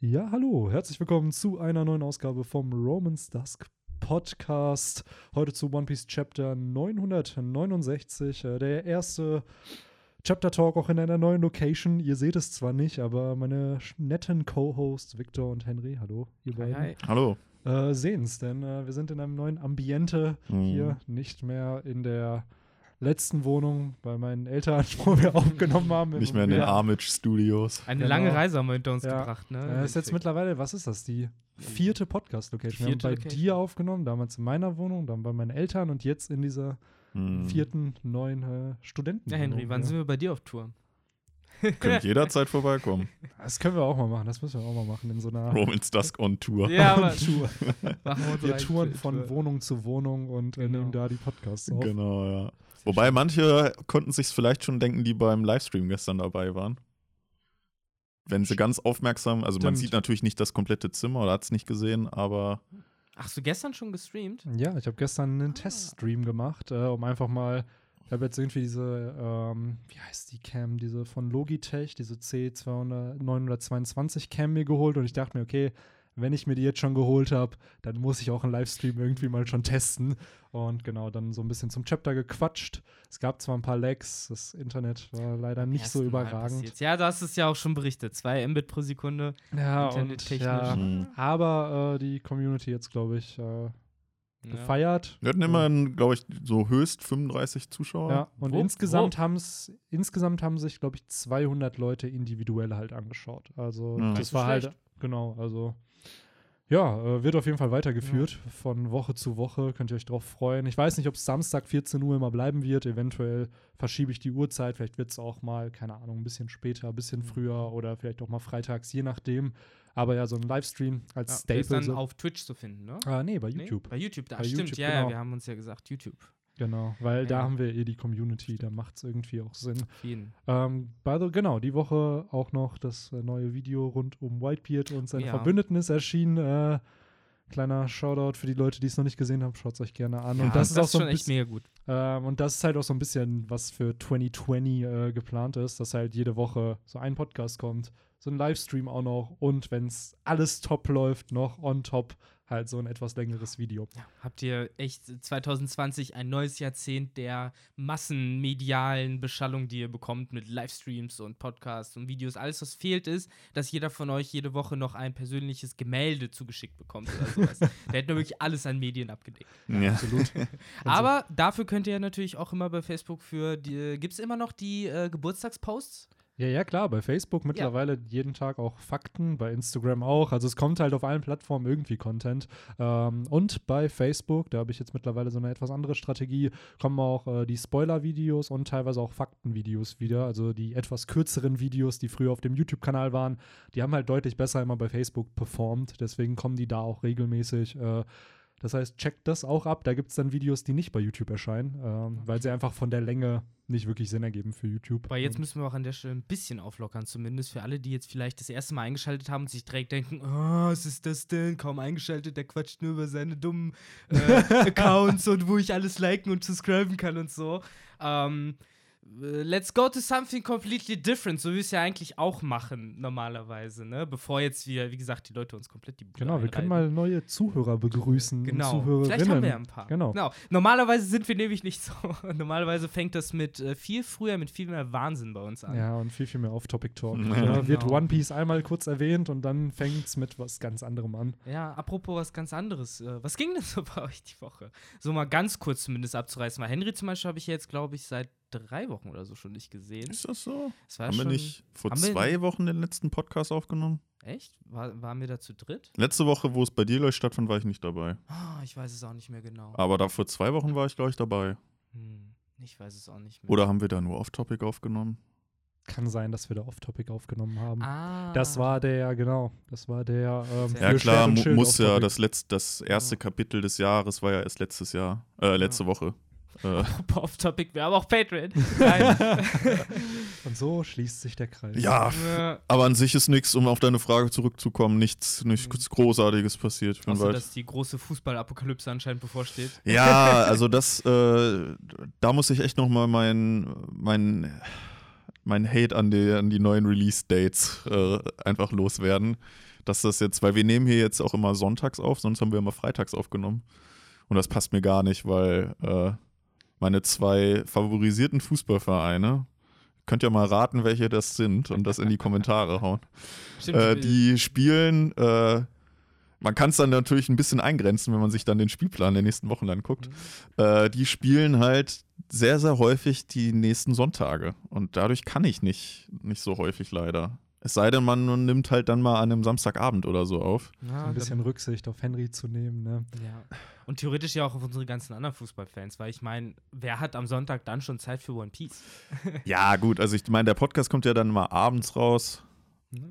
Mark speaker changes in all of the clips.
Speaker 1: Ja, hallo, herzlich willkommen zu einer neuen Ausgabe vom Romans Dusk Podcast. Heute zu One Piece Chapter 969, äh, der erste Chapter Talk auch in einer neuen Location. Ihr seht es zwar nicht, aber meine netten Co-Hosts Victor und Henry, hallo, ihr beiden,
Speaker 2: Hi,
Speaker 3: Hallo.
Speaker 1: äh, sehen es, denn äh, wir sind in einem neuen Ambiente
Speaker 3: Mhm.
Speaker 1: hier, nicht mehr in der letzten Wohnung bei meinen Eltern, wo wir aufgenommen haben.
Speaker 3: Nicht mehr in den
Speaker 1: Ja.
Speaker 3: Armage Studios.
Speaker 2: Eine
Speaker 1: Genau.
Speaker 2: lange Reise haben wir hinter uns
Speaker 1: Ja.
Speaker 2: gebracht, ne?
Speaker 1: Äh, ist jetzt mittlerweile, was ist das? Die vierte Podcast-Location. Wir haben bei
Speaker 2: Location.
Speaker 1: dir aufgenommen, damals in meiner Wohnung, dann bei meinen Eltern und jetzt in dieser
Speaker 3: Hm.
Speaker 1: vierten neuen äh, Studenten.
Speaker 2: Ja, Henry, wann sind wir bei dir auf Tour?
Speaker 3: Könnt jederzeit vorbeikommen.
Speaker 1: Das können wir auch mal machen, das müssen wir auch mal machen in so einer
Speaker 3: Romans Dusk on Tour.
Speaker 2: Ja, aber
Speaker 1: Tour.
Speaker 2: machen wir
Speaker 1: Wir touren von
Speaker 2: Tour.
Speaker 1: Wohnung zu Wohnung und
Speaker 2: Genau.
Speaker 1: nehmen da die Podcasts auf.
Speaker 3: Genau, ja. Wobei manche konnten sich vielleicht schon denken, die beim Livestream gestern dabei waren. Wenn sie ganz aufmerksam, also man
Speaker 1: Stimmt.
Speaker 3: sieht natürlich nicht das komplette Zimmer oder hat es nicht gesehen, aber
Speaker 2: Ach, so gestern schon gestreamt?
Speaker 1: Ja, ich habe gestern einen
Speaker 2: Ah.
Speaker 1: Teststream gemacht, äh, um einfach mal, ich habe jetzt irgendwie diese, ähm, wie heißt die Cam, diese von Logitech, diese C922 Cam mir geholt und ich dachte mir, okay, wenn ich mir die jetzt schon geholt habe, dann muss ich auch einen Livestream irgendwie mal schon testen. Und genau, dann so ein bisschen zum Chapter gequatscht. Es gab zwar ein paar Lags, das Internet war leider nicht so überragend.
Speaker 2: Ja, du hast es ja auch schon berichtet. Zwei Mbit pro Sekunde.
Speaker 1: Ja, und ja,
Speaker 3: Hm.
Speaker 1: aber äh, die Community jetzt, glaube ich, äh, gefeiert.
Speaker 3: wir hatten immerhin, glaube ich, so höchst 35 Zuschauer.
Speaker 1: Ja, und
Speaker 2: Wo-
Speaker 1: insgesamt haben's, insgesamt haben sich, glaube ich, 200 Leute individuell halt angeschaut. Also
Speaker 3: Ja.
Speaker 1: das
Speaker 2: Nicht so
Speaker 1: war halt,
Speaker 2: schlecht.
Speaker 1: genau, also ja, äh, wird auf jeden Fall weitergeführt von Woche zu Woche. Könnt ihr euch drauf freuen. Ich weiß nicht, ob es Samstag 14 Uhr immer bleiben wird. Eventuell verschiebe ich die Uhrzeit. Vielleicht wird es auch mal, keine Ahnung, ein bisschen später, ein bisschen früher oder vielleicht auch mal freitags, je nachdem. Aber ja, so ein Livestream
Speaker 2: Ja,
Speaker 1: als
Speaker 2: ist
Speaker 1: Staple.
Speaker 2: dann
Speaker 1: So.
Speaker 2: auf Twitch zu finden, ne?
Speaker 1: Ah, nee, bei
Speaker 2: Nee?
Speaker 1: YouTube.
Speaker 2: Bei YouTube, da
Speaker 1: Bei
Speaker 2: stimmt.
Speaker 1: YouTube,
Speaker 2: ja,
Speaker 1: genau.
Speaker 2: ja, wir haben uns ja gesagt, YouTube.
Speaker 1: Genau, weil da
Speaker 2: Ja.
Speaker 1: haben wir eh die Community. Da macht es irgendwie auch Sinn.
Speaker 2: Jeden.
Speaker 1: Ähm, the, genau, die Woche auch noch das äh, neue Video rund um Whitebeard und seine
Speaker 2: Ja.
Speaker 1: Verbündeten ist erschienen. Äh, kleiner Shoutout für die Leute, die es noch nicht gesehen haben, schaut es euch gerne an.
Speaker 2: Ja,
Speaker 1: und das, ist auch so ein bisschen,
Speaker 2: mega gut.
Speaker 1: ähm, und das ist halt auch so ein bisschen, was für 2020 äh, geplant ist, dass halt jede Woche so ein Podcast kommt, so ein Livestream auch noch und wenn es alles top läuft, noch on top halt so ein etwas längeres Video.
Speaker 2: Ja, habt ihr echt 2020 ein neues Jahrzehnt der massenmedialen Beschallung, die ihr bekommt mit Livestreams und Podcasts und Videos. Alles, was fehlt, ist, dass jeder von euch jede Woche noch ein persönliches Gemälde zugeschickt bekommt oder sowas. Der hätte wirklich alles an Medien abgedeckt.
Speaker 3: Ja.
Speaker 1: Absolut.
Speaker 2: Aber dafür könnt ihr natürlich auch immer bei Facebook für die. Gibt es immer noch die äh, Geburtstagsposts?
Speaker 1: Ja, ja, klar, bei Facebook mittlerweile jeden Tag auch Fakten, bei Instagram auch. Also es kommt halt auf allen Plattformen irgendwie Content. Ähm, und bei Facebook, da habe ich jetzt mittlerweile so eine etwas andere Strategie, kommen auch äh, die Spoiler-Videos und teilweise auch Faktenvideos wieder. Also die etwas kürzeren Videos, die früher auf dem YouTube-Kanal waren, die haben halt deutlich besser immer bei Facebook performt. Deswegen kommen die da auch regelmäßig. Äh, das heißt, checkt das auch ab. Da gibt es dann Videos, die nicht bei YouTube erscheinen, ähm, weil sie einfach von der Länge nicht wirklich Sinn ergeben für YouTube.
Speaker 2: Aber jetzt müssen wir auch an der Stelle ein bisschen auflockern, zumindest für alle, die jetzt vielleicht das erste Mal eingeschaltet haben und sich direkt denken, oh, was ist das denn? Kaum eingeschaltet, der quatscht nur über seine dummen äh, Accounts und wo ich alles liken und subscriben kann und so. Ähm, äh, let's go to something completely different, so wie wir es ja eigentlich auch machen, normalerweise, ne? Bevor jetzt wir, wie gesagt, die Leute uns komplett die Bude
Speaker 1: Genau, wir können mal neue Zuhörer begrüßen.
Speaker 2: Genau.
Speaker 1: Zuhörerinnen.
Speaker 2: Vielleicht haben wir ja ein paar.
Speaker 1: Genau.
Speaker 2: Normalerweise sind wir nämlich nicht so. Normalerweise fängt das mit äh, viel früher, mit viel mehr Wahnsinn bei uns an.
Speaker 1: Ja, und viel, viel mehr Off-Topic-Talk.
Speaker 3: Ja.
Speaker 1: Ja, wird
Speaker 2: Genau.
Speaker 1: One Piece einmal kurz erwähnt und dann fängt es mit was ganz anderem an.
Speaker 2: Ja, apropos was ganz anderes. Äh, was ging denn so bei euch die Woche? So mal ganz kurz zumindest abzureißen. Weil Henry zum Beispiel habe ich jetzt, glaube ich, seit drei Wochen oder so schon nicht gesehen.
Speaker 3: Ist das so?
Speaker 2: War
Speaker 3: Haben wir
Speaker 2: schon,
Speaker 3: nicht vor
Speaker 2: haben wir-
Speaker 3: zwei Wochen den letzten Podcast aufgenommen?
Speaker 2: Echt? War, waren wir da zu dritt?
Speaker 3: Letzte Woche, wo es bei dir gleich stattfand, war ich nicht dabei.
Speaker 2: Ah, ich weiß es auch nicht mehr genau.
Speaker 3: Aber da vor zwei Wochen war ich, glaube ich, dabei.
Speaker 2: Hm, ich weiß es auch nicht mehr.
Speaker 3: Oder haben wir da nur Off-Topic aufgenommen?
Speaker 1: Kann sein, dass wir da Off-Topic aufgenommen haben.
Speaker 2: Ah.
Speaker 1: Das war der, genau, das war der. Ähm,
Speaker 3: Ja klar, muss ja das letzte, das erste
Speaker 2: Ja.
Speaker 3: Kapitel des Jahres war ja erst letztes Jahr, äh, letzte Woche. Äh,
Speaker 2: Off-Topic, wir haben auch Patreon. Nein.
Speaker 1: Und so schließt sich der Kreis.
Speaker 3: ja,
Speaker 2: Ja.
Speaker 3: aber an sich ist nichts, um auf deine Frage zurückzukommen, nichts, nichts Großartiges passiert.
Speaker 2: Außer,
Speaker 3: weit-
Speaker 2: dass die große Fußballapokalypse anscheinend bevorsteht.
Speaker 3: Ja, also das, äh, da muss ich echt noch mal mein, mein mein Hate an die, an die neuen Release-Dates äh, einfach loswerden. Dass das jetzt, weil wir nehmen hier jetzt auch immer sonntags auf, sonst haben wir immer freitags aufgenommen. Und das passt mir gar nicht, weil äh, meine zwei favorisierten Fußballvereine, könnt ihr mal raten, welche das sind und das in die Kommentare hauen. Äh, die spielen, äh, man kann es dann natürlich ein bisschen eingrenzen, wenn man sich dann den Spielplan der nächsten Wochen anguckt. Äh, die spielen halt sehr, sehr häufig die nächsten Sonntage. Und dadurch kann ich nicht, nicht so häufig leider. Es sei denn, man nimmt halt dann mal an einem Samstagabend oder so auf.
Speaker 2: ja,
Speaker 1: ein bisschen Rücksicht auf Henry zu nehmen. Ne?
Speaker 2: Ja. Und theoretisch ja auch auf unsere ganzen anderen Fußballfans, weil ich meine, wer hat am Sonntag dann schon Zeit für One Piece?
Speaker 3: Ja, gut, also ich meine, der Podcast kommt ja dann mal abends raus.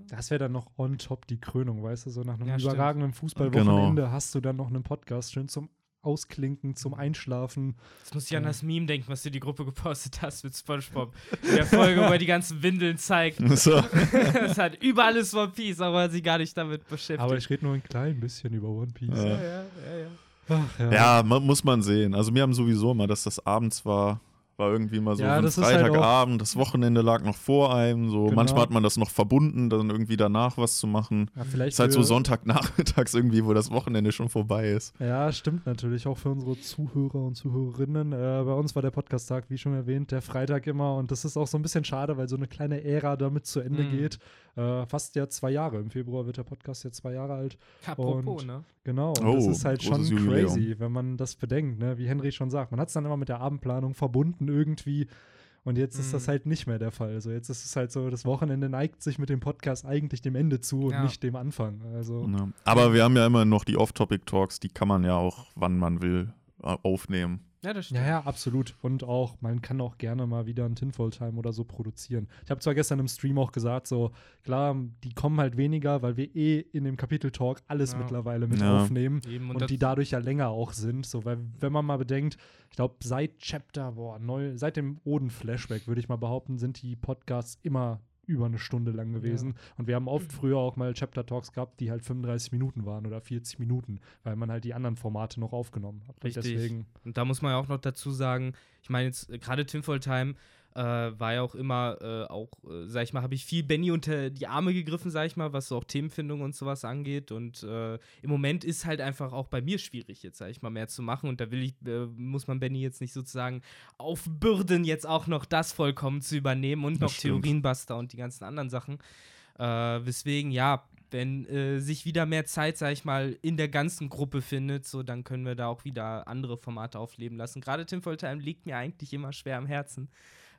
Speaker 1: Das wäre dann noch on top die Krönung, weißt du? So nach einem
Speaker 2: Ja, stimmt.
Speaker 1: überragenden Fußballwochenende hast du dann noch einen Podcast, schön zum Ausklinken, zum Einschlafen.
Speaker 2: Jetzt muss ich an das Meme denken, was du die Gruppe gepostet hast mit Spongebob. In der Folge, wo er die ganzen Windeln zeigt.
Speaker 3: So.
Speaker 2: Es hat überall ist One Piece, aber er sich gar nicht damit beschäftigt.
Speaker 1: Aber ich rede nur ein klein bisschen über One Piece.
Speaker 3: Ja.
Speaker 2: ja, ja, ja.
Speaker 1: Ach, ja.
Speaker 3: Ja, muss man sehen. Also mir haben sowieso mal, dass das abends war, war irgendwie mal so
Speaker 1: Ja,
Speaker 3: ein
Speaker 1: das ist halt
Speaker 3: Freitagabend, das Wochenende lag noch vor einem. So
Speaker 1: Genau.
Speaker 3: manchmal hat man das noch verbunden, dann irgendwie danach was zu machen.
Speaker 1: Ja, vielleicht
Speaker 3: Ist halt so Sonntagnachmittags irgendwie, wo das Wochenende schon vorbei ist.
Speaker 1: Ja, stimmt natürlich auch für unsere Zuhörer und Zuhörerinnen. Äh, bei uns war der Podcast-Tag, wie schon erwähnt, der Freitag immer. Und das ist auch so ein bisschen schade, weil so eine kleine Ära damit zu Ende
Speaker 2: Mhm.
Speaker 1: geht. Äh, fast ja zwei Jahre. Im Februar wird der Podcast jetzt zwei Jahre alt.
Speaker 2: Apropos,
Speaker 1: Und-
Speaker 2: ne?
Speaker 1: Genau. Und das
Speaker 3: Oh,
Speaker 1: ist halt schon
Speaker 3: großes Jubiläum.
Speaker 1: crazy, wenn man das bedenkt, ne? wie Henry schon sagt. Man hat es dann immer mit der Abendplanung verbunden irgendwie. Und jetzt ist das
Speaker 2: Mhm.
Speaker 1: halt nicht mehr der Fall. Also jetzt ist es halt so, das Wochenende neigt sich mit dem Podcast eigentlich dem Ende zu und
Speaker 2: Ja.
Speaker 1: nicht dem Anfang. Also
Speaker 3: Ja. Aber wir haben ja immer noch die Off-Topic-Talks, die kann man ja auch, wann man will, äh, aufnehmen.
Speaker 2: Ja, das stimmt.
Speaker 1: Ja, ja, absolut. Und auch, man kann auch gerne mal wieder ein Tinfoil Time oder so produzieren. Ich habe zwar gestern im Stream auch gesagt, so, klar, die kommen halt weniger, weil wir eh in dem Kapitel-Talk alles
Speaker 2: Ja.
Speaker 1: mittlerweile mit
Speaker 3: Ja.
Speaker 1: aufnehmen.
Speaker 2: Eben, und,
Speaker 1: Und, die dadurch ja länger auch sind. So, weil, wenn man mal bedenkt, ich glaube, seit Chapter, boah, neu, seit dem Oden-Flashback, würde ich mal behaupten, sind die Podcasts immer über eine Stunde lang gewesen. Und wir haben oft früher auch mal Chapter-Talks gehabt, die halt 35 Minuten waren oder 40 Minuten, weil man halt die anderen Formate noch aufgenommen hat. Und
Speaker 2: Richtig.
Speaker 1: deswegen.
Speaker 2: Und da muss man ja auch noch dazu sagen, ich meine jetzt äh, gerade Tinfoil Time äh, war ja auch immer äh, auch, äh, sag ich mal, habe ich viel Benny unter die Arme gegriffen, sag ich mal, was so auch Themenfindung und sowas angeht. Und äh, im Moment ist halt einfach auch bei mir schwierig, jetzt sag ich mal, mehr zu machen. Und da will ich, äh, muss man Benny jetzt nicht sozusagen aufbürden, jetzt auch noch das vollkommen zu übernehmen und
Speaker 3: Das
Speaker 2: noch
Speaker 3: stimmt.
Speaker 2: Theorienbuster und die ganzen anderen Sachen. Äh, weswegen, ja, wenn äh, sich wieder mehr Zeit, sag ich mal, in der ganzen Gruppe findet, so dann können wir da auch wieder andere Formate aufleben lassen. Gerade Tim Time liegt mir eigentlich immer schwer am Herzen.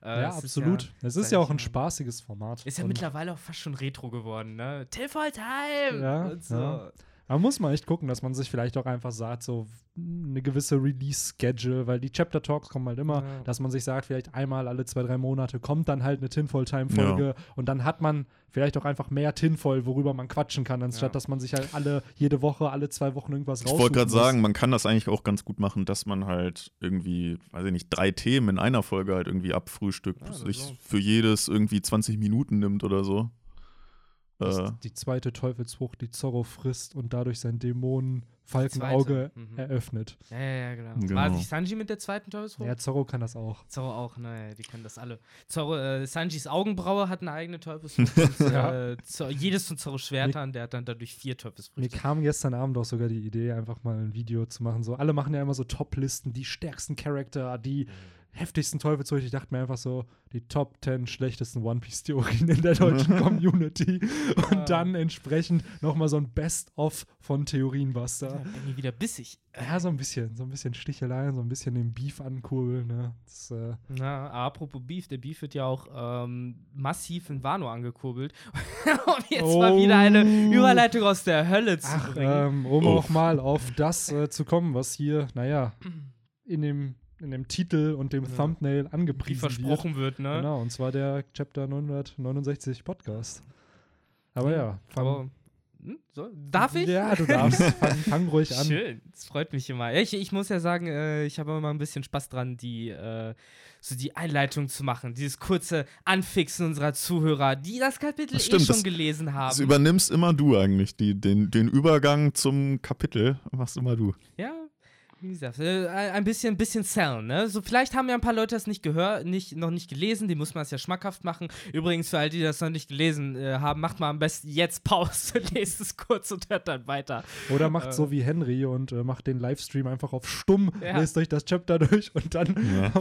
Speaker 2: Äh,
Speaker 1: ja, absolut. es ist ja auch ein spaßiges Format.
Speaker 2: Ist ja mittlerweile auch fast schon Retro geworden, ne? Tim Time!
Speaker 1: Ja,
Speaker 2: und so.
Speaker 1: ja. Da muss man echt gucken, dass man sich vielleicht auch einfach sagt, so eine gewisse Release-Schedule, weil die Chapter-Talks kommen halt immer,
Speaker 2: Ja.
Speaker 1: dass man sich sagt, vielleicht einmal alle zwei, drei Monate kommt dann halt eine Tinfoil-Time-Folge und dann hat man vielleicht auch einfach mehr Tinfoil, worüber man quatschen kann, anstatt
Speaker 2: Ja.
Speaker 1: dass man sich halt alle, jede Woche, alle zwei Wochen irgendwas
Speaker 3: Ich
Speaker 1: raussuchen
Speaker 3: wollte gerade sagen, man kann das eigentlich auch ganz gut machen, dass man halt irgendwie, weiß ich nicht, drei Themen in einer Folge halt irgendwie abfrühstückt,
Speaker 2: Ja,
Speaker 3: sich für jedes irgendwie 20 Minuten nimmt oder so. Äh,
Speaker 1: die zweite Teufelsfrucht, die Zorro frisst und dadurch sein Dämonen-Falkenauge
Speaker 2: mhm.
Speaker 1: eröffnet.
Speaker 2: Ja, ja, ja, genau.
Speaker 3: Genau.
Speaker 2: War sich Sanji mit der zweiten Teufelsfrucht?
Speaker 1: Ja, Zorro kann das auch.
Speaker 2: Zorro auch, ne, die können das alle. Zorro, äh, Sanjis Augenbraue hat eine eigene Teufelsfrucht. und,
Speaker 1: Ja.
Speaker 2: äh, Zor jedes von Zorros Schwertern, der hat dann dadurch vier
Speaker 1: Mir
Speaker 2: Teufelsfrüchte.
Speaker 1: kam gestern Abend auch sogar die Idee, einfach mal ein Video zu machen. So, alle machen ja immer so Top-Listen, die stärksten Charakter, die heftigsten Teufelsfrüchte. Ich dachte mir einfach so, die Top 10 schlechtesten One Piece-Theorien in der deutschen Community. Und dann entsprechend nochmal so ein Best-of von
Speaker 2: Ja,
Speaker 1: Theorienbuster.
Speaker 2: Benny wieder bissig.
Speaker 1: Ja, so ein bisschen, so ein bisschen Sticheleien, so ein bisschen den Beef ankurbeln. Ne? Das, äh,
Speaker 2: Na, apropos Beef, der Beef wird ja auch ähm, massiv in Wano angekurbelt. um jetzt mal wieder eine
Speaker 1: Oh.
Speaker 2: Überleitung aus der Hölle zu
Speaker 1: Ach,
Speaker 2: bringen.
Speaker 1: ähm, um
Speaker 3: Uff.
Speaker 1: auch mal auf das äh, zu kommen, was hier, naja, in dem, in dem Titel und dem
Speaker 2: Ja.
Speaker 1: Thumbnail
Speaker 2: Wie
Speaker 1: angepriesen wird.
Speaker 2: versprochen wird, ne?
Speaker 1: Genau, und zwar der Chapter 969 Podcast. Aber ja, fang,
Speaker 2: Aber, hm, so, darf ich?
Speaker 1: Ja, du darfst. fang, fang ruhig an.
Speaker 2: Schön, das freut mich immer. Ich, ich muss ja sagen, äh, ich habe immer ein bisschen Spaß dran, die, äh, so die Einleitung zu machen. Dieses kurze Anfixen unserer Zuhörer, die das Kapitel
Speaker 3: Das
Speaker 2: eh
Speaker 3: stimmt,
Speaker 2: schon
Speaker 3: das-
Speaker 2: gelesen
Speaker 3: das
Speaker 2: haben.
Speaker 3: übernimmst immer du eigentlich, die, den, den Übergang zum Kapitel machst immer du.
Speaker 2: Ja, wie gesagt, äh, ein bisschen, bisschen Cell, ne? So, vielleicht haben ja ein paar Leute das nicht gehört, nicht, noch nicht gelesen, die muss man es ja schmackhaft machen. Übrigens, für all die, die das noch nicht gelesen äh, haben, macht mal am besten jetzt Pause, lest es kurz und hört dann weiter.
Speaker 1: Oder macht
Speaker 2: Äh.
Speaker 1: so wie Henry und äh, macht den Livestream einfach auf stumm,
Speaker 2: Ja.
Speaker 1: lest euch das Chapter durch und dann
Speaker 3: Ja.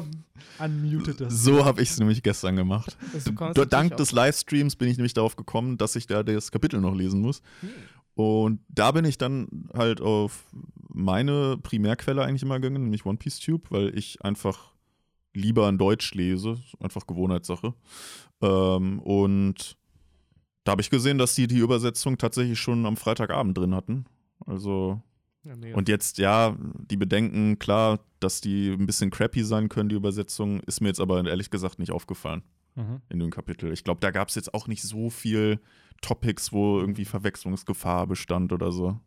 Speaker 1: ähm, unmutet es.
Speaker 3: So habe ich es nämlich gestern gemacht. Dank des Livestreams bin ich nämlich darauf gekommen, dass ich da das Kapitel noch lesen muss.
Speaker 2: Hm.
Speaker 3: Und da bin ich dann halt auf meine Primärquelle eigentlich immer gegangen, nämlich One Piece Tube, weil ich einfach lieber in Deutsch lese. Einfach Gewohnheitssache. Ähm, und da habe ich gesehen, dass die die Übersetzung tatsächlich schon am Freitagabend drin hatten. Also
Speaker 2: Ja,
Speaker 3: und jetzt, ja, die Bedenken, klar, dass die ein bisschen crappy sein können, die Übersetzung, ist mir jetzt aber ehrlich gesagt nicht aufgefallen
Speaker 1: Mhm.
Speaker 3: in dem Kapitel. Ich glaube, da gab es jetzt auch nicht so viel Topics, wo irgendwie Verwechslungsgefahr bestand oder so.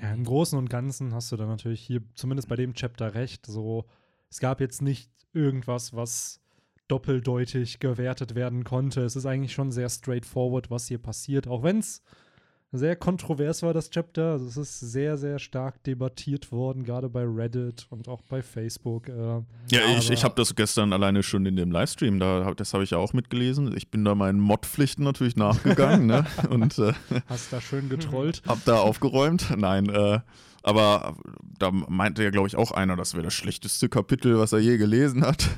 Speaker 1: Ja, im Großen und Ganzen hast du dann natürlich hier zumindest bei dem Chapter recht. So, es gab jetzt nicht irgendwas, was doppeldeutig gewertet werden konnte. Es ist eigentlich schon sehr straightforward, was hier passiert, auch wenn es sehr kontrovers war, das Chapter. Also es ist sehr, sehr stark debattiert worden, gerade bei Reddit und auch bei Facebook. Äh,
Speaker 3: Ja, ich, ich habe das gestern alleine schon in dem Livestream, da, das habe ich ja auch mitgelesen. Ich bin da meinen Mod-Pflichten natürlich nachgegangen ne? und äh,
Speaker 1: Hast da schön getrollt.
Speaker 3: hab da aufgeräumt. Nein, äh, aber da meinte ja, glaube ich, auch einer, das wäre das schlechteste Kapitel, was er je gelesen hat.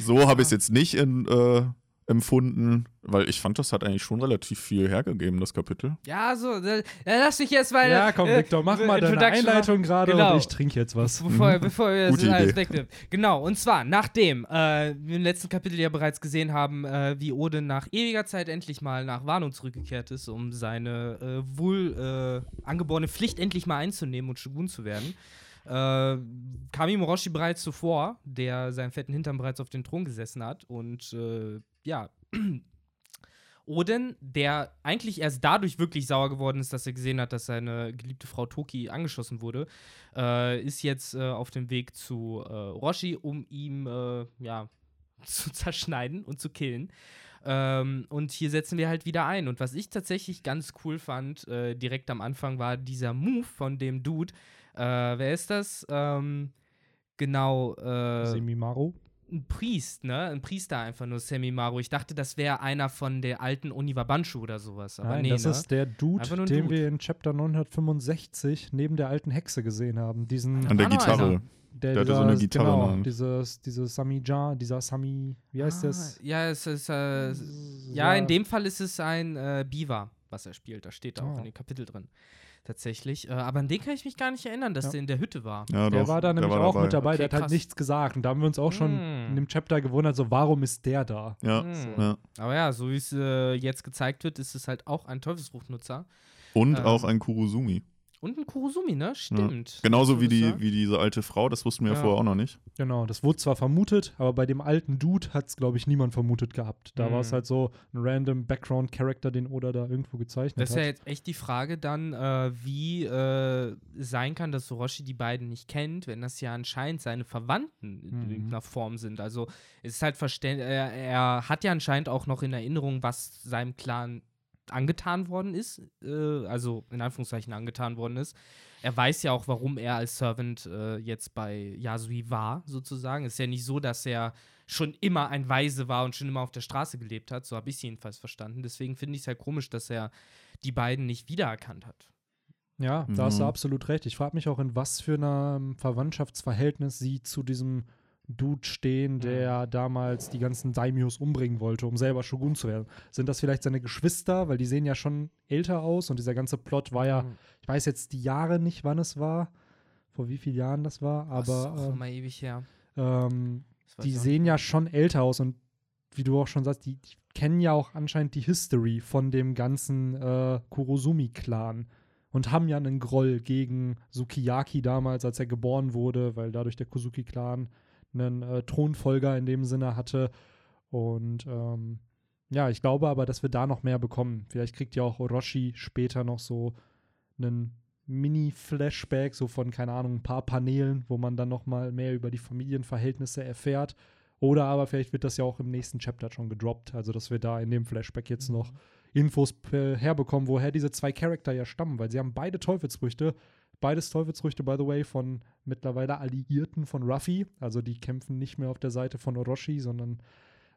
Speaker 3: So habe ich es jetzt nicht in, äh, empfunden, weil ich fand, das hat eigentlich schon relativ viel hergegeben, das Kapitel.
Speaker 2: ja, so, äh, lass mich jetzt mal.
Speaker 1: Ja, komm,
Speaker 2: äh,
Speaker 1: Victor, mach mal deine Einleitung gerade
Speaker 2: Genau.
Speaker 1: und ich trinke jetzt was.
Speaker 2: Bevor, bevor wir das alles wegnehmen. Genau, und zwar, nachdem äh, wir im letzten Kapitel ja bereits gesehen haben, äh, wie Odin nach ewiger Zeit endlich mal nach Warnung zurückgekehrt ist, um seine äh, wohl äh, angeborene Pflicht endlich mal einzunehmen und Shogun zu werden, äh, kam ihm Orochi bereits zuvor, der seinen fetten Hintern bereits auf den Thron gesessen hat und äh, ja, Odin, der eigentlich erst dadurch wirklich sauer geworden ist, dass er gesehen hat, dass seine geliebte Frau Toki angeschossen wurde, äh, ist jetzt äh, auf dem Weg zu äh, Roshi, um ihm äh, ja, zu zerschneiden und zu killen. Ähm, und hier setzen wir halt wieder ein. Und was ich tatsächlich ganz cool fand, äh, direkt am Anfang, war dieser Move von dem Dude. Äh, wer ist das? Ähm, genau. Äh,
Speaker 1: Semimaru.
Speaker 2: ein Priest, ne? Ein Priester einfach nur, Semimaru. Ich dachte, das wäre einer von der alten Oniwabanshu oder sowas. Aber
Speaker 1: Nein,
Speaker 2: nee,
Speaker 1: das
Speaker 2: ne?
Speaker 1: ist der Dude, den
Speaker 2: Dude.
Speaker 1: wir in Chapter 965 neben der alten Hexe gesehen haben. Diesen,
Speaker 3: An der Gitarre.
Speaker 2: einer.
Speaker 1: der,
Speaker 3: der hatte so eine Gitarre
Speaker 1: Genau,
Speaker 3: Hand.
Speaker 1: dieses, dieses Samija, dieser Sami, wie heißt
Speaker 2: ah,
Speaker 1: das?
Speaker 2: Ja, es ist, äh, ja, in dem Fall ist es ein äh, Biwa, was er spielt. Da steht auch
Speaker 1: Ah.
Speaker 2: in dem Kapitel drin. Tatsächlich. Äh, aber an den kann ich mich gar nicht erinnern, dass
Speaker 1: Ja.
Speaker 2: der in der Hütte war.
Speaker 3: Ja,
Speaker 1: Der
Speaker 3: doch,
Speaker 1: war da nämlich auch mit dabei,
Speaker 2: Okay,
Speaker 1: der hat halt nichts gesagt. Und da haben wir uns auch schon
Speaker 2: Hm.
Speaker 1: in dem Chapter gewundert, so warum ist der da?
Speaker 3: Ja,
Speaker 2: Hm.
Speaker 3: ja.
Speaker 2: Aber ja, so wie es äh, jetzt gezeigt wird, ist es halt auch ein Teufelsfruchtnutzer.
Speaker 3: Und
Speaker 2: Ähm,
Speaker 3: auch ein Kurosumi.
Speaker 2: Und ein Kurosumi, ne? Stimmt.
Speaker 3: Genauso
Speaker 2: So
Speaker 3: wie, die,
Speaker 2: sagen.
Speaker 3: wie diese alte Frau, das wussten wir ja
Speaker 2: Ja.
Speaker 3: vorher auch noch nicht.
Speaker 1: Genau, das wurde zwar vermutet, aber bei dem alten Dude hat es, glaube ich, niemand vermutet gehabt. Da
Speaker 2: Mhm.
Speaker 1: war es halt so ein random Background-Character, den Oda da irgendwo gezeichnet
Speaker 2: Das ist ja
Speaker 1: hat.
Speaker 2: jetzt echt die Frage dann, äh, wie äh, sein kann, dass Orochi die beiden nicht kennt, wenn das ja anscheinend seine Verwandten in
Speaker 1: Mhm.
Speaker 2: irgendeiner Form sind. Also es ist halt verständlich, er, er hat ja anscheinend auch noch in Erinnerung, was seinem Clan angetan worden ist, äh, also in Anführungszeichen angetan worden ist. Er weiß ja auch, warum er als Servant äh, jetzt bei Yasui war, sozusagen. Es ist ja nicht so, dass er schon immer ein Weise war und schon immer auf der Straße gelebt hat. So habe ich es jedenfalls verstanden. Deswegen finde ich es halt komisch, dass er die beiden nicht wiedererkannt hat.
Speaker 1: Ja, da hast du
Speaker 3: Mhm.
Speaker 1: absolut recht. Ich frage mich auch, in was für einem Verwandtschaftsverhältnis sie zu diesem Dude stehen, der damals die ganzen Daimios umbringen wollte, um selber Shogun zu werden. Sind das vielleicht seine Geschwister? Weil die sehen ja schon älter aus und dieser ganze Plot war ja, ich weiß jetzt die Jahre nicht, wann es war, vor wie vielen Jahren das war,
Speaker 2: Das ist
Speaker 1: aber
Speaker 2: immer ewig her.
Speaker 1: ähm, die sehen ja schon älter aus und wie du auch schon sagst, die, die kennen ja auch anscheinend die History von dem ganzen äh, Kurosumi-Clan und haben ja einen Groll gegen Sukiyaki damals, als er geboren wurde, weil dadurch der Kozuki-Clan einen äh, Thronfolger in dem Sinne hatte. Und ähm, ja, ich glaube aber, dass wir da noch mehr bekommen. Vielleicht kriegt ja auch Orochi später noch so einen Mini-Flashback, so von, keine Ahnung, ein paar Paneelen, wo man dann noch mal mehr über die Familienverhältnisse erfährt. Oder aber vielleicht wird das ja auch im nächsten Chapter schon gedroppt. Also, dass wir da in dem Flashback jetzt noch Infos äh, herbekommen, woher diese zwei Charakter ja stammen, weil sie haben beide Teufelsfrüchte. Beides Teufelsfrüchte, by the way, von mittlerweile Alliierten von Ruffy. Also die kämpfen nicht mehr auf der Seite von Orochi, sondern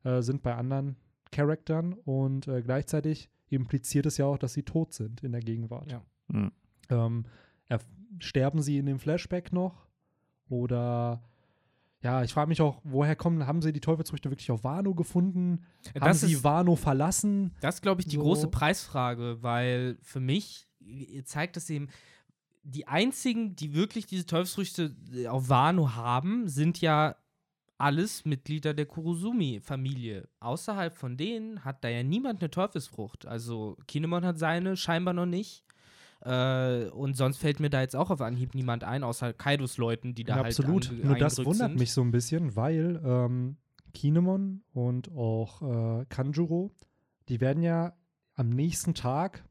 Speaker 1: äh, sind bei anderen Charaktern. Und äh, gleichzeitig impliziert es ja auch, dass sie tot sind in der Gegenwart.
Speaker 2: Ja.
Speaker 3: Mhm.
Speaker 1: Ähm, sterben sie in dem Flashback noch? Oder ja, ich frage mich auch, woher kommen, haben sie die Teufelsfrüchte wirklich auf Wano gefunden?
Speaker 2: Das
Speaker 1: haben sie
Speaker 2: ist-
Speaker 1: Wano verlassen?
Speaker 2: Das ist, glaube ich, die
Speaker 1: So.
Speaker 2: große Preisfrage, weil für mich äh, zeigt das eben, die einzigen, die wirklich diese Teufelsfrüchte äh, auf Wano haben, sind ja alles Mitglieder der Kurosumi-Familie. Außerhalb von denen hat da ja niemand eine Teufelsfrucht. Also Kinemon hat seine, scheinbar noch nicht. Äh, und sonst fällt mir da jetzt auch auf Anhieb niemand ein, außer Kaidos Leuten, die da
Speaker 1: Ja,
Speaker 2: halt
Speaker 1: absolut. Nur das wundert
Speaker 2: sind.
Speaker 1: mich so ein bisschen, weil ähm, Kinemon und auch äh, Kanjuro, die werden ja am nächsten Tag,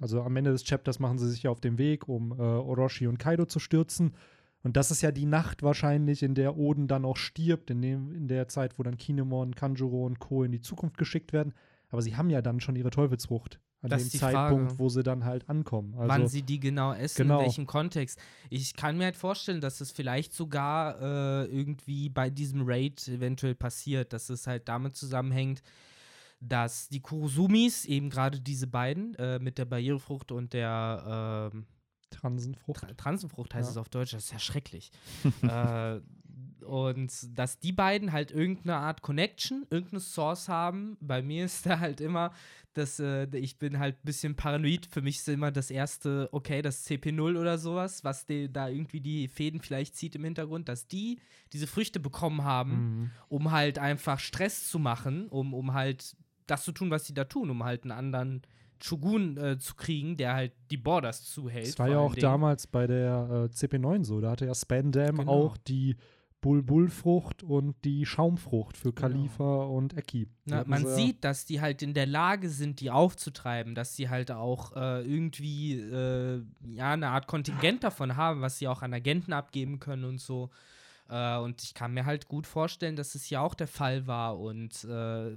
Speaker 1: also am Ende des Chapters machen sie sich ja auf den Weg, um äh, Orochi und Kaido zu stürzen. Und das ist ja die Nacht wahrscheinlich, in der Oden dann auch stirbt, in, dem, in der Zeit, wo dann Kinemon, Kanjuro und Co. in die Zukunft geschickt werden. Aber sie haben ja dann schon ihre Teufelsfrucht an
Speaker 2: Das
Speaker 1: dem Zeitpunkt,
Speaker 2: Frage.
Speaker 1: wo sie dann halt ankommen. Also,
Speaker 2: wann sie die genau essen,
Speaker 1: Genau.
Speaker 2: in welchem Kontext. Ich kann mir halt vorstellen, dass es vielleicht sogar äh, irgendwie bei diesem Raid eventuell passiert, dass es halt damit zusammenhängt, dass die Kurosumis, eben gerade diese beiden, äh, mit der Barrierefrucht und der ähm,
Speaker 1: Transenfrucht.
Speaker 2: Tra Transenfrucht heißt
Speaker 1: Ja.
Speaker 2: es auf Deutsch, das ist ja schrecklich. äh, und dass die beiden halt irgendeine Art Connection, irgendeine Source haben. Bei mir ist da halt immer, dass äh, ich bin halt ein bisschen paranoid. Für mich ist immer das erste, okay, das CP0 oder sowas, was die, da irgendwie die Fäden vielleicht zieht im Hintergrund, dass die diese Früchte bekommen haben,
Speaker 1: Mhm.
Speaker 2: um halt einfach Stress zu machen, um, um halt das zu tun, was sie da tun, um halt einen anderen Shogun äh, zu kriegen, der halt die Borders zuhält.
Speaker 1: Das war ja auch
Speaker 2: Dingen.
Speaker 1: damals bei der äh, CP9 so. Da hatte ja Spandam
Speaker 2: Genau.
Speaker 1: auch die Bulbulfrucht und die Schaumfrucht für Khalifa und Eki.
Speaker 2: Na, man
Speaker 1: ja-
Speaker 2: sieht, dass die halt in der Lage sind, die aufzutreiben, dass sie halt auch äh, irgendwie äh, ja eine Art Kontingent davon haben, was sie auch an Agenten abgeben können und so. Äh, und ich kann mir halt gut vorstellen, dass es hier auch der Fall war und äh,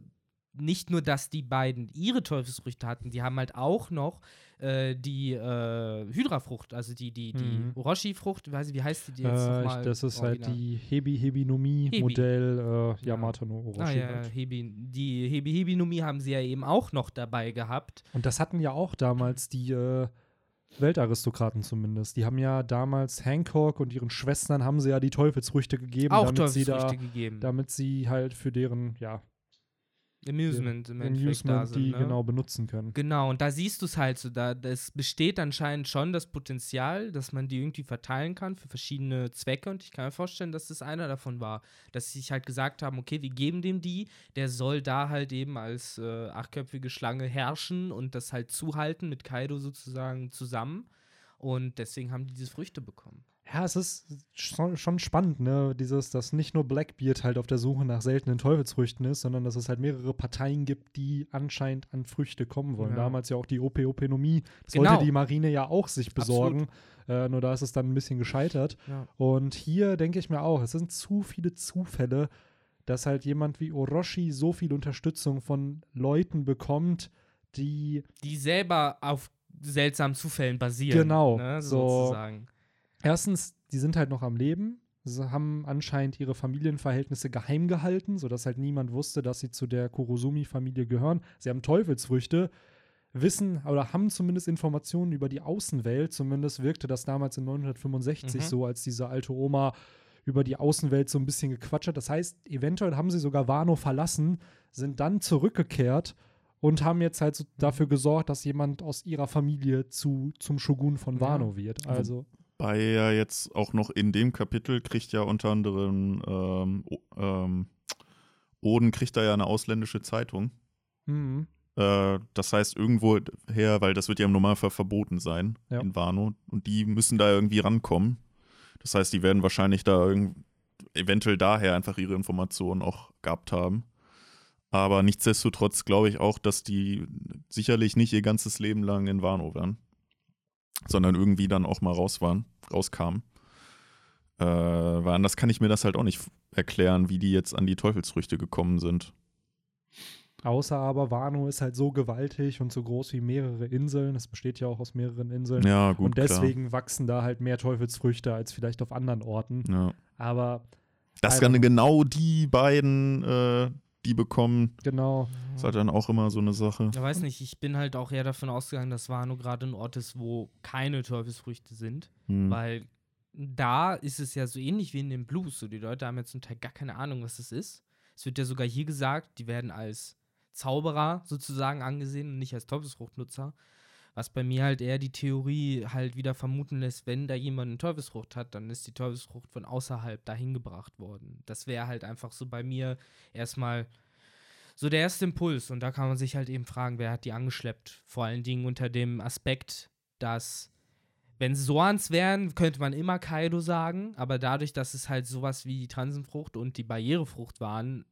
Speaker 2: nicht nur, dass die beiden ihre Teufelsfrüchte hatten, die haben halt auch noch äh, die äh, Hydrafrucht, also die, die, die
Speaker 1: Mhm.
Speaker 2: Weiß ich, wie heißt die jetzt
Speaker 1: Äh,
Speaker 2: nochmal?
Speaker 1: das ist halt
Speaker 2: original?
Speaker 1: die Hebi Hebi äh,
Speaker 2: Ja.
Speaker 1: Yamato no Orochi.
Speaker 2: Ah ja,
Speaker 1: halt.
Speaker 2: Hebi, die Hebi Hebi Numi haben sie ja eben auch noch dabei gehabt.
Speaker 1: Und das hatten ja auch damals die äh, Weltaristokraten zumindest. Die haben ja damals Hancock und ihren Schwestern haben sie ja die Teufelsfrüchte gegeben,
Speaker 2: auch
Speaker 1: damit sie
Speaker 2: Teufelsfrüchte
Speaker 1: da,
Speaker 2: gegeben.
Speaker 1: damit sie halt für deren ja,
Speaker 2: Amusement im Endeffekt da
Speaker 1: Amusement
Speaker 2: sind.
Speaker 1: die
Speaker 2: ne?
Speaker 1: genau benutzen können.
Speaker 2: Genau, und da siehst du es halt so, da es besteht anscheinend schon das Potenzial, dass man die irgendwie verteilen kann für verschiedene Zwecke und ich kann mir vorstellen, dass das einer davon war, dass sie sich halt gesagt haben, okay, wir geben dem die, der soll da halt eben als äh, achtköpfige Schlange herrschen und das halt zuhalten mit Kaido sozusagen zusammen und deswegen haben die diese Früchte bekommen.
Speaker 1: Ja, es ist schon, spannend, ne? Dieses, dass nicht nur Blackbeard halt auf der Suche nach seltenen Teufelsfrüchten ist, sondern dass es halt mehrere Parteien gibt, die anscheinend an Früchte kommen wollen.
Speaker 2: Ja.
Speaker 1: Damals ja auch die OP-Openomie. Das
Speaker 2: Genau.
Speaker 1: wollte die Marine ja auch sich besorgen. Äh, nur da ist es dann ein bisschen gescheitert.
Speaker 2: Ja.
Speaker 1: Und hier denke ich mir auch, es sind zu viele Zufälle, dass halt jemand wie Orochi so viel Unterstützung von Leuten bekommt, die
Speaker 2: Die selber auf seltsamen Zufällen basieren.
Speaker 1: Genau,
Speaker 2: Ne,
Speaker 1: so-
Speaker 2: sozusagen.
Speaker 1: Erstens, die sind halt noch am Leben. Sie haben anscheinend ihre Familienverhältnisse geheim gehalten, sodass halt niemand wusste, dass sie zu der Kurosumi-Familie gehören. Sie haben Teufelsfrüchte, wissen oder haben zumindest Informationen über die Außenwelt. Zumindest wirkte das damals in 965
Speaker 2: Mhm.
Speaker 1: so, als diese alte Oma über die Außenwelt so ein bisschen gequatscht hat. Das heißt, eventuell haben sie sogar Wano verlassen, sind dann zurückgekehrt und haben jetzt halt so dafür gesorgt, dass jemand aus ihrer Familie zu, zum Shogun von
Speaker 2: Ja.
Speaker 1: Wano wird. Also.
Speaker 3: Bei ja jetzt auch noch in dem Kapitel kriegt ja unter anderem ähm, ähm, Oden kriegt da ja eine ausländische Zeitung.
Speaker 1: Mhm.
Speaker 3: Äh, das heißt irgendwo her, weil das wird ja im Normalfall verboten sein
Speaker 1: Ja.
Speaker 3: in Wano. Und die müssen da irgendwie rankommen. Das heißt, die werden wahrscheinlich da eventuell daher einfach ihre Informationen auch gehabt haben. Aber nichtsdestotrotz glaube ich auch, dass die sicherlich nicht ihr ganzes Leben lang in Wano waren, sondern irgendwie dann auch mal raus waren, rauskamen. Äh, weil anders kann ich mir das halt auch nicht erklären, wie die jetzt an die Teufelsfrüchte gekommen sind.
Speaker 1: Außer aber Wano ist halt so gewaltig und so groß wie mehrere Inseln. Es besteht ja auch aus mehreren Inseln.
Speaker 3: Ja, gut.
Speaker 1: und deswegen wachsen da halt mehr Teufelsfrüchte als vielleicht auf anderen Orten.
Speaker 3: Klar. Ja.
Speaker 1: Aber
Speaker 3: Das
Speaker 1: know.
Speaker 3: genau die beiden, äh, die bekommen,
Speaker 1: genau,
Speaker 3: ist halt dann auch immer so eine Sache.
Speaker 2: Ich weiß nicht, ich bin halt auch eher davon ausgegangen, dass Wano gerade ein Ort ist, wo keine Teufelsfrüchte sind.
Speaker 3: Hm.
Speaker 2: Weil da ist es ja so ähnlich wie in den Blues. So, die Leute haben ja zum Teil gar keine Ahnung, was das ist. Es wird ja sogar hier gesagt, die werden als Zauberer sozusagen angesehen und nicht als Teufelsfruchtnutzer. Was bei mir halt eher die Theorie halt wieder vermuten lässt, wenn da jemand eine Teufelsfrucht hat, dann ist die Teufelsfrucht von außerhalb dahin gebracht worden. Das wäre halt einfach so bei mir erstmal so der erste Impuls. Und da kann man sich halt eben fragen, wer hat die angeschleppt? Vor allen Dingen unter dem Aspekt, dass wenn es Soans wären, könnte man immer Kaido sagen, aber dadurch, dass es halt sowas wie die Transenfrucht und die Barrierefrucht waren,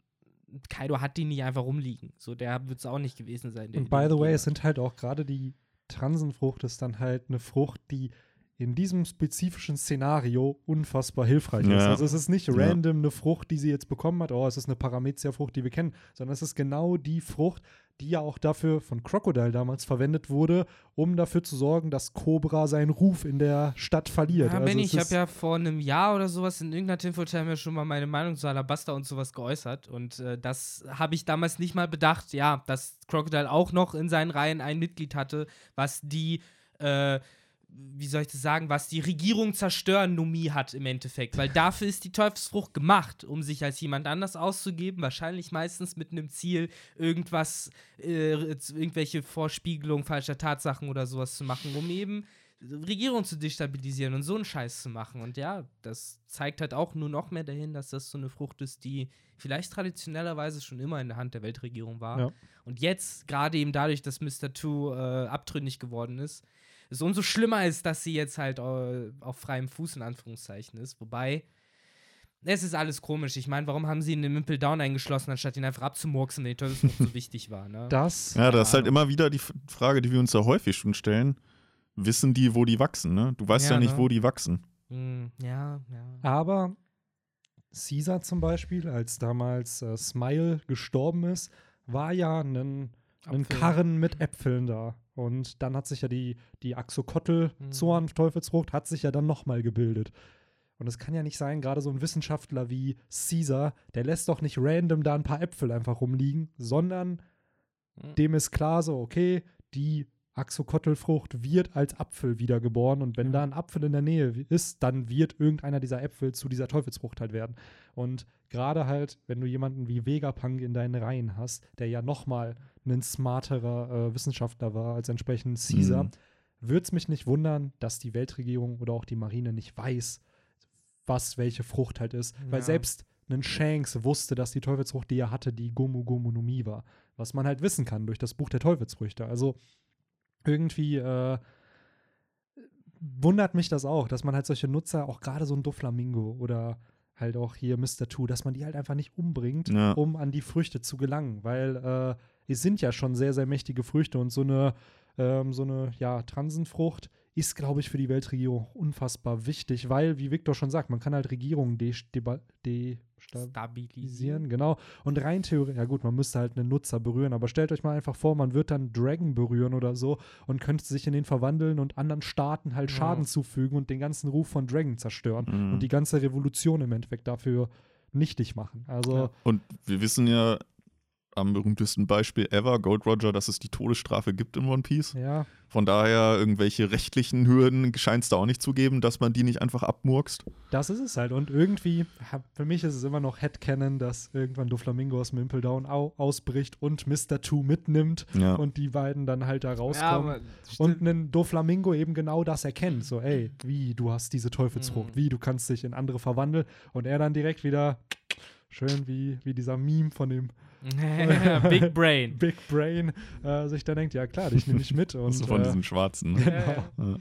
Speaker 2: Kaido hat die nicht einfach rumliegen. So, der wird es auch nicht gewesen sein.
Speaker 1: Und by the way, es sind halt auch gerade die Transenfrucht ist dann halt eine Frucht, die in diesem spezifischen Szenario unfassbar hilfreich ist.
Speaker 3: Ja.
Speaker 1: Also es ist nicht
Speaker 3: Ja.
Speaker 1: random eine Frucht, die sie jetzt bekommen hat, oh, es ist eine Paramezia-Frucht, die wir kennen, sondern es ist genau die Frucht, die ja auch dafür von Crocodile damals verwendet wurde, um dafür zu sorgen, dass Cobra seinen Ruf in der Stadt verliert.
Speaker 2: Ja,
Speaker 1: also
Speaker 2: Benny,
Speaker 1: es
Speaker 2: ich habe
Speaker 1: ist-
Speaker 2: ja vor einem Jahr oder sowas in irgendeiner Tinfoil-Time ja schon mal meine Meinung zu Alabaster und sowas geäußert. Und äh, das habe ich damals nicht mal bedacht, ja, dass Crocodile auch noch in seinen Reihen ein Mitglied hatte, was die, äh, wie soll ich das sagen, was die Regierung zerstören Nomie hat im Endeffekt. Weil dafür ist die Teufelsfrucht gemacht, um sich als jemand anders auszugeben, wahrscheinlich meistens mit einem Ziel, irgendwas, äh, irgendwelche Vorspiegelung falscher Tatsachen oder sowas zu machen, um eben Regierung zu destabilisieren und so einen Scheiß zu machen. Und ja, das zeigt halt auch nur noch mehr dahin, dass das so eine Frucht ist, die vielleicht traditionellerweise schon immer in der Hand der Weltregierung war.
Speaker 1: Ja.
Speaker 2: Und jetzt, gerade eben dadurch, dass Mr. Two äh, abtrünnig geworden ist, es umso schlimmer ist, dass sie jetzt halt äh, auf freiem Fuß in Anführungszeichen ist. Wobei, es ist alles komisch. Ich meine, warum haben sie ihn in Impel Down eingeschlossen, anstatt ihn einfach abzumurksen, wenn die Teufelsfrucht so wichtig war, ne?
Speaker 1: das
Speaker 3: Ja, das ist halt immer wieder die Frage, die wir uns da häufig schon stellen. Wissen die, wo die wachsen, ne? Du weißt ja,
Speaker 2: Ja,
Speaker 3: nicht,
Speaker 2: ne?
Speaker 3: wo die wachsen.
Speaker 2: Hm, ja, ja.
Speaker 1: Aber Caesar zum Beispiel, als damals äh, Smile gestorben ist, war ja ein. Karren mit Äpfeln da. Und dann hat sich ja die, die Axokottel,
Speaker 2: Mhm.
Speaker 1: Hat sich ja dann nochmal gebildet. Und es kann ja nicht sein, gerade so ein Wissenschaftler wie Caesar, der lässt doch nicht random da ein paar Äpfel einfach rumliegen, sondern
Speaker 2: Mhm.
Speaker 1: dem ist klar so, okay, die Axokottelfrucht wird als Apfel wiedergeboren und wenn
Speaker 2: Ja.
Speaker 1: da ein Apfel in der Nähe ist, dann wird irgendeiner dieser Äpfel zu dieser Teufelsfrucht halt werden. Und gerade halt, wenn du jemanden wie Vegapunk in deinen Reihen hast, der ja nochmal ein smarterer äh, Wissenschaftler war als entsprechend Caesar,
Speaker 3: Mhm.
Speaker 1: würde es mich nicht wundern, dass die Weltregierung oder auch die Marine nicht weiß, was welche Frucht halt ist. Weil
Speaker 2: Ja.
Speaker 1: selbst ein Shanks wusste, dass die Teufelsfrucht, die er hatte, die Gomu Gomu no Mi war. Was man halt wissen kann durch das Buch der Teufelsfrüchte. Also irgendwie äh, wundert mich das auch, dass man halt solche Nutzer, auch gerade so ein Doflamingo oder halt auch hier Mr. Two, dass man die halt einfach nicht umbringt,
Speaker 3: Ja.
Speaker 1: um an die Früchte zu gelangen. Weil äh, es sind ja schon sehr, sehr mächtige Früchte und so eine, ähm, so eine ja, Transenfrucht ist, glaube ich, für die Weltregierung unfassbar wichtig, weil, wie Victor schon sagt, man kann halt Regierungen destabilisieren. De
Speaker 2: Stabilisieren.
Speaker 1: genau. Und rein theoretisch, ja gut, man müsste halt einen Nutzer berühren, aber stellt euch mal einfach vor, man wird dann Dragon berühren oder so und könnte sich in den verwandeln und anderen Staaten halt
Speaker 2: Ja.
Speaker 1: Schaden zufügen und den ganzen Ruf von Dragon zerstören
Speaker 3: Mhm.
Speaker 1: und die ganze Revolution im Endeffekt dafür nichtig machen. Also,
Speaker 2: Ja.
Speaker 3: Und wir wissen ja am berühmtesten Beispiel ever, Gold Roger, dass es die Todesstrafe gibt in One Piece.
Speaker 1: ja,
Speaker 3: Von daher irgendwelche rechtlichen Hürden scheint es da auch nicht zu geben, dass man die nicht einfach abmurkst.
Speaker 1: das ist es halt. Und irgendwie, für mich ist es immer noch Headcanon, dass irgendwann Doflamingo aus Mimple Down au ausbricht und Mr. Two mitnimmt
Speaker 3: Ja.
Speaker 1: und die beiden dann halt da
Speaker 2: Ja,
Speaker 1: rauskommen.
Speaker 2: aber
Speaker 1: Und ein Doflamingo eben genau das erkennt. So, ey, wie, du hast diese Teufelsfrucht,
Speaker 2: Mhm.
Speaker 1: wie, du kannst dich in andere verwandeln. Und er dann direkt wieder, schön wie, wie dieser Meme von dem
Speaker 2: Big Brain.
Speaker 1: Big Brain, äh, sich dann denkt, ja klar, dich nehme ich mit. Und,
Speaker 3: Also von
Speaker 1: äh,
Speaker 3: diesen Schwarzen.
Speaker 1: Genau.
Speaker 3: Ja.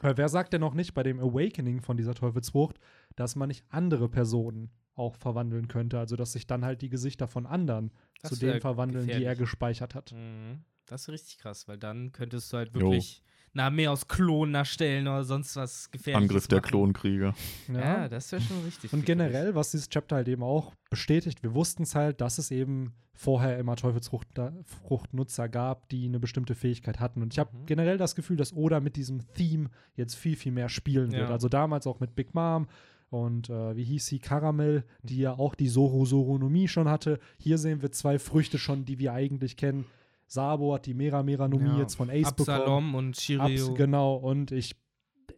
Speaker 1: Weil wer sagt denn noch nicht bei dem Awakening von dieser Teufelsfrucht, dass man nicht andere Personen auch verwandeln könnte? Also, dass sich dann halt die Gesichter von anderen
Speaker 2: Das
Speaker 1: zu denen verwandeln, die er
Speaker 2: gefährlich.
Speaker 1: gespeichert hat.
Speaker 2: Mhm. Das ist richtig krass, weil dann könntest du halt
Speaker 3: Jo.
Speaker 2: wirklich eine Armee aus Klonen erstellen oder sonst was gefährliches
Speaker 3: Angriff der
Speaker 2: machen.
Speaker 3: Klonkrieger.
Speaker 2: Ja, das wäre schon richtig.
Speaker 1: Und generell, was dieses Chapter halt eben auch bestätigt, wir wussten es halt, dass es eben vorher immer Teufelsfruchtnutzer gab, die eine bestimmte Fähigkeit hatten. Und ich habe
Speaker 2: Mhm.
Speaker 1: generell das Gefühl, dass Oda mit diesem Theme jetzt viel, viel mehr spielen wird.
Speaker 2: Ja.
Speaker 1: Also damals auch mit Big Mom und äh, wie hieß sie, Karamell, die ja auch die Zoro-Zoronomie schon hatte. Hier sehen wir zwei Früchte schon, die wir eigentlich kennen. Sabo hat die Mera-Mera-Nomie
Speaker 2: Ja.
Speaker 1: jetzt von Ace bekommen.
Speaker 2: Absalom und Shiryu.
Speaker 1: Abs genau, und ich,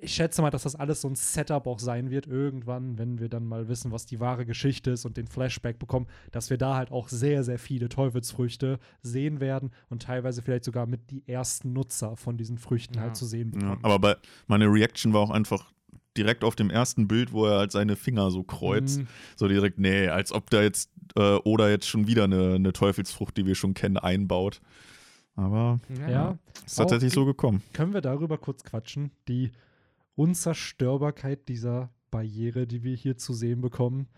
Speaker 1: ich schätze mal, dass das alles so ein Setup auch sein wird, irgendwann, wenn wir dann mal wissen, was die wahre Geschichte ist und den Flashback bekommen, dass wir da halt auch sehr, sehr viele Teufelsfrüchte sehen werden und teilweise vielleicht sogar mit die ersten Nutzer von diesen Früchten
Speaker 2: Ja.
Speaker 1: halt zu sehen
Speaker 3: Ja,
Speaker 1: bekommen.
Speaker 3: aber bei, meine Reaction war auch einfach direkt auf dem ersten Bild, wo er halt seine Finger so kreuzt.
Speaker 1: Mhm.
Speaker 3: So direkt, nee, als ob da jetzt äh, oder jetzt schon wieder eine, eine Teufelsfrucht, die wir schon kennen, einbaut. Aber
Speaker 1: Ja,
Speaker 3: ist tatsächlich so gekommen.
Speaker 1: können wir darüber kurz quatschen? Die Unzerstörbarkeit dieser Barriere, die wir hier zu sehen bekommen.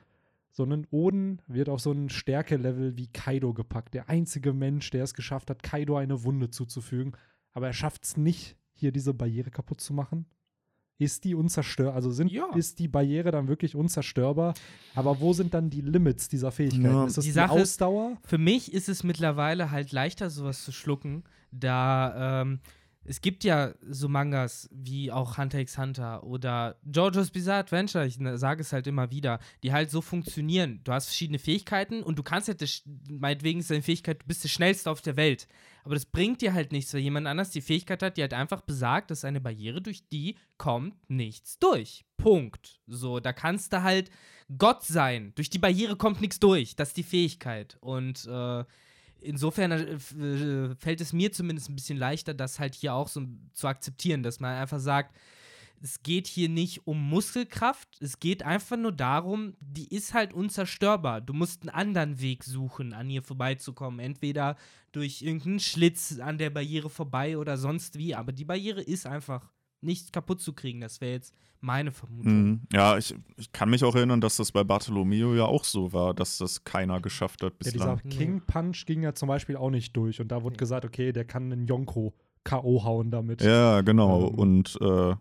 Speaker 1: So ein Oden wird auf so ein Stärkelevel wie Kaido gepackt. Der einzige Mensch, der es geschafft hat, Kaido eine Wunde zuzufügen. Aber er schafft es nicht, hier diese Barriere kaputt zu machen. Ist die unzerstörbar? Also sind,
Speaker 2: Ja.
Speaker 1: ist die Barriere dann wirklich unzerstörbar? Aber wo sind dann die Limits dieser Fähigkeiten?
Speaker 3: Ja.
Speaker 1: ist es
Speaker 2: Die
Speaker 1: die,
Speaker 2: Sache ist-
Speaker 1: Ausdauer?
Speaker 2: Für mich ist es mittlerweile halt leichter, sowas zu schlucken, da ähm, es gibt ja so Mangas wie auch Hunter x Hunter oder JoJo's Bizarre Adventure, ich ne- sage es halt immer wieder, die halt so funktionieren. Du hast verschiedene Fähigkeiten und du kannst halt, meinetwegen ist deine Fähigkeit, du bist der Schnellste auf der Welt. Aber das bringt dir halt nichts, weil jemand anders die Fähigkeit hat, die halt einfach besagt, dass eine Barriere, durch die kommt nichts durch. Punkt. So, da kannst du halt Gott sein. Durch die Barriere kommt nichts durch. Das ist die Fähigkeit. Und äh, insofern äh, äh, fällt es mir zumindest ein bisschen leichter, das halt hier auch so zu akzeptieren, dass man einfach sagt, es geht hier nicht um Muskelkraft, es geht einfach nur darum, die ist halt unzerstörbar. Du musst einen anderen Weg suchen, an ihr vorbeizukommen. Entweder durch irgendeinen Schlitz an der Barriere vorbei oder sonst wie. Aber die Barriere ist einfach nicht kaputt zu kriegen. Das wäre jetzt meine Vermutung.
Speaker 3: Mhm. Ja, ich, ich kann mich auch erinnern, dass das bei Bartolomeo ja auch so war, dass das keiner geschafft hat
Speaker 1: Ja, dieser
Speaker 3: bislang.
Speaker 2: Nee.
Speaker 1: King Punch ging ja zum Beispiel auch nicht durch. Und da wurde gesagt, okay, der kann einen Yonko K.O. hauen damit.
Speaker 3: Ja, genau.
Speaker 1: Ähm.
Speaker 3: Und äh,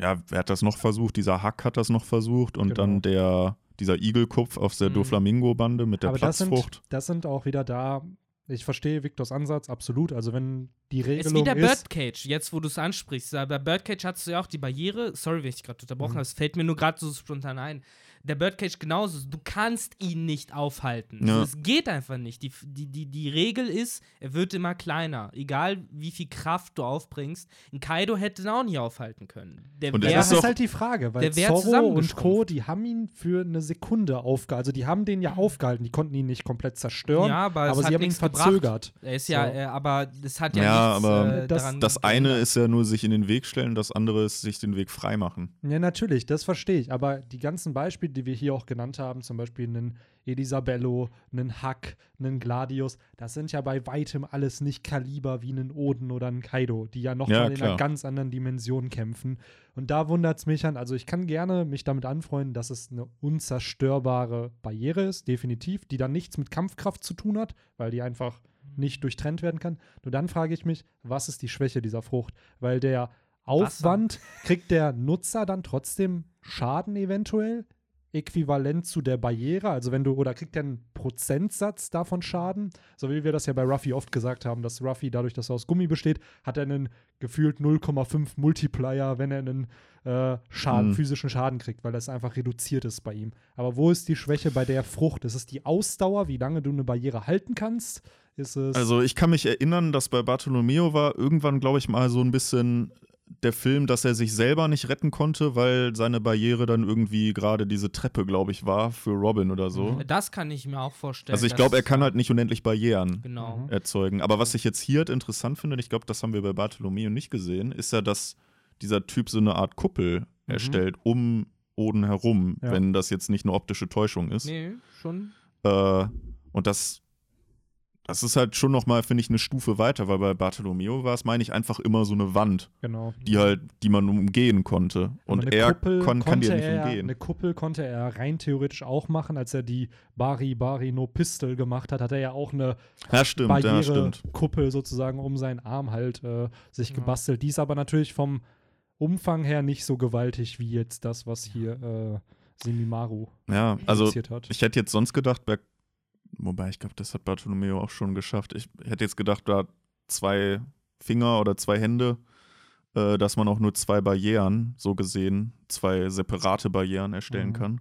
Speaker 3: ja, wer hat das noch versucht? Dieser Hack hat das noch versucht und
Speaker 1: Genau.
Speaker 3: dann der, dieser Igelkopf aus der
Speaker 2: Mhm.
Speaker 3: Doflamingo-Bande mit der
Speaker 1: Aber das sind,
Speaker 3: Platzfrucht.
Speaker 1: das sind auch wieder da. Ich verstehe Victors Ansatz absolut. Also wenn die
Speaker 2: Es ist
Speaker 1: Regelung
Speaker 2: wie der Birdcage, jetzt wo du es ansprichst. Bei Birdcage hattest du ja auch die Barriere. Sorry, wenn ich gerade unterbrochen
Speaker 1: Mhm.
Speaker 2: habe, es fällt mir nur gerade so spontan ein. Der Birdcage genauso. Du kannst ihn nicht aufhalten.
Speaker 3: Ja.
Speaker 2: Es geht einfach nicht. Die, die, die, die Regel ist, er wird immer kleiner. Egal wie viel Kraft du aufbringst. Ein Kaido hätte ihn auch nicht aufhalten können. Der
Speaker 3: Und
Speaker 2: wär-
Speaker 1: das ist halt die Frage, weil Zorro und. Co., die haben ihn für eine Sekunde aufgehalten. Also die haben den ja aufgehalten. Die konnten ihn nicht komplett zerstören,
Speaker 2: ja, aber,
Speaker 1: aber sie haben ihn verzögert.
Speaker 2: Er ist ja,
Speaker 1: So.
Speaker 2: äh, aber das hat ja,
Speaker 3: Ja,
Speaker 2: nichts
Speaker 3: aber
Speaker 2: äh,
Speaker 1: das-
Speaker 2: daran
Speaker 3: Das eine ist ja nur sich in den Weg stellen, das andere ist sich den Weg freimachen.
Speaker 1: Ja, natürlich, das verstehe ich. Aber die ganzen Beispiele, die wir hier auch genannt haben, zum Beispiel einen Elisabello, einen Hack, einen Gladius, das sind ja bei weitem alles nicht Kaliber wie einen Oden oder einen Kaido, die ja nochmal
Speaker 3: Ja,
Speaker 1: in einer ganz anderen Dimension kämpfen. Und da wundert es mich an, also ich kann gerne mich damit anfreunden, dass es eine unzerstörbare Barriere ist, definitiv, die dann nichts mit Kampfkraft zu tun hat, weil die einfach nicht durchtrennt werden kann. Nur dann frage ich mich, was ist die Schwäche dieser Frucht? Weil der Aufwand kriegt der Nutzer dann trotzdem Schaden eventuell äquivalent zu der Barriere, also wenn du oder kriegt er einen Prozentsatz davon Schaden, so wie wir das ja bei Ruffy oft gesagt haben, dass Ruffy dadurch, dass er aus Gummi besteht, hat er einen gefühlt 0,5 Multiplier, wenn er einen äh, Schaden,
Speaker 3: Mhm.
Speaker 1: physischen Schaden kriegt, weil das einfach reduziert ist bei ihm. Aber wo ist die Schwäche bei der Frucht? Ist es die Ausdauer, wie lange du eine Barriere halten kannst? Ist es
Speaker 3: Also ich kann mich erinnern, dass bei Bartolomeo war irgendwann, glaube ich, mal so ein bisschen der Film, dass er sich selber nicht retten konnte, weil seine Barriere dann irgendwie gerade diese Treppe, glaube ich, war für Robin oder so.
Speaker 2: Das kann ich mir auch vorstellen.
Speaker 3: Also ich glaube, er kann halt nicht unendlich Barrieren
Speaker 2: Genau.
Speaker 1: Mhm.
Speaker 3: erzeugen. Aber was ich jetzt hier halt interessant finde, und ich glaube, das haben wir bei Bartolomeo nicht gesehen, ist ja, dass dieser Typ so eine Art Kuppel erstellt um Oden herum,
Speaker 1: Ja.
Speaker 3: wenn das jetzt nicht eine optische Täuschung ist.
Speaker 2: Nee, schon.
Speaker 3: Äh, und das das ist halt schon nochmal, finde ich, eine Stufe weiter, weil bei Bartolomeo war es, meine ich, einfach immer so eine Wand,
Speaker 1: Genau.
Speaker 3: die halt, die man umgehen konnte. Und er
Speaker 1: Kuppel
Speaker 3: kon, kann die ja
Speaker 1: konnte
Speaker 3: nicht
Speaker 1: er,
Speaker 3: umgehen.
Speaker 1: Eine Kuppel konnte er rein theoretisch auch machen, als er die Bari Bari No Pistol gemacht hat, hat er ja auch eine
Speaker 3: Ja, stimmt, ja, stimmt.
Speaker 1: Barrierekuppel sozusagen um seinen Arm halt äh, sich
Speaker 2: Ja.
Speaker 1: gebastelt. Die ist aber natürlich vom Umfang her nicht so gewaltig wie jetzt das, was hier äh, Semimaru
Speaker 3: Ja, also ich hätte jetzt sonst gedacht, bei, wobei ich glaube, das hat Bartolomeo auch schon geschafft. Ich hätte jetzt gedacht, da zwei Finger oder zwei Hände, äh, dass man auch nur zwei Barrieren, so gesehen, zwei separate Barrieren erstellen
Speaker 1: Mhm.
Speaker 3: kann.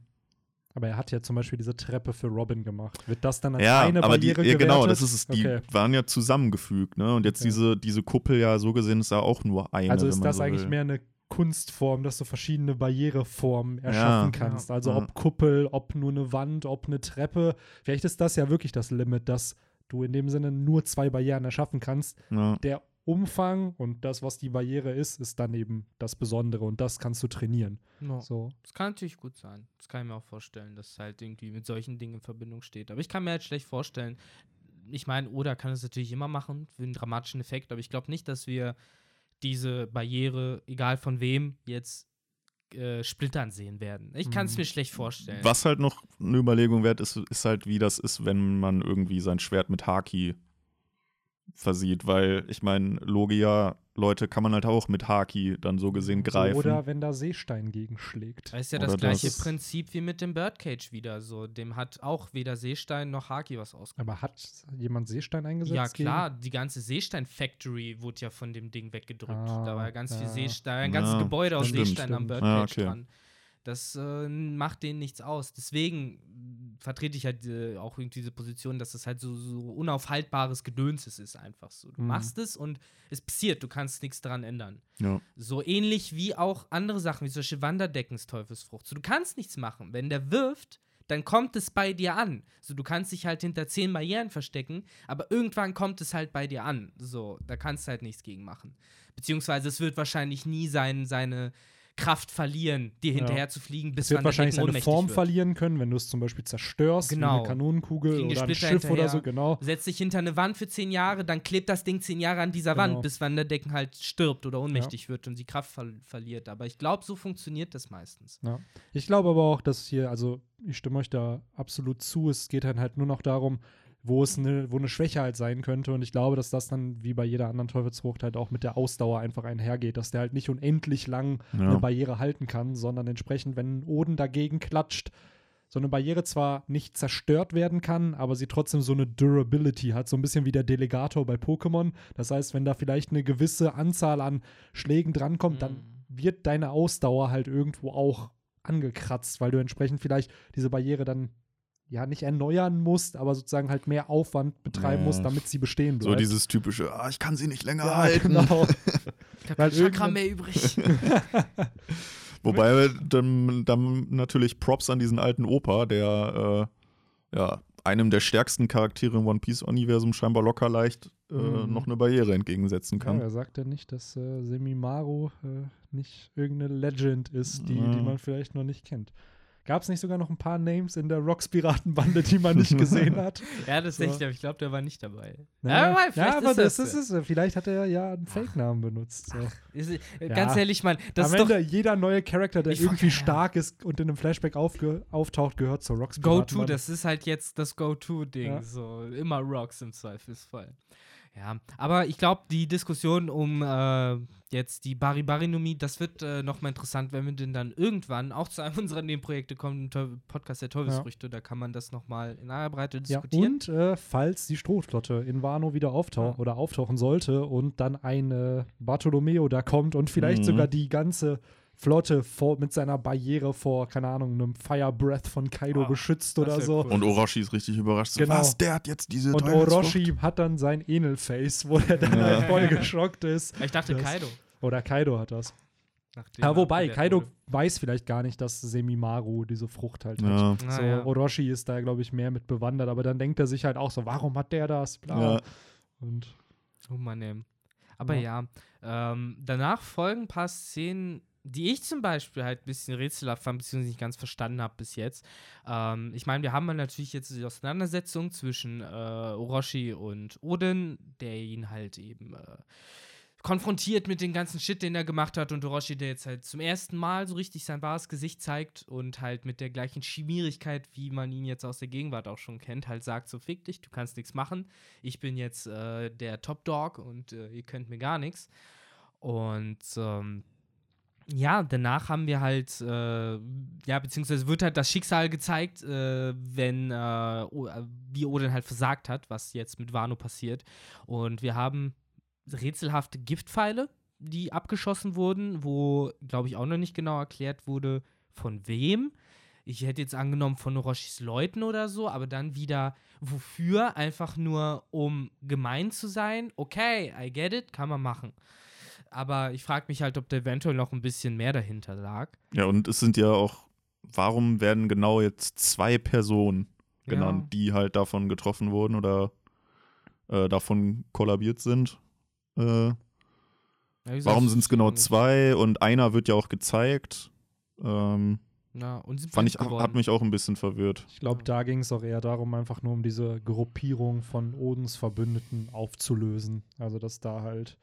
Speaker 1: aber er hat ja zum Beispiel diese Treppe für Robin gemacht. Wird das dann als
Speaker 3: Ja,
Speaker 1: eine
Speaker 3: aber die,
Speaker 1: Barriere
Speaker 3: ja, genau,
Speaker 1: gewertet?
Speaker 3: das ist es. Die
Speaker 1: Okay.
Speaker 3: waren ja zusammengefügt, ne? Und jetzt
Speaker 1: Okay.
Speaker 3: diese, diese Kuppel ja so gesehen ist ja auch nur eine.
Speaker 1: Also ist das
Speaker 3: so
Speaker 1: eigentlich
Speaker 3: will.
Speaker 1: mehr eine Kunstform, dass du verschiedene Barriereformen erschaffen
Speaker 3: Ja.
Speaker 1: kannst.
Speaker 2: Ja.
Speaker 1: Also
Speaker 3: Ja.
Speaker 1: ob Kuppel, ob nur eine Wand, ob eine Treppe. Vielleicht ist das ja wirklich das Limit, dass du in dem Sinne nur zwei Barrieren erschaffen kannst.
Speaker 3: Ja.
Speaker 1: Der Umfang und das, was die Barriere ist, ist dann eben das Besondere und das kannst du trainieren.
Speaker 2: No.
Speaker 1: So.
Speaker 2: Das kann natürlich gut sein. Das kann ich mir auch vorstellen, dass es halt irgendwie mit solchen Dingen in Verbindung steht. Aber ich kann mir halt schlecht vorstellen, ich meine, Oda kann es natürlich immer machen für einen dramatischen Effekt, aber ich glaube nicht, dass wir diese Barriere, egal von wem, jetzt äh, splittern sehen werden. Ich kann es
Speaker 1: Mhm.
Speaker 2: mir schlecht vorstellen.
Speaker 3: Was halt noch eine Überlegung wert ist, ist halt, wie das ist, wenn man irgendwie sein Schwert mit Haki versieht, weil ich meine, Logia-Leute kann man halt auch mit Haki dann so gesehen greifen.
Speaker 1: Oder wenn da Seestein gegenschlägt.
Speaker 2: Das ist ja
Speaker 3: Oder
Speaker 2: das gleiche
Speaker 3: das-
Speaker 2: Prinzip wie mit dem Birdcage wieder. So, dem hat auch weder Seestein noch Haki was ausgemacht.
Speaker 1: Aber hat jemand Seestein eingesetzt?
Speaker 2: Ja, klar, die ganze Seestein-Factory wurde ja von dem Ding weggedrückt.
Speaker 1: Ah,
Speaker 2: da war ja ganz viel
Speaker 1: ja.
Speaker 2: Seestein, ein ganzes
Speaker 3: Ja,
Speaker 2: Gebäude aus
Speaker 3: stimmt,
Speaker 2: Seestein am
Speaker 1: stimmt.
Speaker 2: Birdcage
Speaker 3: Ja, okay.
Speaker 2: dran. Das äh, macht denen nichts aus. Deswegen mh, vertrete ich halt äh, auch irgendwie diese Position, dass es halt so, so unaufhaltbares Gedöns ist, ist einfach so. Du
Speaker 1: Mhm.
Speaker 2: machst es und es passiert, du kannst nichts daran ändern.
Speaker 3: Ja.
Speaker 2: So ähnlich wie auch andere Sachen, wie zum Beispiel Wanderdeckens Teufelsfrucht. So, du kannst nichts machen. Wenn der wirft, dann kommt es bei dir an. So, du kannst dich halt hinter zehn Barrieren verstecken, aber irgendwann kommt es halt bei dir an. So, da kannst du halt nichts gegen machen. Beziehungsweise es wird wahrscheinlich nie sein, seine Kraft verlieren, dir
Speaker 1: Ja.
Speaker 2: hinterher zu fliegen, bis
Speaker 1: Es wird wahrscheinlich seine Form
Speaker 2: wird.
Speaker 1: verlieren können, wenn du es zum Beispiel zerstörst,
Speaker 2: Genau.
Speaker 1: eine Kanonenkugel oder ein
Speaker 2: Splitter
Speaker 1: Schiff oder
Speaker 2: hinterher.
Speaker 1: so, genau.
Speaker 2: Setzt dich hinter eine Wand für zehn Jahre, dann klebt das Ding zehn Jahre an dieser Wand,
Speaker 1: Genau.
Speaker 2: bis Van der Decken halt stirbt oder ohnmächtig wird und die Kraft ver verliert. Aber ich glaube, so funktioniert das meistens.
Speaker 1: Ja. Ich glaube aber auch, dass hier, also ich stimme euch da absolut zu, es geht dann halt nur noch darum, wo es eine, wo eine Schwäche halt sein könnte. Und ich glaube, dass das dann wie bei jeder anderen Teufelsfrucht halt auch mit der Ausdauer einfach einhergeht, dass der halt nicht unendlich lang
Speaker 3: Ja.
Speaker 1: eine Barriere halten kann, sondern entsprechend, wenn ein Oden dagegen klatscht, so eine Barriere zwar nicht zerstört werden kann, aber sie trotzdem so eine Durability hat, so ein bisschen wie der Delegator bei Pokémon. Das heißt, wenn da vielleicht eine gewisse Anzahl an Schlägen drankommt, dann
Speaker 2: Mhm.
Speaker 1: wird deine Ausdauer halt irgendwo auch angekratzt, weil du entsprechend vielleicht diese Barriere dann ja nicht erneuern musst, aber sozusagen halt mehr Aufwand betreiben
Speaker 3: Ja.
Speaker 1: musst, damit sie bestehen bleibt.
Speaker 3: So dieses typische, ah, ich kann sie nicht länger
Speaker 1: ja,
Speaker 3: halten.
Speaker 1: genau.
Speaker 2: Ich habe
Speaker 1: Weil
Speaker 2: kein Chakra mehr übrig.
Speaker 3: Wobei dann, dann natürlich Props an diesen alten Opa, der äh, ja einem der stärksten Charaktere im One Piece-Universum scheinbar locker leicht äh,
Speaker 1: Mhm.
Speaker 3: noch eine Barriere entgegensetzen
Speaker 1: Ja,
Speaker 3: kann.
Speaker 1: er sagt ja nicht, dass äh, Semimaru äh, nicht irgendeine Legend ist, die,
Speaker 3: Ja.
Speaker 1: die man vielleicht noch nicht kennt. Gab es nicht sogar noch ein paar Names in der Rocks-Piratenbande, die man nicht gesehen hat?
Speaker 2: ja, das
Speaker 1: So.
Speaker 2: ich, aber ich glaube, der war nicht dabei.
Speaker 1: Ja,
Speaker 2: aber vielleicht
Speaker 1: ja, aber
Speaker 2: ist
Speaker 1: das
Speaker 2: das
Speaker 1: ist es. Vielleicht hat er ja einen Fake-Namen benutzt. So.
Speaker 2: Ist, äh,
Speaker 1: Ja.
Speaker 2: Ganz ehrlich, Mann, das
Speaker 1: Am
Speaker 2: ist doch
Speaker 1: Ende, jeder neue Charakter, der irgendwie
Speaker 2: ja.
Speaker 1: stark ist und in einem Flashback auftaucht, gehört zur Rocks
Speaker 2: Go-To, das ist halt jetzt das Go-To-Ding.
Speaker 1: Ja.
Speaker 2: So, immer Rocks im Zweifelsfall. Ja, aber ich glaube, die Diskussion um äh, jetzt die Bari-Bari-Numie, das wird äh, nochmal interessant, wenn wir denn dann irgendwann auch zu einem unserer Nebenprojekte kommen, Teu Podcast der Teufelsfrüchte, da kann man das nochmal in aller Breite
Speaker 1: Ja,
Speaker 2: diskutieren.
Speaker 1: und äh, falls die Strohflotte in Wano wieder auftaucht
Speaker 2: Ja.
Speaker 1: oder auftauchen sollte und dann ein äh, Bartolomeo da kommt und vielleicht
Speaker 3: Mhm.
Speaker 1: sogar die ganze Flotte vor, mit seiner Barriere vor, keine Ahnung, einem Fire Breath von Kaido
Speaker 2: Ah,
Speaker 1: beschützt oder so.
Speaker 2: cool.
Speaker 3: Und Orochi ist richtig überrascht.
Speaker 1: Genau.
Speaker 3: Was? Der hat jetzt diese
Speaker 1: Und? Orochi hat dann sein Enel-Face, wo er dann
Speaker 3: Ja.
Speaker 1: halt voll geschockt ist.
Speaker 2: Ich dachte
Speaker 1: Das-
Speaker 2: Kaido.
Speaker 1: Oder Kaido hat das.
Speaker 2: nachdem
Speaker 1: Ja, wobei, Kaido
Speaker 2: wurde.
Speaker 1: weiß vielleicht gar nicht, dass Semimaru diese Frucht halt hat.
Speaker 3: Ja.
Speaker 2: Ah,
Speaker 1: So,
Speaker 2: ja.
Speaker 1: Orochi ist da, glaube ich, mehr mit bewandert, aber dann denkt er sich halt auch so, warum hat der das? Bla.
Speaker 3: Ja.
Speaker 1: Und
Speaker 2: Oh Mann, ey. Aber ja, ähm, danach folgen ein paar Szenen, die ich zum Beispiel halt ein bisschen rätselhaft fand, beziehungsweise nicht ganz verstanden habe bis jetzt. Ähm, ich meine, wir haben natürlich jetzt die Auseinandersetzung zwischen äh, Orochi und Odin, der ihn halt eben äh, konfrontiert mit dem ganzen Shit, den er gemacht hat und Orochi, der jetzt halt zum ersten Mal so richtig sein wahres Gesicht zeigt und halt mit der gleichen Schmierigkeit, wie man ihn jetzt aus der Gegenwart auch schon kennt, halt sagt, so fick dich, du kannst nichts machen, ich bin jetzt äh, der Top Dog und äh, ihr könnt mir gar nichts. Und ähm, ja, danach haben wir halt, äh, ja, beziehungsweise wird halt das Schicksal gezeigt, äh, wenn, äh, wie Odin halt versagt hat, was jetzt mit Wano passiert. Und wir haben rätselhafte Giftpfeile, die abgeschossen wurden, wo, glaube ich, auch noch nicht genau erklärt wurde, von wem. Ich hätte jetzt angenommen von Orochis Leuten oder so, aber dann wieder wofür? Einfach nur, um gemein zu sein. Okay, I get it, kann man machen. Aber ich frage mich halt, ob da eventuell noch ein bisschen mehr dahinter lag.
Speaker 3: Ja, und es sind ja auch, warum werden genau jetzt zwei Personen genannt, ja. die halt davon getroffen wurden oder äh, davon kollabiert sind? Äh, ja, gesagt, warum sind es genau zwei und einer wird ja auch gezeigt? Ähm,
Speaker 2: ja, und
Speaker 3: fand ich, geworden. hat mich auch ein bisschen verwirrt.
Speaker 1: Ich glaube, da ging es auch eher darum, einfach nur um diese Gruppierung von Odens Verbündeten aufzulösen. Also, dass da halt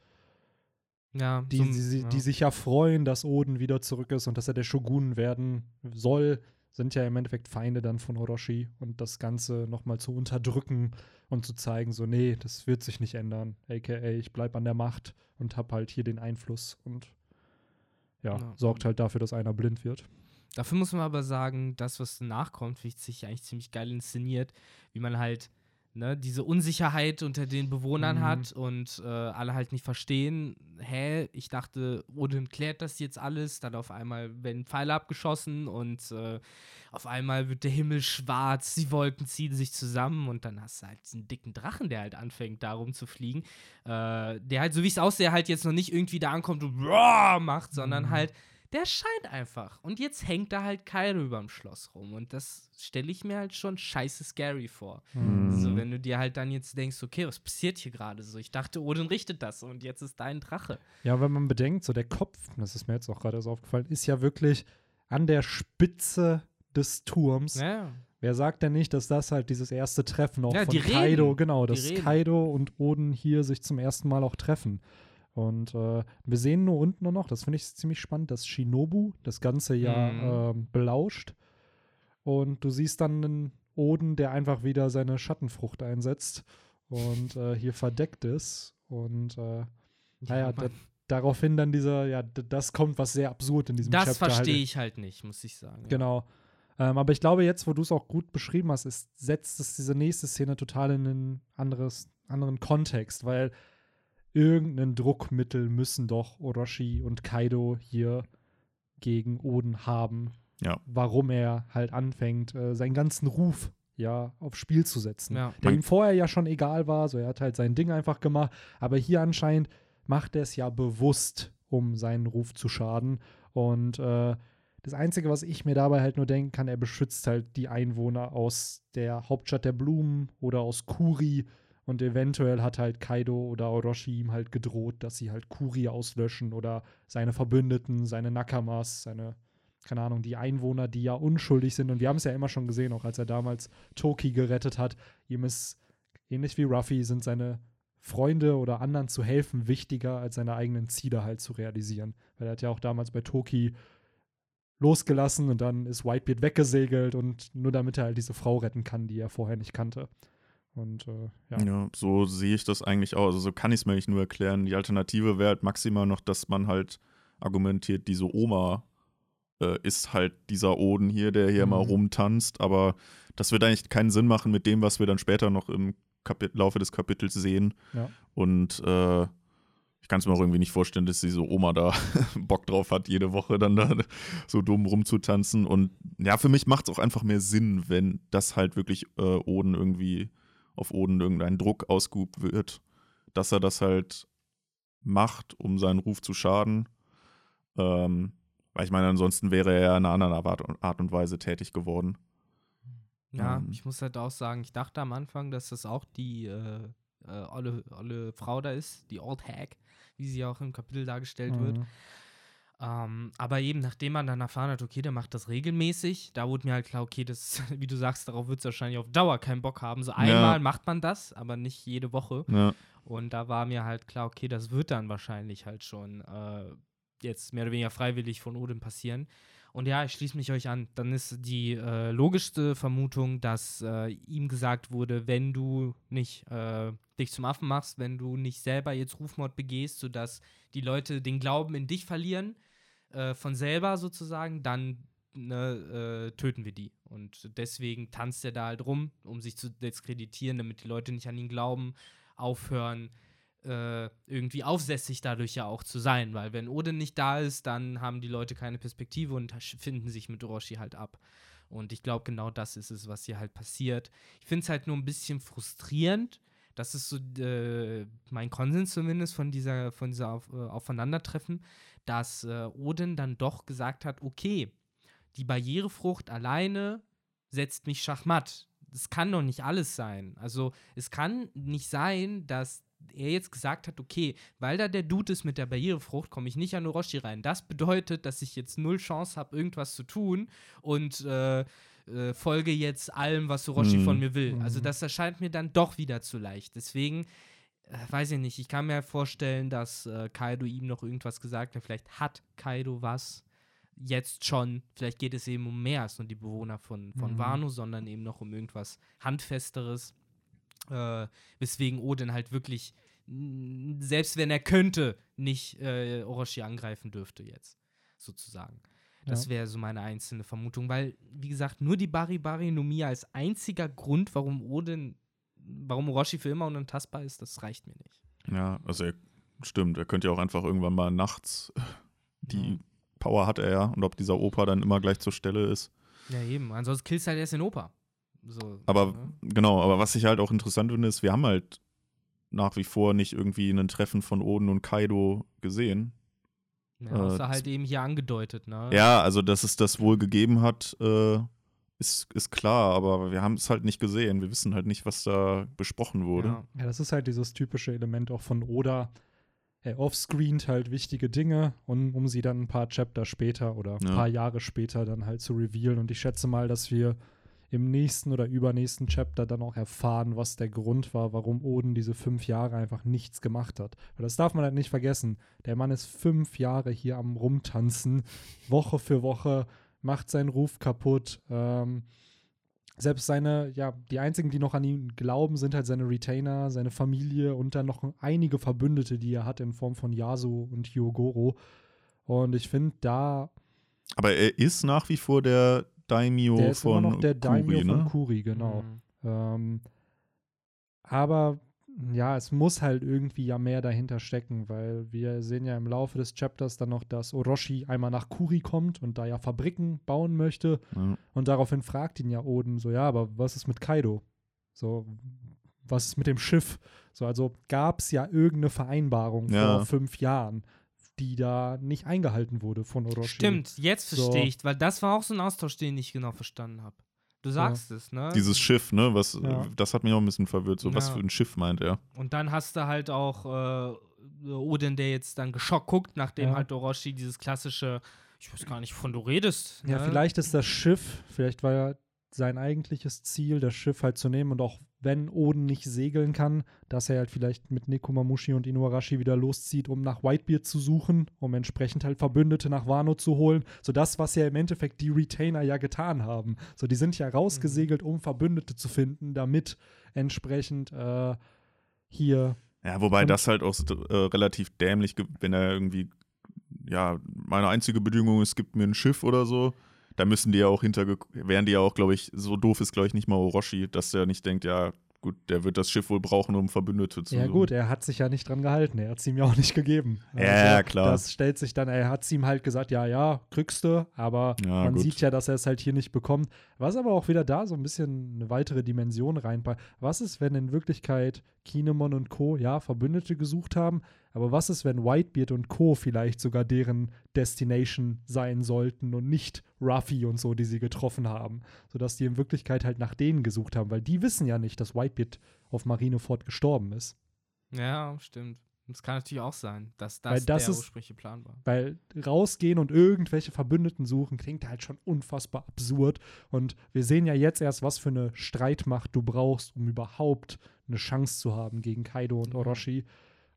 Speaker 2: ja,
Speaker 1: die, so, die, ja. die, sich ja freuen, dass Oden wieder zurück ist und dass er der Shogun werden soll, sind ja im Endeffekt Feinde dann von Orochi und das Ganze nochmal zu unterdrücken und zu zeigen, so, nee, das wird sich nicht ändern. AKA, ich bleib an der Macht und hab halt hier den Einfluss und ja, ja. sorgt halt dafür, dass einer blind wird.
Speaker 2: Dafür muss man aber sagen, das, was danach kommt, finde ich eigentlich ziemlich geil inszeniert, wie man halt ne, diese Unsicherheit unter den Bewohnern mhm. hat und äh, alle halt nicht verstehen, hä, ich dachte, Odin klärt das jetzt alles, dann auf einmal werden Pfeile abgeschossen und äh, auf einmal wird der Himmel schwarz, die Wolken ziehen sich zusammen und dann hast du halt diesen dicken Drachen, der halt anfängt, darum zu fliegen, äh, der halt, so wie es aussehe, halt jetzt noch nicht irgendwie da ankommt und macht, sondern mhm. halt der scheint einfach. Und jetzt hängt da halt Kairo überm Schloss rum. Und das stelle ich mir halt schon scheiße scary vor. Mhm. So, wenn du dir halt dann jetzt denkst, okay, was passiert hier gerade so? Ich dachte, Odin richtet das und jetzt ist dein Drache.
Speaker 1: Ja, wenn man bedenkt, so der Kopf, das ist mir jetzt auch gerade so aufgefallen, ist ja wirklich an der Spitze des Turms.
Speaker 2: Ja.
Speaker 1: Wer sagt denn nicht, dass das halt dieses erste Treffen auch ja, von Kaido, reden. genau, dass Kaido und Odin hier sich zum ersten Mal auch treffen. Und äh, wir sehen nur unten noch, das finde ich ziemlich spannend, dass Shinobu das Ganze ja mhm. äh, belauscht. Und du siehst dann einen Oden, der einfach wieder seine Schattenfrucht einsetzt und äh, hier verdeckt ist. Und äh, naja, da, daraufhin dann dieser, ja, das kommt was sehr absurd in diesem
Speaker 2: das. Das verstehe halt. ich halt nicht, muss ich sagen.
Speaker 1: Genau. Ähm, aber ich glaube, jetzt, wo du es auch gut beschrieben hast, ist, setzt es diese nächste Szene total in einen anderes, anderen Kontext, weil irgendein Druckmittel müssen doch Orochi und Kaido hier gegen Oden haben.
Speaker 3: Ja.
Speaker 1: Warum er halt anfängt, äh, seinen ganzen Ruf ja aufs Spiel zu setzen.
Speaker 2: Ja.
Speaker 1: Der ihm vorher ja schon egal war, so er hat halt sein Ding einfach gemacht, aber hier anscheinend macht er es ja bewusst, um seinen Ruf zu schaden. Und äh, das Einzige, was ich mir dabei halt nur denken kann, er beschützt halt die Einwohner aus der Hauptstadt der Blumen oder aus Kuri und eventuell hat halt Kaido oder Orochi ihm halt gedroht, dass sie halt Kuri auslöschen oder seine Verbündeten, seine Nakamas, seine, keine Ahnung, die Einwohner, die ja unschuldig sind. Und wir haben es ja immer schon gesehen, auch als er damals Toki gerettet hat. Ihm ist ähnlich wie Ruffy, sind seine Freunde oder anderen zu helfen wichtiger, als seine eigenen Ziele halt zu realisieren. Weil er hat ja auch damals bei Toki losgelassen und dann ist Whitebeard weggesegelt und nur damit er halt diese Frau retten kann, die er vorher nicht kannte. Und äh, ja.
Speaker 3: ja. so sehe ich das eigentlich auch. Also so kann ich es mir nicht nur erklären. Die Alternative wäre halt maximal noch, dass man halt argumentiert, diese Oma äh, ist halt dieser Oden hier, der hier mhm. mal rumtanzt. Aber das wird eigentlich keinen Sinn machen mit dem, was wir dann später noch im Kapit Laufe des Kapitels sehen.
Speaker 1: Ja.
Speaker 3: Und äh, ich kann es mir auch irgendwie nicht vorstellen, dass diese Oma da Bock drauf hat, jede Woche dann da so dumm rumzutanzen. Und ja, für mich macht es auch einfach mehr Sinn, wenn das halt wirklich äh, Oden irgendwie auf Oden irgendein Druck ausgeübt wird, dass er das halt macht, um seinen Ruf zu schaden. Ähm, weil ich meine, ansonsten wäre er in einer anderen Art und Weise tätig geworden.
Speaker 2: Ja, ähm. ich muss halt auch sagen, ich dachte am Anfang, dass das auch die äh, äh, olle, olle Frau da ist, die Old Hag, wie sie auch im Kapitel dargestellt mhm. wird. Ähm, aber eben, nachdem man dann erfahren hat, okay, der macht das regelmäßig, da wurde mir halt klar, okay, das, wie du sagst, darauf wird es wahrscheinlich auf Dauer keinen Bock haben. So einmal
Speaker 3: Ja.
Speaker 2: macht man das, aber nicht jede Woche.
Speaker 3: Ja.
Speaker 2: Und da war mir halt klar, okay, das wird dann wahrscheinlich halt schon äh, jetzt mehr oder weniger freiwillig von Odin passieren. Und ja, ich schließe mich euch an. Dann ist die äh, logischste Vermutung, dass äh, ihm gesagt wurde, wenn du nicht äh, dich zum Affen machst, wenn du nicht selber jetzt Rufmord begehst, sodass die Leute den Glauben in dich verlieren, äh, von selber sozusagen, dann ne, äh, töten wir die. Und deswegen tanzt er da halt rum, um sich zu diskreditieren, damit die Leute nicht an ihn glauben, aufhören, äh, irgendwie aufsässig dadurch ja auch zu sein. Weil wenn Odin nicht da ist, dann haben die Leute keine Perspektive und finden sich mit Orochi halt ab. Und ich glaube, genau das ist es, was hier halt passiert. Ich finde es halt nur ein bisschen frustrierend. Das ist so äh, mein Konsens zumindest von dieser, von dieser Auf, äh, Aufeinandertreffen, dass äh, Odin dann doch gesagt hat, okay, die Barrierefrucht alleine setzt mich schachmatt. Das kann doch nicht alles sein. Also es kann nicht sein, dass er jetzt gesagt hat, okay, weil da der Dude ist mit der Barrierefrucht, komme ich nicht an Orochi rein. Das bedeutet, dass ich jetzt null Chance habe, irgendwas zu tun und äh, äh, folge jetzt allem, was Orochi
Speaker 3: Mhm.
Speaker 2: von mir will.
Speaker 1: Mhm.
Speaker 2: Also das erscheint mir dann doch wieder zu leicht. Deswegen, weiß ich nicht, ich kann mir vorstellen, dass äh, Kaido ihm noch irgendwas gesagt hat. Vielleicht hat Kaido was jetzt schon. Vielleicht geht es eben um mehr als nur die Bewohner von, von
Speaker 1: Mhm.
Speaker 2: Wano, sondern eben noch um irgendwas Handfesteres. Äh, weswegen Odin halt wirklich, selbst wenn er könnte, nicht äh, Orochi angreifen dürfte jetzt, sozusagen. Das wäre so meine einzelne Vermutung, weil, wie gesagt, nur die Baribari no Mi als einziger Grund, warum Odin, warum Orochi für immer unantastbar ist, das reicht mir nicht.
Speaker 3: Ja, also er, stimmt, er könnte ja auch einfach irgendwann mal nachts, die
Speaker 2: Ja.
Speaker 3: Power hat er ja, und ob dieser Opa dann immer gleich zur Stelle ist.
Speaker 2: Ja, eben. Ansonsten killst du halt erst den Opa. So,
Speaker 3: Aber
Speaker 2: ne?
Speaker 3: genau, aber was ich halt auch interessant finde, ist, wir haben halt nach wie vor nicht irgendwie ein Treffen von Oden und Kaido gesehen.
Speaker 2: Ja,
Speaker 3: äh,
Speaker 2: außer
Speaker 3: das-
Speaker 2: halt eben hier angedeutet, ne?
Speaker 3: Ja, also dass es das wohl gegeben hat, äh, ist, ist klar, aber wir haben es halt nicht gesehen. Wir wissen halt nicht, was da besprochen wurde.
Speaker 2: Ja.
Speaker 1: Ja, das ist halt dieses typische Element auch von Oda. Er offscreent halt wichtige Dinge, und, um sie dann ein paar Chapter später oder ein
Speaker 3: Ja.
Speaker 1: paar Jahre später dann halt zu revealen. Und ich schätze mal, dass wir im nächsten oder übernächsten Chapter dann auch erfahren, was der Grund war, warum Oden diese fünf Jahre einfach nichts gemacht hat. Weil das darf man halt nicht vergessen. Der Mann ist fünf Jahre hier am Rumtanzen, Woche für Woche, macht seinen Ruf kaputt. Ähm, selbst seine, ja, die einzigen, die noch an ihn glauben, sind halt seine Retainer, seine Familie und dann noch einige Verbündete, die er hat in Form von Yasuo und Hyogoro. Und ich finde, da,
Speaker 3: Aber er ist nach wie vor der Daimyo
Speaker 1: der ist
Speaker 3: von
Speaker 1: immer noch der Daimyo
Speaker 3: Kuri,
Speaker 1: von
Speaker 3: ne?
Speaker 1: Kuri, genau.
Speaker 2: Mhm.
Speaker 1: Ähm, aber ja, es muss halt irgendwie ja mehr dahinter stecken, weil wir sehen ja im Laufe des Chapters dann noch, dass Orochi einmal nach Kuri kommt und da ja Fabriken bauen möchte.
Speaker 3: Ja.
Speaker 1: Und daraufhin fragt ihn ja Oden so, ja, aber was ist mit Kaido? So, was ist mit dem Schiff? So, also gab es ja irgendeine Vereinbarung
Speaker 3: Ja.
Speaker 1: vor fünf Jahren, die da nicht eingehalten wurde von Orochi.
Speaker 2: Stimmt, jetzt
Speaker 1: So.
Speaker 2: verstehe ich, weil das war auch so ein Austausch, den ich genau verstanden habe. Du sagst es, ne?
Speaker 3: Dieses Schiff, ne? Was,
Speaker 1: Ja.
Speaker 3: Das hat mich auch ein bisschen verwirrt. So, was
Speaker 2: Ja.
Speaker 3: für ein Schiff meint er?
Speaker 2: Und dann hast du halt auch äh, Odin, der jetzt dann geschockt guckt, nachdem
Speaker 1: Ja.
Speaker 2: halt Orochi dieses klassische, ich weiß gar nicht, wovon du redest.
Speaker 1: Ja,
Speaker 2: ne?
Speaker 1: vielleicht ist das Schiff, vielleicht war ja sein eigentliches Ziel, das Schiff halt zu nehmen und auch wenn Oden nicht segeln kann, dass er halt vielleicht mit Nekomamushi und Inuarashi wieder loszieht, um nach Whitebeard zu suchen, um entsprechend halt Verbündete nach Wano zu holen. So das, was ja im Endeffekt die Retainer ja getan haben. So die sind ja rausgesegelt, um Verbündete zu finden, damit entsprechend äh, hier
Speaker 3: Ja, wobei das halt auch äh, relativ dämlich, wenn er irgendwie, ja, meine einzige Bedingung ist, gibt mir ein Schiff oder so. Da müssen die ja auch hinter, wären die ja auch, glaube ich, so doof ist, glaube ich, nicht mal Orochi, dass der nicht denkt, ja, gut, der wird das Schiff wohl brauchen, um Verbündete zu
Speaker 1: Ja
Speaker 3: suchen.
Speaker 1: gut, er hat sich ja nicht dran gehalten. Er hat es ihm ja auch nicht gegeben. Also,
Speaker 3: Ja, klar.
Speaker 1: Das stellt sich dann, er hat es ihm halt gesagt, ja, ja, kriegst du, aber
Speaker 3: Ja,
Speaker 1: man
Speaker 3: gut.
Speaker 1: sieht ja, dass er es halt hier nicht bekommt. Was aber auch wieder da so ein bisschen eine weitere Dimension reinpackt. Was ist, wenn in Wirklichkeit Kinemon und Co. ja Verbündete gesucht haben, aber was ist, wenn Whitebeard und Co. vielleicht sogar deren Destination sein sollten und nicht Ruffy und so, die sie getroffen haben, sodass die in Wirklichkeit halt nach denen gesucht haben, weil die wissen ja nicht, dass Whitebeard auf Marineford gestorben ist.
Speaker 2: Ja, stimmt. Das kann natürlich auch sein, dass das,
Speaker 1: Weil das
Speaker 2: der
Speaker 1: ist-
Speaker 2: ursprüngliche Plan war.
Speaker 1: Weil rausgehen und irgendwelche Verbündeten suchen, klingt halt schon unfassbar absurd. Und wir sehen ja jetzt erst, was für eine Streitmacht du brauchst, um überhaupt eine Chance zu haben gegen Kaido und
Speaker 2: Ja.
Speaker 1: Orochi.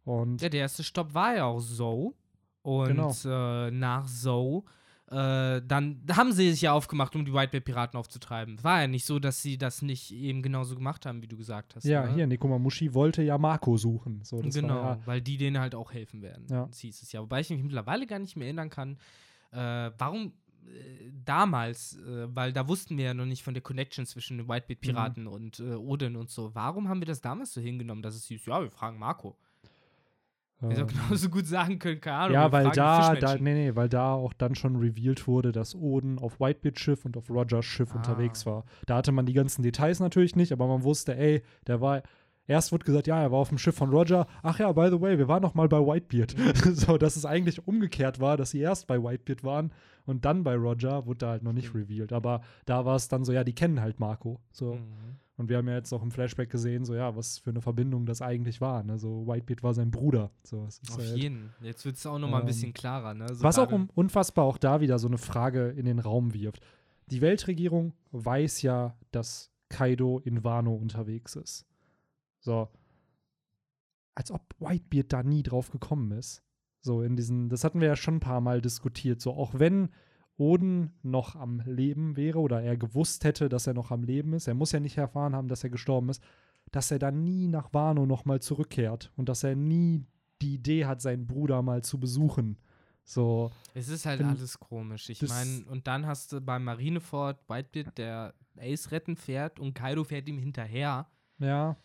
Speaker 1: Und
Speaker 2: Ja, der erste Stopp war ja auch So. Und
Speaker 1: Genau.
Speaker 2: äh, nach So, äh, dann haben sie sich ja aufgemacht, um die Whitebeard-Piraten aufzutreiben. War ja nicht so, dass sie das nicht eben genauso gemacht haben, wie du gesagt hast.
Speaker 1: ja,
Speaker 2: ne?
Speaker 1: hier, Nekomamushi wollte ja Marco suchen. So,
Speaker 2: genau,
Speaker 1: ja,
Speaker 2: weil die denen halt auch helfen werden.
Speaker 1: Ja.
Speaker 2: Das hieß es ja. Wobei ich mich mittlerweile gar nicht mehr erinnern kann, äh, warum äh, damals, äh, weil da wussten wir ja noch nicht von der Connection zwischen den Whitebeard-Piraten
Speaker 1: Mhm.
Speaker 2: und äh, Odin und so. Warum haben wir das damals so hingenommen, dass es hieß, ja, wir fragen Marco? Wir hätten
Speaker 1: ähm,
Speaker 2: auch genauso gut sagen können, keine Ahnung.
Speaker 1: ja, weil da, da, nee, nee, weil da auch dann schon revealed wurde, dass Oden auf Whitebeard Schiff und auf Rogers Schiff
Speaker 2: Ah.
Speaker 1: unterwegs war. Da hatte man die ganzen Details natürlich nicht, aber man wusste, ey, der war. Erst wurde gesagt, ja, er war auf dem Schiff von Roger. Ach ja, by the way, wir waren noch mal bei Whitebeard.
Speaker 2: Mhm.
Speaker 1: so, dass es eigentlich umgekehrt war, dass sie erst bei Whitebeard waren und dann bei Roger, wurde da halt noch nicht revealed. Aber da war es dann so, ja, die kennen halt Marco. So.
Speaker 2: Mhm.
Speaker 1: Und wir haben ja jetzt auch im Flashback gesehen, so, ja, was für eine Verbindung das eigentlich war. Ne? So, Whitebeard war sein Bruder. So, es
Speaker 2: Auf
Speaker 1: halt-
Speaker 2: jeden. Jetzt wird es auch noch mal ein
Speaker 1: Ähm,
Speaker 2: bisschen klarer. Ne? So
Speaker 1: was auch um, unfassbar auch da wieder so eine Frage in den Raum wirft. Die Weltregierung weiß ja, dass Kaido in Wano unterwegs ist. So. Als ob Whitebeard da nie drauf gekommen ist. So in diesen, das hatten wir ja schon ein paar Mal diskutiert. So, auch wenn Oden noch am Leben wäre oder er gewusst hätte, dass er noch am Leben ist, er muss ja nicht erfahren haben, dass er gestorben ist, dass er dann nie nach Wano nochmal zurückkehrt und dass er nie die Idee hat, seinen Bruder mal zu besuchen. So,
Speaker 2: Es ist halt alles komisch. Ich meine, und dann hast du beim Marineford Whitebeard, der Ace retten fährt und Kaido fährt ihm hinterher.
Speaker 1: ja.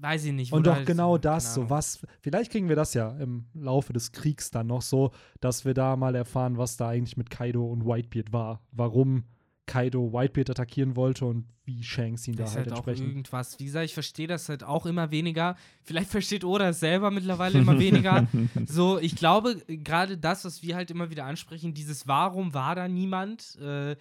Speaker 2: Weiß ich nicht.
Speaker 1: Und doch
Speaker 2: halt-
Speaker 1: genau
Speaker 2: keine
Speaker 1: das, so was, vielleicht kriegen wir das ja im Laufe des Kriegs dann noch so, dass wir da mal erfahren, was da eigentlich mit Kaido und Whitebeard war. Warum Kaido Whitebeard attackieren wollte und wie Shanks ihn da
Speaker 2: Das ist
Speaker 1: halt
Speaker 2: halt auch
Speaker 1: entsprechend.
Speaker 2: irgendwas. Wie gesagt, ich verstehe das halt auch immer weniger. Vielleicht versteht Oda es selber mittlerweile immer weniger. So, ich glaube, gerade das, was wir halt immer wieder ansprechen, dieses Warum war da niemand, äh,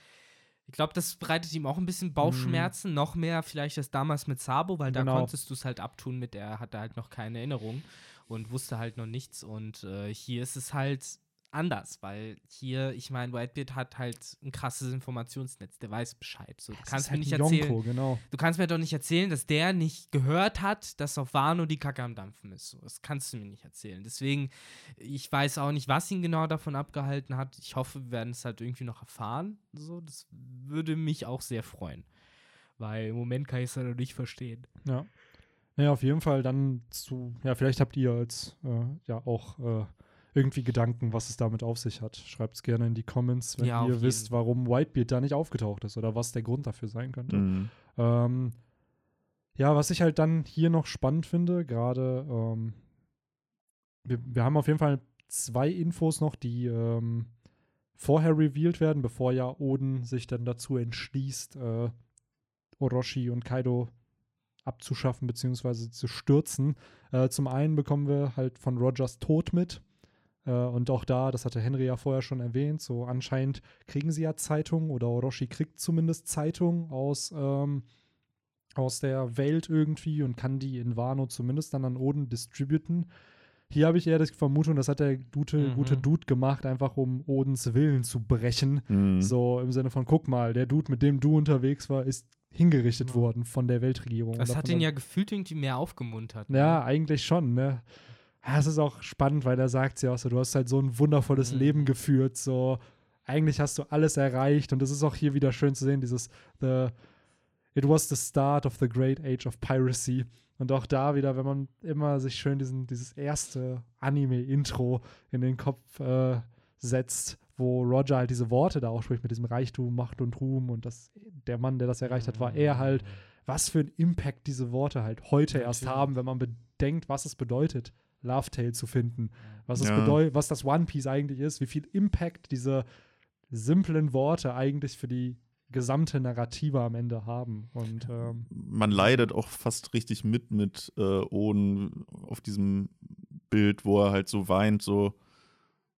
Speaker 2: ich glaube, das bereitet ihm auch ein bisschen Bauchschmerzen, noch mehr vielleicht als damals mit Sabo, weil da
Speaker 1: Genau.
Speaker 2: konntest du es halt abtun mit, er hatte halt noch keine Erinnerung und wusste halt noch nichts. Und äh, hier ist es halt anders, weil hier, ich meine, Whitebeard hat halt ein krasses Informationsnetz, der weiß Bescheid. So, du
Speaker 1: Das
Speaker 2: kannst mir
Speaker 1: halt
Speaker 2: nicht
Speaker 1: ein
Speaker 2: erzählen,
Speaker 1: genau.
Speaker 2: Du kannst mir doch nicht erzählen, dass der nicht gehört hat, dass auf Wano die Kacke am Dampfen ist. So, das kannst du mir nicht erzählen. Deswegen, ich weiß auch nicht, was ihn genau davon abgehalten hat. Ich hoffe, wir werden es halt irgendwie noch erfahren. So, das würde mich auch sehr freuen. Weil im Moment kann ich es halt noch nicht verstehen.
Speaker 1: Ja. Naja, auf jeden Fall dann zu, ja, vielleicht habt ihr als äh, ja auch äh, irgendwie Gedanken, was es damit auf sich hat. Schreibt es gerne in die Comments, wenn
Speaker 2: Ja,
Speaker 1: ihr wisst, warum Whitebeard da nicht aufgetaucht ist oder was der Grund dafür sein könnte.
Speaker 3: Mhm.
Speaker 1: Ähm, ja, was ich halt dann hier noch spannend finde, gerade, ähm, wir, wir haben auf jeden Fall zwei Infos noch, die ähm, vorher revealed werden, bevor ja Oden sich dann dazu entschließt, äh, Orochi und Kaido abzuschaffen bzw. zu stürzen. Äh, zum einen bekommen wir halt von Rogers Tod mit. Äh, und auch da, das hatte Henry ja vorher schon erwähnt, so anscheinend kriegen sie ja Zeitungen oder Orochi kriegt zumindest Zeitungen aus, ähm, aus der Welt irgendwie und kann die in Wano zumindest dann an Oden distributen. Hier habe ich eher die Vermutung, das hat der gute,
Speaker 2: Mhm.
Speaker 1: gute Dude gemacht, einfach um Odens Willen zu brechen.
Speaker 3: Mhm.
Speaker 1: So im Sinne von, guck mal, der Dude, mit dem du unterwegs war, ist hingerichtet
Speaker 2: Ja.
Speaker 1: worden von der Weltregierung.
Speaker 2: Das hat ihn ja gefühlt irgendwie mehr aufgemuntert. ne?
Speaker 1: Ja, eigentlich schon, ne? Ja, es ist auch spannend, weil er sagt ja auch so, du hast halt so ein wundervolles
Speaker 2: Mhm.
Speaker 1: Leben geführt, so eigentlich hast du alles erreicht und es ist auch hier wieder schön zu sehen, dieses the It was the start of the great age of piracy. Und auch da wieder, wenn man immer sich schön diesen, dieses erste Anime-Intro in den Kopf äh, setzt, wo Roger halt diese Worte da ausspricht mit diesem Reichtum, Macht und Ruhm und das, der Mann, der das erreicht hat, war er halt. Was für ein Impact diese Worte halt heute erst haben, wenn man bedenkt, was es bedeutet, Love Tale zu finden. Was es
Speaker 3: Ja.
Speaker 1: bedeutet, was das One Piece eigentlich ist, wie viel Impact diese simplen Worte eigentlich für die gesamte Narrative am Ende haben. Und ähm,
Speaker 3: man leidet auch fast richtig mit mit äh, Oden auf diesem Bild, wo er halt so weint, so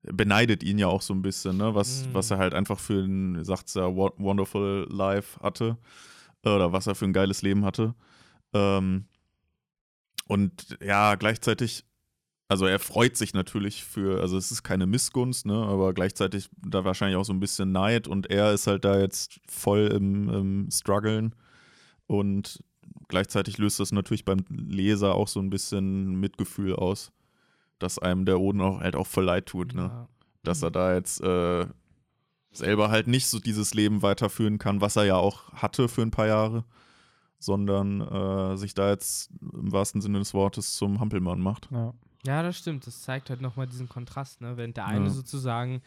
Speaker 3: beneidet ihn ja auch so ein bisschen, ne? was,
Speaker 2: Mhm.
Speaker 3: was er halt einfach für ein, sagt's ja, wo- wonderful life hatte äh, oder was er für ein geiles Leben hatte. Ähm, und ja, gleichzeitig also er freut sich natürlich für, also es ist keine Missgunst, ne, aber gleichzeitig da wahrscheinlich auch so ein bisschen Neid und er ist halt da jetzt voll im, im Struggeln und gleichzeitig löst das natürlich beim Leser auch so ein bisschen Mitgefühl aus, dass einem der Oden auch halt auch voll leid tut, ne,
Speaker 2: Ja.
Speaker 3: dass er da jetzt äh, selber halt nicht so dieses Leben weiterführen kann, was er ja auch hatte für ein paar Jahre, sondern äh, sich da jetzt im wahrsten Sinne des Wortes zum Hampelmann macht.
Speaker 1: Ja.
Speaker 2: Ja, das stimmt. Das zeigt halt nochmal diesen Kontrast, ne? Während der eine
Speaker 3: Ja.
Speaker 2: sozusagen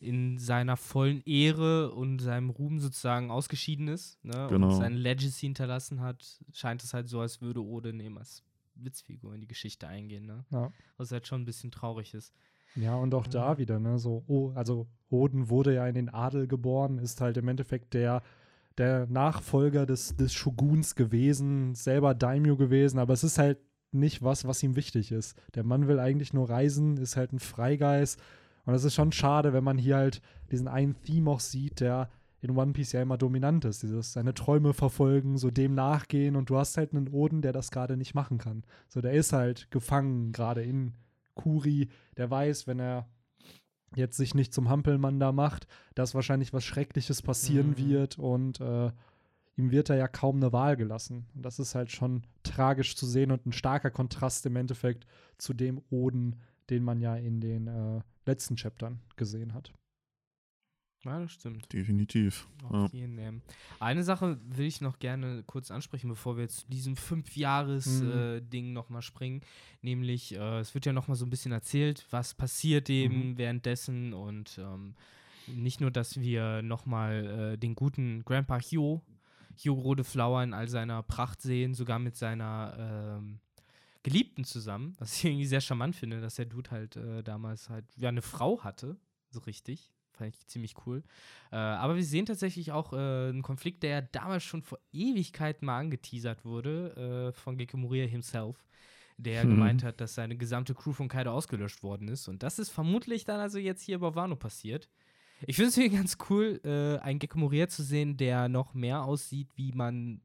Speaker 2: in seiner vollen Ehre und seinem Ruhm sozusagen ausgeschieden ist, ne?
Speaker 3: Genau.
Speaker 2: Und seine Legacy hinterlassen hat, scheint es halt so, als würde Odin eben als Witzfigur in die Geschichte eingehen, ne?
Speaker 1: Ja.
Speaker 2: Was halt schon ein bisschen traurig ist.
Speaker 1: Ja, und auch da wieder, ne, so, oh, also Oden wurde ja in den Adel geboren, ist halt im Endeffekt der, der Nachfolger des, des Shoguns gewesen, selber Daimyo gewesen, aber es ist halt nicht was, was ihm wichtig ist. Der Mann will eigentlich nur reisen, ist halt ein Freigeist und das ist schon schade, wenn man hier halt diesen einen Theme auch sieht, der in One Piece ja immer dominant ist, dieses seine Träume verfolgen, so dem nachgehen und du hast halt einen Oden, der das gerade nicht machen kann. So, der ist halt gefangen gerade in Kuri, der weiß, wenn er jetzt sich nicht zum Hampelmann da macht, dass wahrscheinlich was Schreckliches passieren
Speaker 2: Mhm.
Speaker 1: wird und äh, ihm wird da ja kaum eine Wahl gelassen. Und das ist halt schon tragisch zu sehen und ein starker Kontrast im Endeffekt zu dem Oden, den man ja in den äh, letzten Chaptern gesehen hat.
Speaker 2: Ja, das stimmt.
Speaker 3: Definitiv. Ja.
Speaker 2: Auf jeden Fall. Eine Sache will ich noch gerne kurz ansprechen, bevor wir jetzt zu diesem
Speaker 1: Mhm.
Speaker 2: Fünf-Jahres-Ding nochmal springen. Nämlich, äh, es wird ja nochmal so ein bisschen erzählt, was passiert eben
Speaker 1: Mhm.
Speaker 2: währenddessen und ähm, nicht nur, dass wir nochmal äh, den guten Grandpa Hugh, Hugh Rodeflower in all seiner Pracht sehen, sogar mit seiner ähm, Geliebten zusammen, was ich irgendwie sehr charmant finde, dass der Dude halt äh, damals halt ja eine Frau hatte, so richtig. Fand ich ziemlich cool. Äh, aber wir sehen tatsächlich auch äh, einen Konflikt, der damals schon vor Ewigkeiten mal angeteasert wurde, äh, von Gekko Moria himself, der
Speaker 3: Mhm.
Speaker 2: gemeint hat, dass seine gesamte Crew von Kaido ausgelöscht worden ist. Und das ist vermutlich dann also jetzt hier bei Wano passiert. Ich finde es hier ganz cool, äh, einen Gekko Moria zu sehen, der noch mehr aussieht, wie man.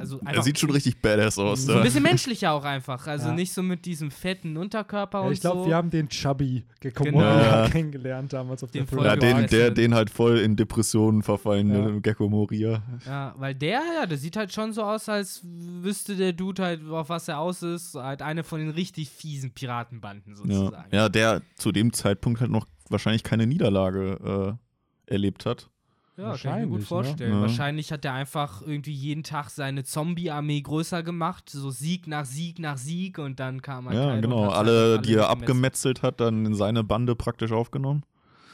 Speaker 2: Also
Speaker 3: Er sieht schon richtig badass aus.
Speaker 2: so
Speaker 3: da.
Speaker 2: ein bisschen menschlicher auch einfach. Also
Speaker 1: Ja.
Speaker 2: nicht so mit diesem fetten Unterkörper
Speaker 1: Ja,
Speaker 2: und
Speaker 1: ich glaube,
Speaker 2: so.
Speaker 1: wir haben den Chubby Gekko
Speaker 2: Genau.
Speaker 1: Moria
Speaker 3: Ja.
Speaker 1: kennengelernt damals auf
Speaker 2: Den
Speaker 1: der
Speaker 3: ja, den, der, den halt voll in Depressionen verfallen,
Speaker 1: Ja.
Speaker 3: ne, Gecko Moria.
Speaker 2: Ja, weil der, ja, der sieht halt schon so aus, als wüsste der Dude halt, auf was er aus ist. Halt eine von den richtig fiesen Piratenbanden
Speaker 3: Ja.
Speaker 2: sozusagen.
Speaker 3: ja, der zu dem Zeitpunkt halt noch wahrscheinlich keine Niederlage äh, erlebt hat.
Speaker 2: Ja, kann ich mir gut
Speaker 1: Wahrscheinlich, ne?
Speaker 2: vorstellen.
Speaker 3: Ja.
Speaker 2: Wahrscheinlich hat er einfach irgendwie jeden Tag seine Zombie-Armee größer gemacht, so Sieg nach Sieg nach Sieg und dann kam halt
Speaker 3: Ja, genau. Alle,
Speaker 2: einfach
Speaker 3: die er abgemetzelt hat, dann in seine Bande praktisch aufgenommen.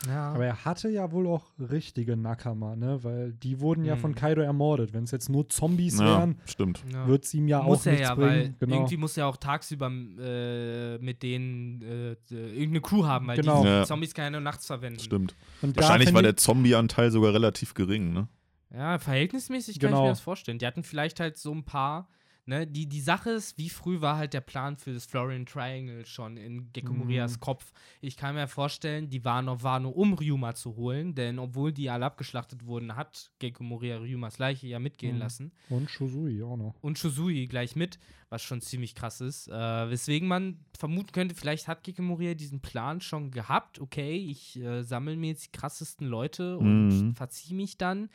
Speaker 2: Ja.
Speaker 1: Aber er hatte ja wohl auch richtige Nakama, ne? Weil die wurden ja
Speaker 2: Mhm.
Speaker 1: von Kaido ermordet. Wenn es jetzt nur Zombies
Speaker 3: Ja,
Speaker 1: wären,
Speaker 3: stimmt.
Speaker 2: ja.
Speaker 1: wird es ihm ja
Speaker 2: muss
Speaker 1: auch
Speaker 2: er
Speaker 1: nichts
Speaker 2: ja, weil
Speaker 1: bringen. Genau.
Speaker 2: irgendwie muss er auch tagsüber äh, mit denen äh, äh, irgendeine Crew haben, weil
Speaker 1: Genau.
Speaker 2: die
Speaker 3: Ja.
Speaker 2: Zombies kann er nur nachts verwenden.
Speaker 3: Stimmt.
Speaker 1: Und
Speaker 3: Wahrscheinlich war der Zombie-Anteil sogar relativ gering, ne?
Speaker 2: Ja, verhältnismäßig kann ich
Speaker 1: Genau.
Speaker 2: mir das vorstellen. Die hatten vielleicht halt so ein paar, ne, die, die Sache ist, wie früh war halt der Plan für das Florian Triangle schon in Gekko
Speaker 1: Mhm.
Speaker 2: Morias Kopf. Ich kann mir vorstellen, die waren noch, war nur um Ryuma zu holen, denn obwohl die alle abgeschlachtet wurden, hat Gekko Moria Ryumas Leiche ja mitgehen
Speaker 1: Mhm.
Speaker 2: lassen.
Speaker 1: Und Shuzui auch noch.
Speaker 2: Und Shuzui gleich mit, was schon ziemlich krass ist. Äh, weswegen man vermuten könnte, vielleicht hat Gekko Moria diesen Plan schon gehabt. Okay, ich äh, sammle mir jetzt die krassesten Leute und
Speaker 3: Mhm.
Speaker 2: verziehe mich dann.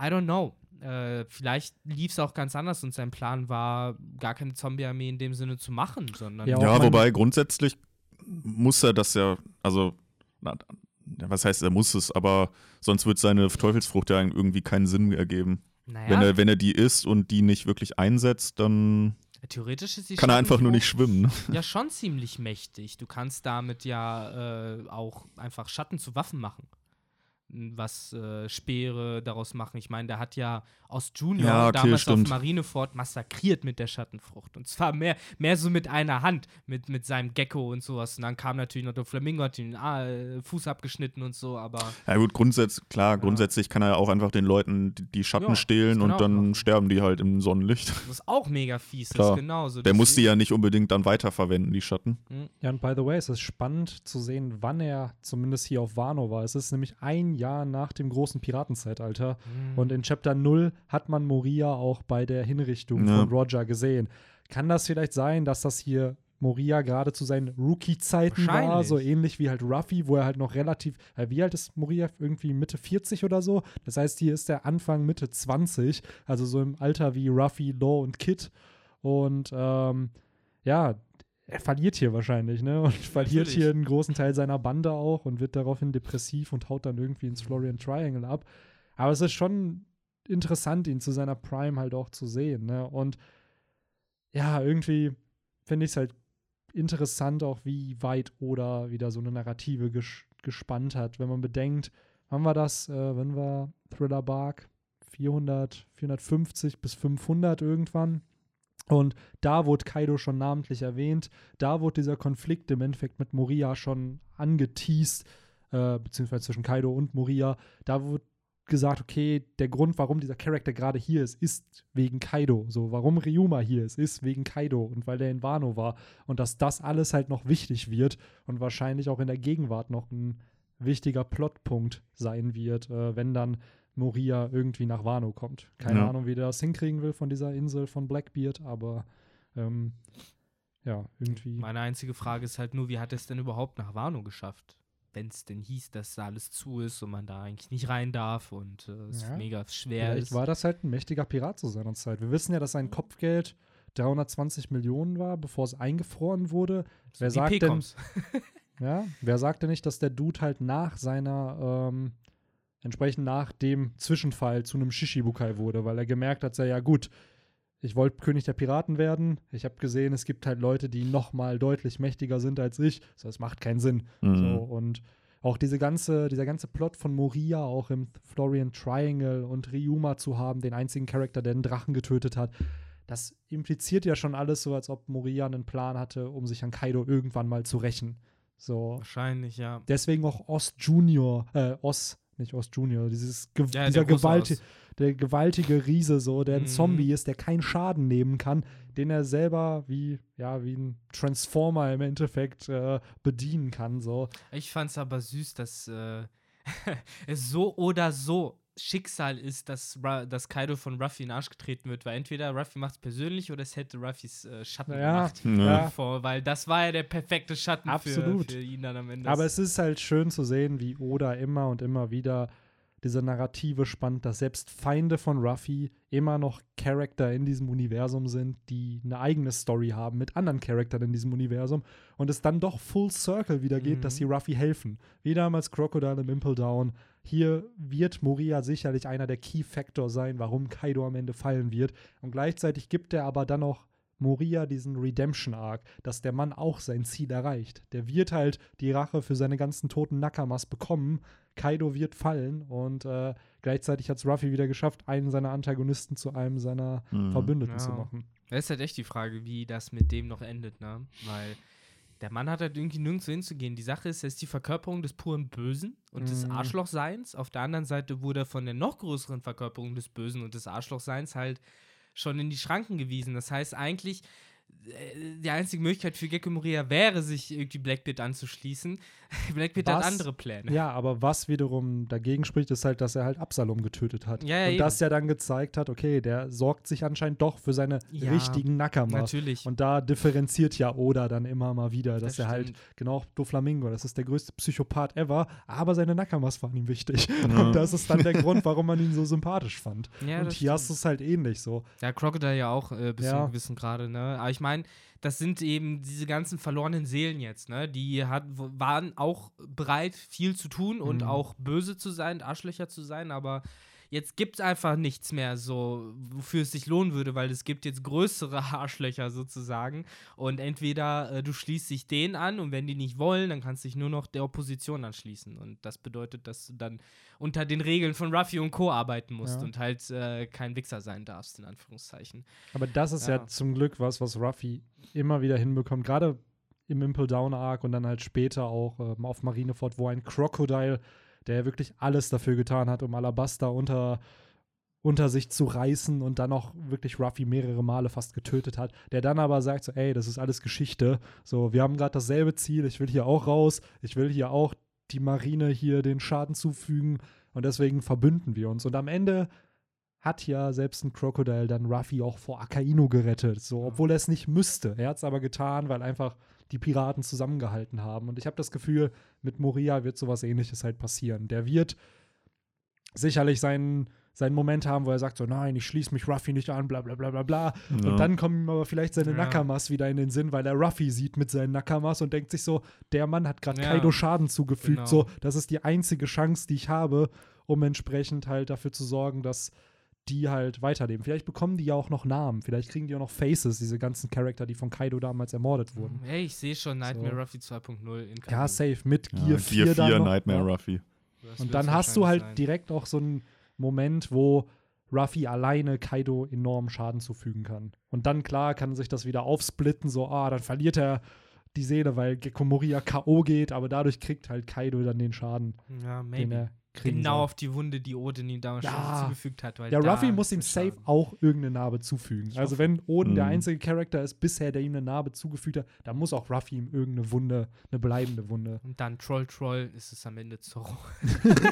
Speaker 2: I don't know. Äh, vielleicht lief es auch ganz anders und sein Plan war, gar keine Zombie-Armee in dem Sinne zu machen, sondern
Speaker 1: Ja, auch
Speaker 3: Ja, wobei grundsätzlich muss er das ja, also, na, was heißt, er muss es, aber sonst wird seine Teufelsfrucht ja irgendwie keinen Sinn ergeben.
Speaker 2: naja,
Speaker 3: Wenn, er, wenn er die isst und die nicht wirklich einsetzt, dann
Speaker 2: theoretisch ist die
Speaker 3: kann er einfach nur nicht schwimmen. Ne?
Speaker 2: Ja, schon ziemlich mächtig. Du kannst damit ja äh, auch einfach Schatten zu Waffen machen. Was äh, Speere daraus machen. Ich meine, der hat ja aus Junior
Speaker 3: Ja, okay,
Speaker 2: damals
Speaker 3: stimmt.
Speaker 2: auf Marineford massakriert mit der Schattenfrucht. Und zwar mehr, mehr so mit einer Hand, mit, mit seinem Gecko und sowas. Und dann kam natürlich noch der Flamingo, hat den ah, äh, Fuß abgeschnitten und so, aber
Speaker 3: Ja gut, grundsätzlich, klar, grundsätzlich kann er ja auch einfach den Leuten die, die Schatten
Speaker 2: Ja,
Speaker 3: stehlen
Speaker 2: das
Speaker 3: und dann
Speaker 2: machen.
Speaker 3: sterben die halt im Sonnenlicht.
Speaker 2: was auch mega fies
Speaker 3: Klar.
Speaker 2: ist, genauso.
Speaker 3: Der muss die ja nicht unbedingt dann weiterverwenden, die Schatten.
Speaker 1: Ja, und by the way, es ist spannend zu sehen, wann er zumindest hier auf Wano war. Es ist nämlich ein Jahr nach dem großen Piratenzeitalter.
Speaker 2: Mhm.
Speaker 1: Und in Chapter 0 hat man Moria auch bei der Hinrichtung
Speaker 3: Ja.
Speaker 1: von Roger gesehen. Kann das vielleicht sein, dass das hier Moria gerade zu seinen Rookie-Zeiten war, so ähnlich wie halt Ruffy, wo er halt noch relativ, äh, wie alt ist Moria? Irgendwie Mitte 40 oder so. Das heißt, hier ist er Anfang Mitte 20, also so im Alter wie Ruffy, Law und Kid. Und ähm, ja, er verliert hier wahrscheinlich, ne? Und verliert
Speaker 2: Natürlich.
Speaker 1: hier einen großen Teil seiner Bande auch und wird daraufhin depressiv und haut dann irgendwie ins Florian Triangle ab. Aber es ist schon interessant, ihn zu seiner Prime halt auch zu sehen, ne? Und ja, irgendwie finde ich es halt interessant auch, wie weit Oda wieder so eine Narrative ges gespannt hat. Wenn man bedenkt, wann war das, äh, wenn war Thriller Bark? 400, 450 bis 500 irgendwann. Und da wurde Kaido schon namentlich erwähnt. Da wurde dieser Konflikt im Endeffekt mit Moria schon angeteased, äh, beziehungsweise zwischen Kaido und Moria. Da wurde gesagt, okay, der Grund, warum dieser Charakter gerade hier ist, ist wegen Kaido. So, warum Ryuma hier ist, ist wegen Kaido und weil er in Wano war. Und dass das alles halt noch wichtig wird und wahrscheinlich auch in der Gegenwart noch ein wichtiger Plotpunkt sein wird, äh, wenn dann Moria irgendwie nach Wano kommt. Keine
Speaker 3: Ja.
Speaker 1: Ahnung, wie der das hinkriegen will von dieser Insel von Blackbeard, aber ähm, ja, irgendwie.
Speaker 2: Meine einzige Frage ist halt nur, wie hat er es denn überhaupt nach Wano geschafft? Wenn es denn hieß, dass da alles zu ist und man da eigentlich nicht rein darf und äh, es
Speaker 1: Ja.
Speaker 2: mega schwer
Speaker 1: Vielleicht
Speaker 2: ist.
Speaker 1: war das halt ein mächtiger Pirat zu seiner Zeit. Wir wissen ja, dass sein Kopfgeld 320 Millionen war, bevor es eingefroren wurde. Wer sagt denn-. Ja, wer sagte nicht, dass der Dude halt nach seiner, ähm, entsprechend nach dem Zwischenfall zu einem Shishibukai wurde, weil er gemerkt hat, ja gut, ich wollte König der Piraten werden. Ich habe gesehen, es gibt halt Leute, die noch mal deutlich mächtiger sind als ich. So, das macht keinen Sinn.
Speaker 3: Mhm.
Speaker 1: So, und auch diese ganze, dieser ganze Plot von Moria, auch im Florian Triangle und Ryuma zu haben, den einzigen Charakter, der einen Drachen getötet hat, das impliziert ja schon alles so, als ob Moria einen Plan hatte, um sich an Kaido irgendwann mal zu rächen. So.
Speaker 2: Wahrscheinlich, ja.
Speaker 1: Deswegen auch Ost Junior, äh, Os, nicht Ost Junior, dieses Ge
Speaker 2: ja
Speaker 1: dieser gewalti
Speaker 2: Aus.
Speaker 1: der gewaltige Riese, so, der ein
Speaker 2: Mhm.
Speaker 1: Zombie ist, der keinen Schaden nehmen kann, den er selber wie, ja, wie ein Transformer im Endeffekt äh, bedienen kann, so.
Speaker 2: Ich fand's aber süß, dass äh, es so oder so Schicksal ist, dass, Ra dass Kaido von Ruffy in den Arsch getreten wird, weil entweder Ruffy macht's persönlich oder es hätte Ruffys äh, Schatten
Speaker 1: Ja,
Speaker 2: gemacht.
Speaker 3: Ja.
Speaker 1: ja.
Speaker 2: Vor, weil das war ja der perfekte Schatten für,
Speaker 1: Absolut.
Speaker 2: für ihn dann am Ende.
Speaker 1: Aber es ist halt schön zu sehen, wie Oda immer und immer wieder diese Narrative spannt, dass selbst Feinde von Ruffy immer noch Charakter in diesem Universum sind, die eine eigene Story haben mit anderen Charakteren in diesem Universum und es dann doch full circle wieder geht,
Speaker 2: Mhm.
Speaker 1: dass sie Ruffy helfen. Wie damals Crocodile im Impel Down. Hier wird Moria sicherlich einer der Key Factor sein, warum Kaido am Ende fallen wird. Und gleichzeitig gibt er aber dann auch Moria diesen Redemption Arc, dass der Mann auch sein Ziel erreicht. Der wird halt die Rache für seine ganzen toten Nakamas bekommen. Kaido wird fallen und äh, gleichzeitig hat es Ruffy wieder geschafft, einen seiner Antagonisten zu einem seiner
Speaker 3: Mhm.
Speaker 1: Verbündeten
Speaker 2: Ja.
Speaker 1: zu machen.
Speaker 2: Das ist halt echt die Frage, wie das mit dem noch endet, ne? Weil der Mann hat halt irgendwie nirgendwo hinzugehen. Die Sache ist, er ist die Verkörperung des puren Bösen und des
Speaker 1: Mhm.
Speaker 2: Arschlochseins. Auf der anderen Seite wurde er von der noch größeren Verkörperung des Bösen und des Arschlochseins halt schon in die Schranken gewiesen. Das heißt eigentlich, die einzige Möglichkeit für Gecko Moria wäre, sich irgendwie Blackbeard anzuschließen. Blackbeard hat
Speaker 1: Was?
Speaker 2: andere Pläne.
Speaker 1: Ja, aber was wiederum dagegen spricht, ist halt, dass er halt Absalom getötet hat.
Speaker 2: Ja, ja,
Speaker 1: und
Speaker 2: eben.
Speaker 1: das ja dann gezeigt hat, okay, der sorgt sich anscheinend doch für seine
Speaker 2: Ja,
Speaker 1: richtigen Nakamas.
Speaker 2: Natürlich.
Speaker 1: Und da differenziert ja Oda dann immer mal wieder, dass
Speaker 2: Das
Speaker 1: er halt, genau, auch Doflamingo, das ist der größte Psychopath ever, aber seine Nakamas waren ihm wichtig.
Speaker 3: Ja.
Speaker 1: Und das ist dann der Grund, warum man ihn so sympathisch fand.
Speaker 2: Ja,
Speaker 1: und du es halt ähnlich so.
Speaker 2: Ja, Crocodile ja auch äh, bis zu einem gewissen Grade, ne? Aber ich meine, das sind eben diese ganzen verlorenen Seelen jetzt, ne? Die hat, waren auch bereit, viel zu tun und
Speaker 1: Mhm.
Speaker 2: auch böse zu sein, Arschlöcher zu sein, aber jetzt gibt es einfach nichts mehr so, wofür es sich lohnen würde, weil es gibt jetzt größere Arschlöcher sozusagen. Und entweder äh, du schließt dich denen an und wenn die nicht wollen, dann kannst du dich nur noch der Opposition anschließen. Und das bedeutet, dass du dann unter den Regeln von Ruffy und Co. arbeiten musst
Speaker 1: Ja.
Speaker 2: und halt äh, kein Wichser sein darfst, in Anführungszeichen.
Speaker 1: Aber das ist ja.
Speaker 2: Ja.
Speaker 1: zum Glück was, was Ruffy immer wieder hinbekommt, gerade im Impel Down Arc und dann halt später auch ähm, auf Marineford, wo ein Crocodile, der ja wirklich alles dafür getan hat, um Alabasta unter, unter sich zu reißen und dann auch wirklich Ruffy mehrere Male fast getötet hat, der dann aber sagt so, ey, das ist alles Geschichte, so, wir haben gerade dasselbe Ziel, ich will hier auch raus, ich will hier auch die Marine hier den Schaden zufügen und deswegen verbünden wir uns. Und am Ende hat ja selbst ein Crocodile dann Ruffy auch vor Akainu gerettet, so, obwohl er es nicht müsste. Er hat es aber getan, weil einfach die Piraten zusammengehalten haben. Und ich habe das Gefühl, mit Moria wird sowas ähnliches halt passieren. Der wird sicherlich seinen, seinen Moment haben, wo er sagt so, nein, ich schließe mich Ruffy nicht an, bla bla bla bla bla.
Speaker 3: Ja.
Speaker 1: Und dann kommen ihm aber vielleicht seine
Speaker 2: Ja.
Speaker 1: Nakamas wieder in den Sinn, weil er Ruffy sieht mit seinen Nakamas und denkt sich so, der Mann hat gerade
Speaker 2: Ja.
Speaker 1: Kaido Schaden zugefügt,
Speaker 2: Genau.
Speaker 1: so, das ist die einzige Chance, die ich habe, um entsprechend halt dafür zu sorgen, dass die halt weiterleben. Vielleicht bekommen die ja auch noch Namen, vielleicht kriegen die auch noch Faces, diese ganzen Charakter, die von Kaido damals ermordet wurden.
Speaker 2: Hey, ich sehe schon Nightmare
Speaker 1: So.
Speaker 2: Ruffy 2.0 in
Speaker 1: Ja,
Speaker 2: Kamin.
Speaker 1: safe, mit
Speaker 3: Ja,
Speaker 1: Gear 4
Speaker 3: Gear
Speaker 1: dann
Speaker 3: 4
Speaker 1: noch,
Speaker 3: Nightmare
Speaker 1: ja.
Speaker 3: Ruffy.
Speaker 2: Das
Speaker 1: Und dann hast du halt
Speaker 2: sein.
Speaker 1: direkt auch so einen Moment, wo Ruffy alleine Kaido enorm Schaden zufügen kann. Und dann, klar, kann sich das wieder aufsplitten, so, ah, dann verliert er die Seele, weil Gekko Moria K.O. geht, aber dadurch kriegt halt Kaido dann den Schaden,
Speaker 2: Ja,
Speaker 1: den er kriegen
Speaker 2: Genau
Speaker 1: soll.
Speaker 2: auf die Wunde, die Odin ihm damals
Speaker 1: Ja.
Speaker 2: schon zugefügt hat. Weil
Speaker 1: Ja, Ruffy muss ihm
Speaker 2: der
Speaker 1: safe
Speaker 2: Schaden.
Speaker 1: auch irgendeine Narbe zufügen. Also wenn Oden der
Speaker 3: Mhm.
Speaker 1: einzige Charakter ist bisher, der ihm eine Narbe zugefügt hat, dann muss auch Ruffy ihm irgendeine Wunde, eine bleibende Wunde.
Speaker 2: Und dann Troll Troll ist es am Ende Zorro.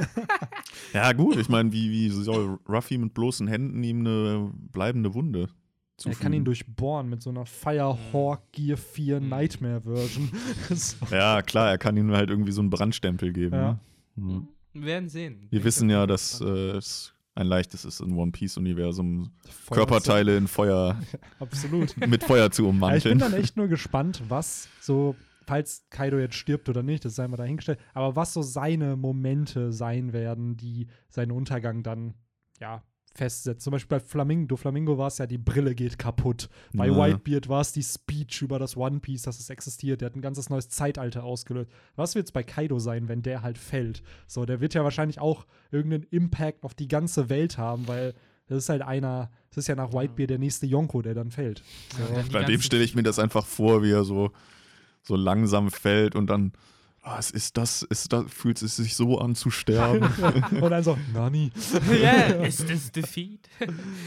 Speaker 3: Ja, gut, ich meine, wie, wie soll Ruffy mit bloßen Händen ihm eine bleibende Wunde
Speaker 1: Er
Speaker 3: zufügen?
Speaker 1: kann ihn durchbohren mit so einer Firehawk Gear 4
Speaker 2: Mhm.
Speaker 1: Nightmare Version. so.
Speaker 3: Ja, klar, er kann ihm halt irgendwie so einen Brandstempel geben.
Speaker 1: Ja.
Speaker 3: Mhm.
Speaker 2: Wir werden sehen.
Speaker 3: Wir
Speaker 2: Ich
Speaker 3: wissen ja, dass äh, es ein leichtes ist in One Piece-Universum,
Speaker 1: Feuer-
Speaker 3: Körperteile in Feuer,
Speaker 1: Absolut.
Speaker 3: mit Feuer zu
Speaker 1: Ja, ich bin
Speaker 3: ummanteln.
Speaker 1: dann echt nur gespannt, was so, falls Kaido jetzt stirbt oder nicht, das sei mal dahingestellt, aber was so seine Momente sein werden, die seinen Untergang dann, ja, festsetzen. Zum Beispiel bei Flamingo, Flamingo war es ja, die Brille geht kaputt. Bei
Speaker 3: Ja.
Speaker 1: Whitebeard war es die Speech über das One Piece, dass es existiert. Der hat ein ganzes neues Zeitalter ausgelöst. Was wird es bei Kaido sein, wenn der halt fällt? So, der wird ja wahrscheinlich auch irgendeinen Impact auf die ganze Welt haben, weil das ist halt einer, das ist ja nach Whitebeard der nächste Yonko, der dann fällt.
Speaker 2: Ja,
Speaker 1: So.
Speaker 2: dann die
Speaker 3: Bei dem stelle ich mir das einfach vor, wie er so, so langsam fällt und dann, was ist das? Ist das? Fühlt es sich so an zu sterben?
Speaker 1: Und dann so, Nani.
Speaker 2: Ja, ist das Defeat?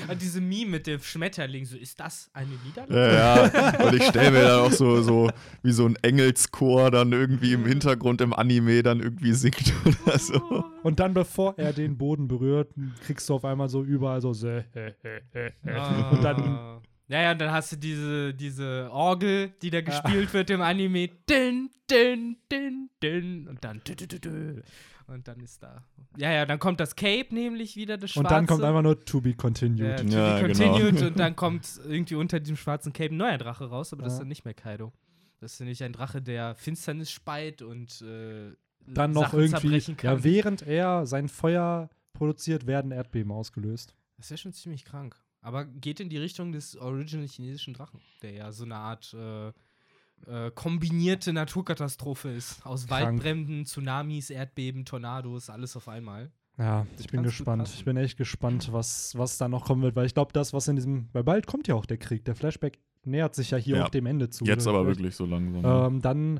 Speaker 2: Und diese Meme mit dem Schmetterling, so, ist das eine Niederlage?
Speaker 3: ja, ja. Und ich stelle mir dann auch so, so wie so ein Engelschor dann irgendwie im Hintergrund im Anime dann irgendwie singt oder so.
Speaker 1: Und dann, bevor er den Boden berührt, kriegst du auf einmal so überall so. Äh, äh, äh, äh. Und dann.
Speaker 2: Ah. Ja, ja, und dann hast du diese, diese Orgel, die da gespielt wird im Anime. Din, din, din, Und dann. dü, dü, dü, dü. Und dann ist da. Ja, ja, dann kommt das Cape nämlich wieder, das Schwarze.
Speaker 1: Und dann kommt einfach nur To be
Speaker 2: ja,
Speaker 1: continued.
Speaker 2: to
Speaker 3: Ja,
Speaker 2: be
Speaker 3: genau.
Speaker 2: continued und dann kommt irgendwie unter diesem schwarzen Cape ein neuer Drache raus, aber das
Speaker 1: Ja.
Speaker 2: ist dann nicht mehr Kaido. Das ist nämlich ein Drache, der Finsternis speit und äh,
Speaker 1: Dann noch
Speaker 2: Sachen
Speaker 1: irgendwie. Ja, während er sein Feuer produziert, werden Erdbeben ausgelöst.
Speaker 2: Das ist ja schon ziemlich krank. Aber geht in die Richtung des original chinesischen Drachen, der ja so eine Art äh, äh, kombinierte Naturkatastrophe ist. Aus
Speaker 1: Krank.
Speaker 2: Waldbränden, Tsunamis, Erdbeben, Tornados, alles auf einmal.
Speaker 1: Ja, ich bin gespannt. Ich bin echt gespannt, was, was da noch kommen wird, weil ich glaube, das, was in diesem. Weil bald kommt ja auch der Krieg. Der Flashback nähert sich ja hier
Speaker 3: Ja.
Speaker 1: auch dem Ende zu.
Speaker 3: Jetzt aber
Speaker 1: Vielleicht-
Speaker 3: wirklich so langsam. ne?
Speaker 1: Ähm, dann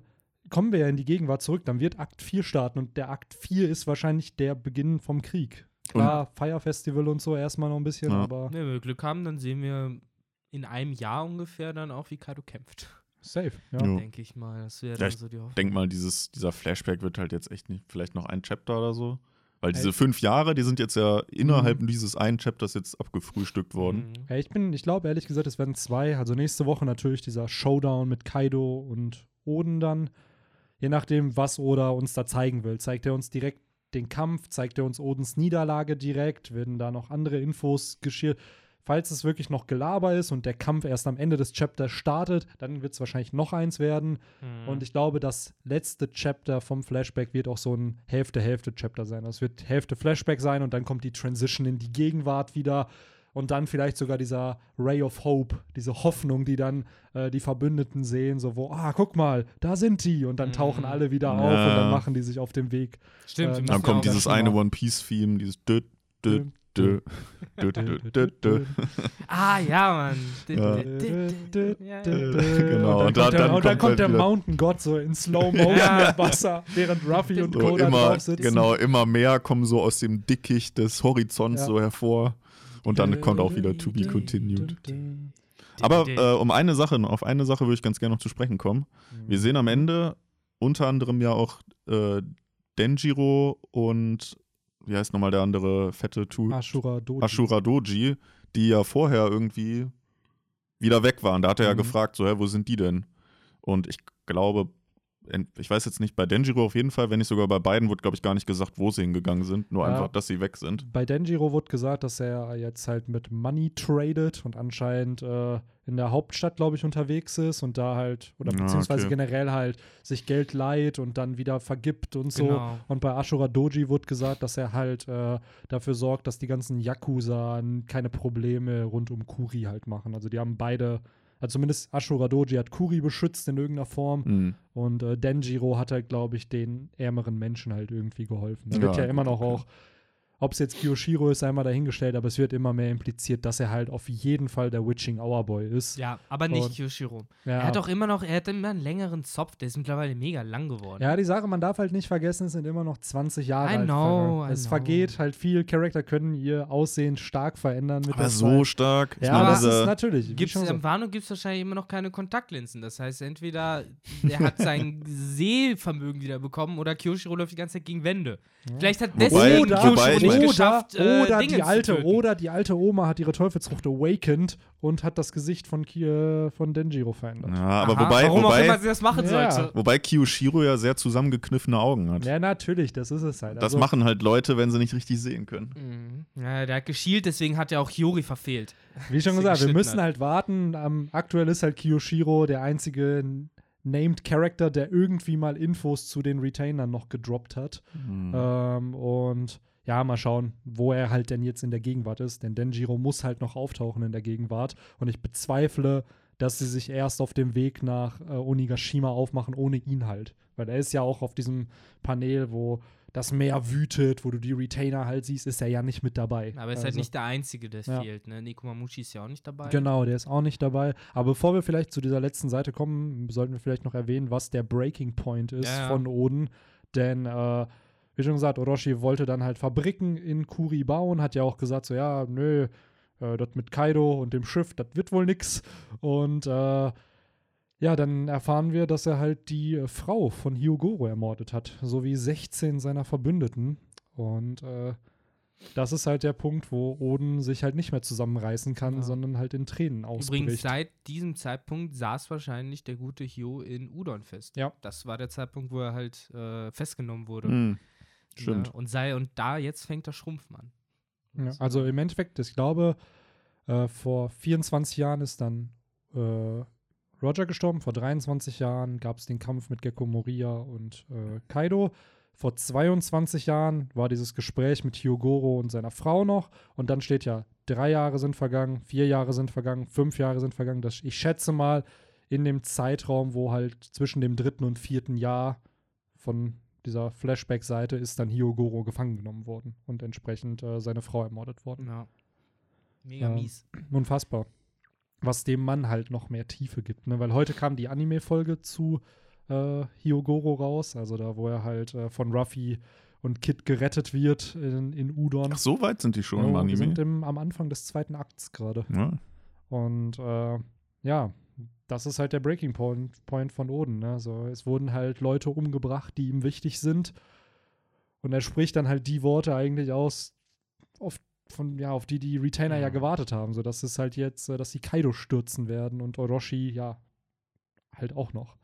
Speaker 1: kommen wir ja in die Gegenwart zurück. Dann wird Akt 4 starten und der Akt 4 ist wahrscheinlich der Beginn vom Krieg. Klar, Fire Festival und so erstmal noch ein bisschen,
Speaker 3: Ja.
Speaker 1: aber
Speaker 2: Wenn wir Glück haben, dann sehen wir in einem Jahr ungefähr dann auch, wie Kaido kämpft.
Speaker 1: Safe. Ja.
Speaker 3: Jo.
Speaker 2: Denke ich mal. Das wäre
Speaker 3: Ja,
Speaker 2: dann
Speaker 3: ich
Speaker 2: so die Hoffnung.
Speaker 3: Denk mal, dieses, dieser Flashback wird halt jetzt echt nicht, vielleicht noch ein Chapter oder so. Weil diese fünf Jahre, die sind jetzt ja innerhalb
Speaker 1: Mhm.
Speaker 3: dieses einen Chapters jetzt abgefrühstückt worden.
Speaker 2: Mhm.
Speaker 1: Ja, ich bin, ich glaube ehrlich gesagt, es werden zwei. Also nächste Woche natürlich dieser Showdown mit Kaido und Oden dann. Je nachdem, was Oda uns da zeigen will. Zeigt er uns direkt den Kampf, zeigt er uns Odens Niederlage direkt, werden da noch andere Infos geschirrt. Falls es wirklich noch Gelaber ist und der Kampf erst am Ende des Chapters startet, dann wird es wahrscheinlich noch eins werden.
Speaker 2: Mhm.
Speaker 1: Und ich glaube, das letzte Chapter vom Flashback wird auch so ein Hälfte-Hälfte-Chapter sein. Das wird Hälfte Flashback sein und dann kommt die Transition in die Gegenwart wieder. Und dann vielleicht sogar dieser Ray of Hope, diese Hoffnung, die dann äh, die Verbündeten sehen, so wo, ah, guck mal, da sind die. Und dann
Speaker 2: Mhm.
Speaker 1: tauchen alle wieder auf
Speaker 3: Ja.
Speaker 1: und dann machen die sich auf den Weg.
Speaker 2: Stimmt,
Speaker 1: äh,
Speaker 3: Dann kommt dieses eine
Speaker 1: mal-
Speaker 3: One Piece-Theme, dieses dö, dö, dö, dö, dö, dö, dö.
Speaker 2: Ah, ja, Mann.
Speaker 3: Ja.
Speaker 2: Ja.
Speaker 3: Genau,
Speaker 1: Und
Speaker 3: und
Speaker 1: dann,
Speaker 3: dann-
Speaker 1: kommt, der,
Speaker 3: dann
Speaker 1: und dann
Speaker 3: kommt
Speaker 1: kommt der
Speaker 3: halt wieder-
Speaker 1: Mountain God so in Slow Motion
Speaker 2: Ja.
Speaker 1: im Wasser, während Ruffy und
Speaker 3: So
Speaker 1: Co. da
Speaker 3: immer,
Speaker 1: drauf sitzen.
Speaker 3: genau, immer mehr kommen so aus dem Dickicht des Horizonts
Speaker 1: Ja.
Speaker 3: so hervor. Und dann kommt auch wieder To Be Continued. Aber äh, um eine Sache, auf eine Sache würde ich ganz gerne noch zu sprechen kommen. Wir sehen am Ende unter anderem ja auch äh, Denjiro und wie heißt nochmal der andere fette Tu?
Speaker 1: Ashura Doji.
Speaker 3: Ashura Doji, die ja vorher irgendwie wieder weg waren. Da hat er ja
Speaker 1: Mhm.
Speaker 3: gefragt, so, hä, wo sind die denn? Und ich glaube, ich weiß jetzt nicht, bei Denjiro auf jeden Fall, wenn nicht sogar bei beiden, wurde, glaube ich, gar nicht gesagt, wo sie hingegangen sind. Nur
Speaker 1: Ja.
Speaker 3: einfach, dass sie weg sind.
Speaker 1: Bei Denjiro wurde gesagt, dass er jetzt halt mit Money tradet und anscheinend äh, in der Hauptstadt, glaube ich, unterwegs ist und da halt, oder
Speaker 3: Ja,
Speaker 1: beziehungsweise
Speaker 3: okay.
Speaker 1: generell halt sich Geld leiht und dann wieder vergibt und so.
Speaker 2: Genau.
Speaker 1: Und bei Ashura Doji wurde gesagt, dass er halt äh, dafür sorgt, dass die ganzen Yakuza keine Probleme rund um Kuri halt machen. Also die haben beide, also zumindest Ashura Doji hat Kuri beschützt in irgendeiner Form
Speaker 3: Mhm.
Speaker 1: und äh, Denjiro hat halt, glaube ich, den ärmeren Menschen halt irgendwie geholfen. Da
Speaker 3: Ja,
Speaker 1: wird ja immer noch
Speaker 3: okay.
Speaker 1: auch, ob es jetzt Kiyoshiro ist, einmal dahingestellt, aber es wird immer mehr impliziert, dass er halt auf jeden Fall der Witching Hour Boy ist.
Speaker 2: Ja, aber nicht
Speaker 1: Und-
Speaker 2: Kyoshiro.
Speaker 1: Ja.
Speaker 2: Er hat auch immer noch, er hat immer einen längeren Zopf, der ist mittlerweile mega lang geworden.
Speaker 1: Ja, die Sache, man darf halt nicht vergessen, es sind immer noch 20 Jahre
Speaker 2: I
Speaker 1: alt.
Speaker 2: know,
Speaker 1: vergangen.
Speaker 2: I
Speaker 1: es
Speaker 2: know.
Speaker 1: vergeht halt viel. Charakter können ihr Aussehen stark verändern mit
Speaker 3: Aber
Speaker 1: der
Speaker 3: so
Speaker 1: Zeit.
Speaker 3: stark.
Speaker 1: Ja,
Speaker 3: meine,
Speaker 1: das ist natürlich.
Speaker 2: Gibt's,
Speaker 1: schon
Speaker 2: Im. Wano gibt es wahrscheinlich immer noch keine Kontaktlinsen. Das heißt, entweder er hat sein Sehvermögen wieder bekommen oder Kyoshiro läuft die ganze Zeit gegen Wände. Vielleicht hat
Speaker 3: Wobei-
Speaker 2: deswegen
Speaker 3: wobei
Speaker 2: Kyoshiro
Speaker 3: ich mein-
Speaker 2: geschafft, äh,
Speaker 1: oder,
Speaker 2: Dinge
Speaker 1: die alte, oder die alte Oma hat ihre Teufelsfrucht awakened und hat das Gesicht von, Ki äh, von Denjiro verändert.
Speaker 3: ja, aber
Speaker 2: Aha,
Speaker 3: wobei,
Speaker 2: warum auch immer
Speaker 3: wobei,
Speaker 2: sie das machen
Speaker 1: Ja.
Speaker 2: sollte.
Speaker 3: wobei Kiyoshiro ja sehr zusammengekniffene Augen hat.
Speaker 1: Ja, natürlich, das ist es halt.
Speaker 3: Das
Speaker 1: Also,
Speaker 3: machen halt Leute, wenn sie nicht richtig sehen können.
Speaker 2: Mhm. Ja, der hat geschielt, deswegen hat er auch Hiyori verfehlt.
Speaker 1: Wie schon gesagt, wir müssen
Speaker 2: hat.
Speaker 1: halt warten. Ähm, aktuell ist halt Kiyoshiro der einzige Named Character, der irgendwie mal Infos zu den Retainern noch gedroppt hat.
Speaker 3: Hm.
Speaker 1: Ähm, und ja, mal schauen, wo er halt denn jetzt in der Gegenwart ist. Denn Denjiro muss halt noch auftauchen in der Gegenwart. Und ich bezweifle, dass sie sich erst auf dem Weg nach äh, Onigashima aufmachen, ohne ihn halt. Weil er ist ja auch auf diesem Panel, wo das Meer wütet, wo du die Retainer halt siehst, ist er ja nicht mit dabei.
Speaker 2: Aber er ist halt
Speaker 1: Also-
Speaker 2: nicht der Einzige, der
Speaker 1: Ja.
Speaker 2: fehlt. Ne? Nekomamushi ist ja auch nicht dabei.
Speaker 1: Genau, der ist auch nicht dabei. Aber bevor wir vielleicht zu dieser letzten Seite kommen, sollten wir vielleicht noch erwähnen, was der Breaking Point ist
Speaker 2: Ja, ja.
Speaker 1: von Oden. Denn, äh, wie schon gesagt, Orochi wollte dann halt Fabriken in Kuri bauen, hat ja auch gesagt, so, ja, nö, äh, das mit Kaido und dem Schiff, das wird wohl nix. Und, äh, ja, dann erfahren wir, dass er halt die äh, Frau von Hyogoro ermordet hat, sowie 16 seiner Verbündeten. Und, äh, das ist halt der Punkt, wo Oden sich halt nicht mehr zusammenreißen kann,
Speaker 2: Ja.
Speaker 1: sondern halt in Tränen ausbricht.
Speaker 2: Übrigens, seit diesem Zeitpunkt saß wahrscheinlich der gute Hyo in Udon fest.
Speaker 1: Ja.
Speaker 2: Das war der Zeitpunkt, wo er halt äh, festgenommen wurde.
Speaker 3: Hm. Stimmt.
Speaker 2: Ne? Und, sei, und da, jetzt fängt das Schrumpfen an.
Speaker 1: Ja, also im Endeffekt, ich glaube, äh, vor 24 Jahren ist dann äh, Roger gestorben, vor 23 Jahren gab es den Kampf mit Gekko Moria und äh, Kaido. Vor 22 Jahren war dieses Gespräch mit Hyogoro und seiner Frau noch. Und dann steht ja, drei Jahre sind vergangen, vier Jahre sind vergangen, fünf Jahre sind vergangen. Das, ich schätze mal, in dem Zeitraum, wo halt zwischen dem dritten und vierten Jahr von dieser Flashback-Seite ist dann Hyogoro gefangen genommen worden und entsprechend äh, seine Frau ermordet worden.
Speaker 2: Ja. Mega
Speaker 1: Ja.
Speaker 2: mies.
Speaker 1: Unfassbar. Was dem Mann halt noch mehr Tiefe gibt, ne? Weil heute kam die Anime-Folge zu äh, Hyogoro raus, also da, wo er halt äh, von Ruffy und Kid gerettet wird in, in Udon.
Speaker 3: Ach, so weit sind die schon im
Speaker 1: Jo, wir
Speaker 3: Anime.
Speaker 1: sind im, am Anfang des zweiten Akts gerade.
Speaker 3: ja.
Speaker 1: Und äh, ja, das ist halt der Breaking Point, Point von Oden. Ne? So, es wurden halt Leute umgebracht, die ihm wichtig sind. Und er spricht dann halt die Worte eigentlich aus, auf, von, ja, auf die die Retainer ja
Speaker 2: Ja.
Speaker 1: gewartet haben. So dass es halt jetzt, äh, dass sie Kaido stürzen werden und Orochi, ja, halt auch noch.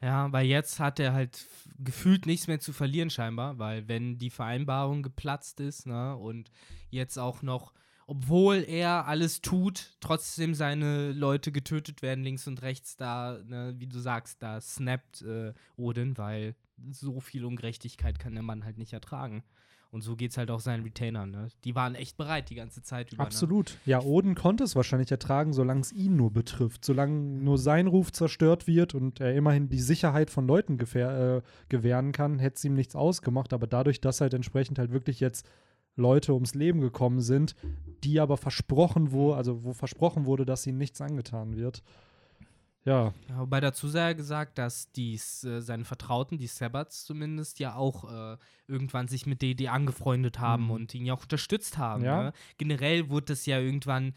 Speaker 2: Ja, weil jetzt hat er halt gefühlt nichts mehr zu verlieren scheinbar, weil wenn die Vereinbarung geplatzt ist, ne, und jetzt auch noch, obwohl er alles tut, trotzdem seine Leute getötet werden links und rechts, da, ne, wie du sagst, da snappt äh, Odin, weil so viel Ungerechtigkeit kann der Mann halt nicht ertragen. Und so geht's halt auch seinen Retainern, ne? Die waren echt bereit die ganze Zeit über. Ne?
Speaker 1: Absolut. Ja, Oden konnte es wahrscheinlich ertragen, solange es ihn nur betrifft. Solange nur sein Ruf zerstört wird und er immerhin die Sicherheit von Leuten äh, gewähren kann, hätte es ihm nichts ausgemacht. Aber dadurch, dass halt entsprechend halt wirklich jetzt Leute ums Leben gekommen sind, die aber versprochen wurde, also wo versprochen wurde, dass ihnen nichts angetan wird. Ja,
Speaker 2: wobei dazu sei gesagt, dass dies, äh, seine Vertrauten, die Sabbats zumindest, ja auch äh, irgendwann sich mit DD angefreundet haben
Speaker 1: Mhm.
Speaker 2: und ihn ja auch unterstützt haben.
Speaker 1: Ja.
Speaker 2: Ne? Generell wurde das ja irgendwann